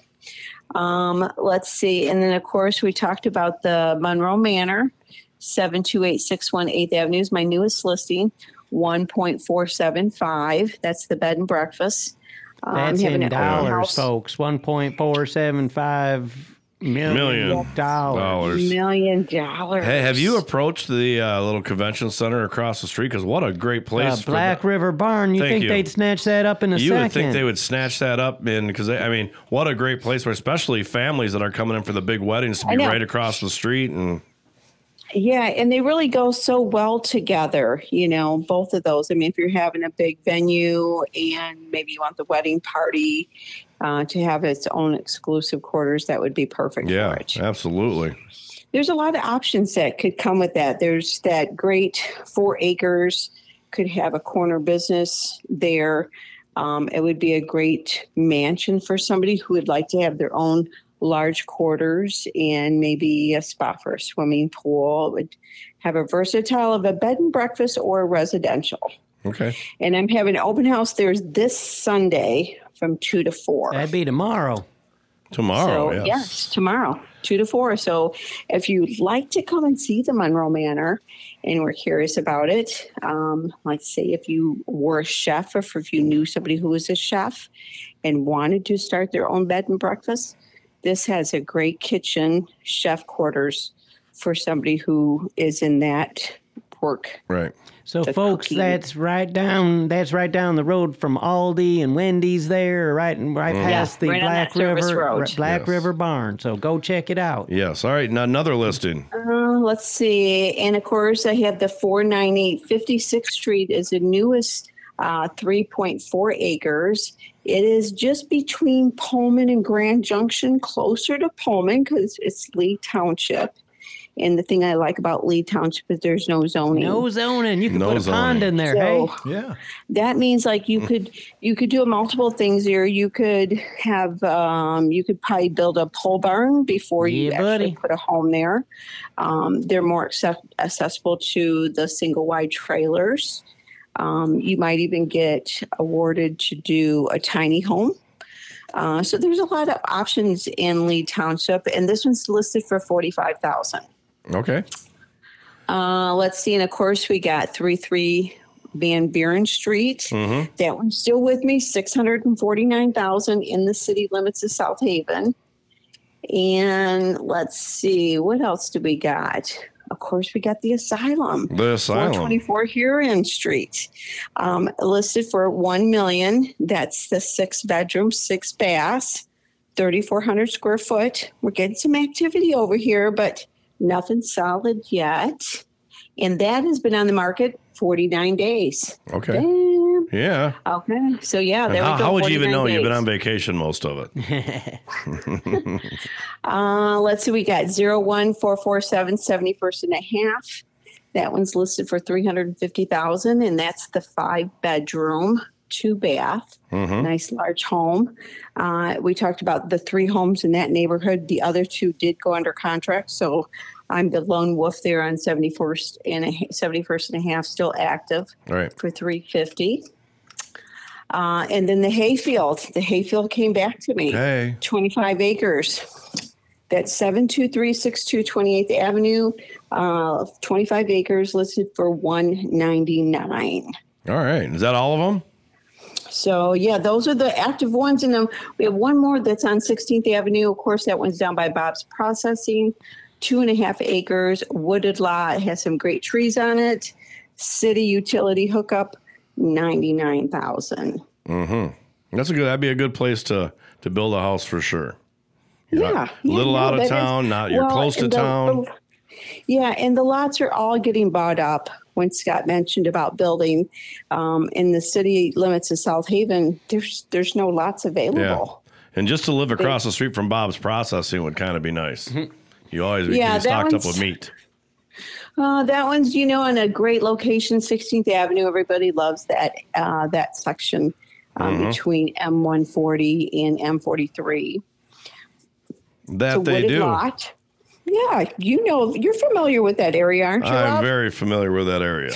Um, let's see. And then, of course, we talked about the Monroe Manor, 72861 8th Avenue is my newest listing, 1.475. That's the bed and breakfast. Um, That's in dollars, house. folks. 1.475 million, Million dollars. dollars. Million dollars. Hey, have you approached the uh, little convention center across the street? Because what a great place! For Black the- River Barn. You think you. they'd snatch that up in a you second? would think they would snatch that up in because I mean, what a great place for especially families that are coming in for the big weddings to be right across the street and Yeah, and they really go so well together, you know, both of those. I mean, if you're having a big venue and maybe you want the wedding party uh, to have its own exclusive quarters, that would be perfect yeah, for it. absolutely. There's a lot of options that could come with that. There's that great four acres, could have a corner business there. Um, it would be a great mansion for somebody who would like to have their own large quarters and maybe a spot for a swimming pool. It would have a versatile of a bed and breakfast or a residential. Okay. And I'm having an open house there this Sunday from two to four. That'd be tomorrow. Tomorrow, So, yes. yes, tomorrow, two to four. So if you'd like to come and see the Monroe Manor and we're curious about it, um, like say if you were a chef or if you knew somebody who was a chef and wanted to start their own bed and breakfast, this has a great kitchen, chef quarters for somebody who is in that work. Right. So, the folks, cooking. that's right down. That's right down the road from Aldi and Wendy's. There, right, and right Mhm. past Yeah, the right Black River road. Black Yes. River Barn. So go check it out. Yes. All right. Now another listing. Uh, let's see. And of course, I have the 498 56th Street is the newest uh, 3.4 acres. It is just between Pullman and Grand Junction, closer to Pullman because it's Lee Township. And the thing I like about Lee Township is there's no zoning. No zoning. You can No put a pond in there. So- hey. Yeah. that means like Mm. you could you could do multiple things here you could have um, you could probably build a pole barn before you actually buddy. put a home there um, they're more access- accessible to the single wide trailers um, you might even get awarded to do a tiny home uh, so there's a lot of options in Lee Township, and this one's listed for forty-five thousand. Okay. Uh, let's see. And of course, we got 3 3 Van Buren Street. Mm-hmm. That one's still with me, 649000 in the city limits of South Haven. And let's see, what else do we got? Of course, we got the asylum. The asylum. 424 Huron Street, um, listed for one million. That's the six bedroom, six baths, 3,400 square foot. We're getting some activity over here, but nothing solid yet. And that has been on the market 49 days. Okay. Damn. Yeah. Okay. So yeah, And there how, we go. how would you even 49 know? You've been on vacation most of it. Uh, let's see, we got 01447 71st and a half. That one's listed for 350,000 and that's the five bedroom, two bath, Mhm. nice large home. Uh, we talked about the three homes in that neighborhood. The other two did go under contract, so I'm the lone wolf there on 71st and a, 71st and a half, still active right. for 350. Uh, and then the hayfield, the hayfield came back to me. Hey. 25 acres. That's 72362 28th Avenue, uh, 25 acres listed for 199. All right. Is that all of them? So yeah, those are the active ones. And then we have one more that's on 16th Avenue. Of course, that one's down by Bob's Processing. Two and a half acres, wooded lot, has some great trees on it. City utility hookup, 99,000. Mm-hmm. That's a good. That'd be a good place to to build a house for sure. You're Yeah, yeah, little no, out that of is- town. Not you're well, close to the- town. Yeah, and the lots are all getting bought up. When Scott mentioned about building um, in the city limits of South Haven, there's there's no lots available. yeah. available. And just to live across the street from Bob's Processing would kind of be nice. You always be Yeah, stocked up with meat. Uh, that one's you know in a great location, 16th Avenue. Everybody loves that uh, that section um, Mhm. between M140 and M43. That it's a they do. lot. Yeah, you know, you're familiar with that area, aren't you, I'm Rob? very familiar with that area.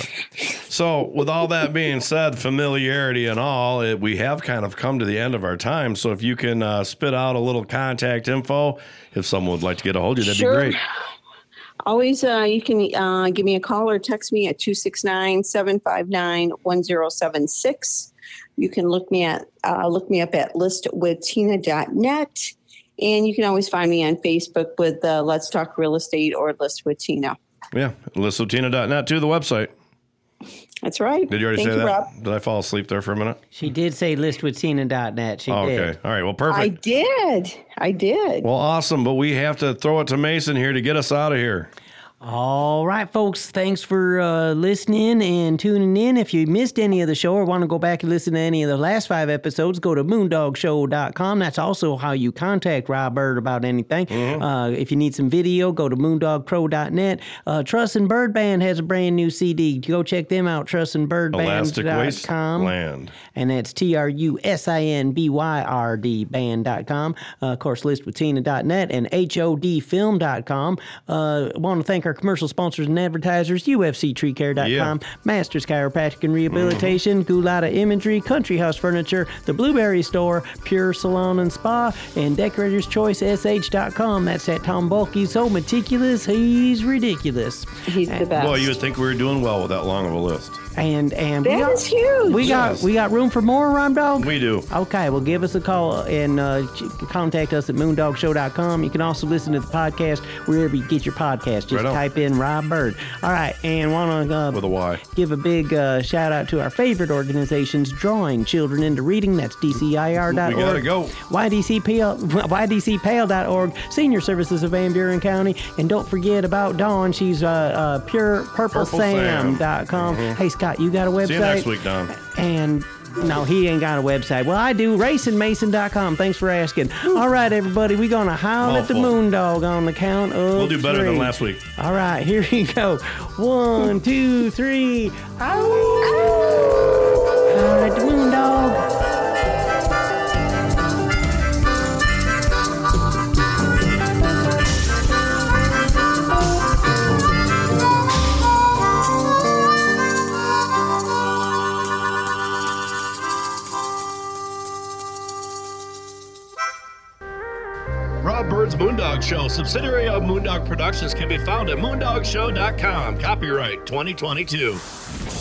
So, with all that being said, familiarity and all, it, we have kind of come to the end of our time. So, if you can uh, spit out a little contact info, if someone would like to get a hold of you, that'd Sure. be great. Always, uh, you can uh, give me a call or text me at 269 759 1076. You can look me at uh, look me up at listwithtina.net. And you can always find me on Facebook with uh, Let's Talk Real Estate or List with Tina. Yeah, listwithtina.net too, the website. That's right. Did you already Thank say you, that? Rob. Did I fall asleep there for a minute? She did say listwithtina.net. She Oh, did. okay. All right. Well, perfect. I did. I did. Well, awesome. But we have to throw it to Mason here to get us out of here. All right, folks. Thanks for uh, listening and tuning in. If you missed any of the show or want to go back and listen to any of the last five episodes, go to moondogshow.com. That's also how you contact Rob Byrd about anything. Mm-hmm. Uh, if you need some video, go to moondogpro.net. Uh, Trusin' Byrd Band has a brand new CD. Go check them out, Waste trusinbyrdband.com. Land. And that's T R U S I N B Y R D band.com. Uh, of course, listwithtina.net and HODfilm.com. Uh, want to thank our commercial sponsors and advertisers UFCTreeCare.com, Yeah. Masters Chiropractic and Rehabilitation, mm-hmm. Gulata Imagery, Country House Furniture, The Blueberry Store, Pure Salon and Spa, and Decorator's Choice SH.com. That's that Tom Bulky, so meticulous, he's ridiculous. He's the best. Well, you would think we were doing well with that long of a list. And and we got, is huge. We got Yes. we got room for more, Ron Dog. We do. Okay, well, give us a call and uh, contact us at moondogshow.com. You can also listen to the podcast wherever you get your podcast. Just Right type in Rob Byrd. All right, and want to uh, With a Y. give a big uh, shout out to our favorite organizations, Drawing Children into Reading. That's DCIR.org. We gotta go. YDCPL, YDCPAL.org, Senior Services of Van Buren County. And don't forget about Dawn. She's uh, uh, PurePurpleSam.com. Mhm. Hey, Scott, you got a website? See you next week, Dawn. And no, he ain't got a website. Well, I do. RacingMason.com. Thanks for asking. All right, everybody, we're going to howl at the Mouthful. Moondog on the count of We'll do better than last week. All right, here we go. One, two, three. Howl at the Moondog. Rob Moondog Show, subsidiary of Moondog Productions, can be found at moondogshow.com. Copyright 2022.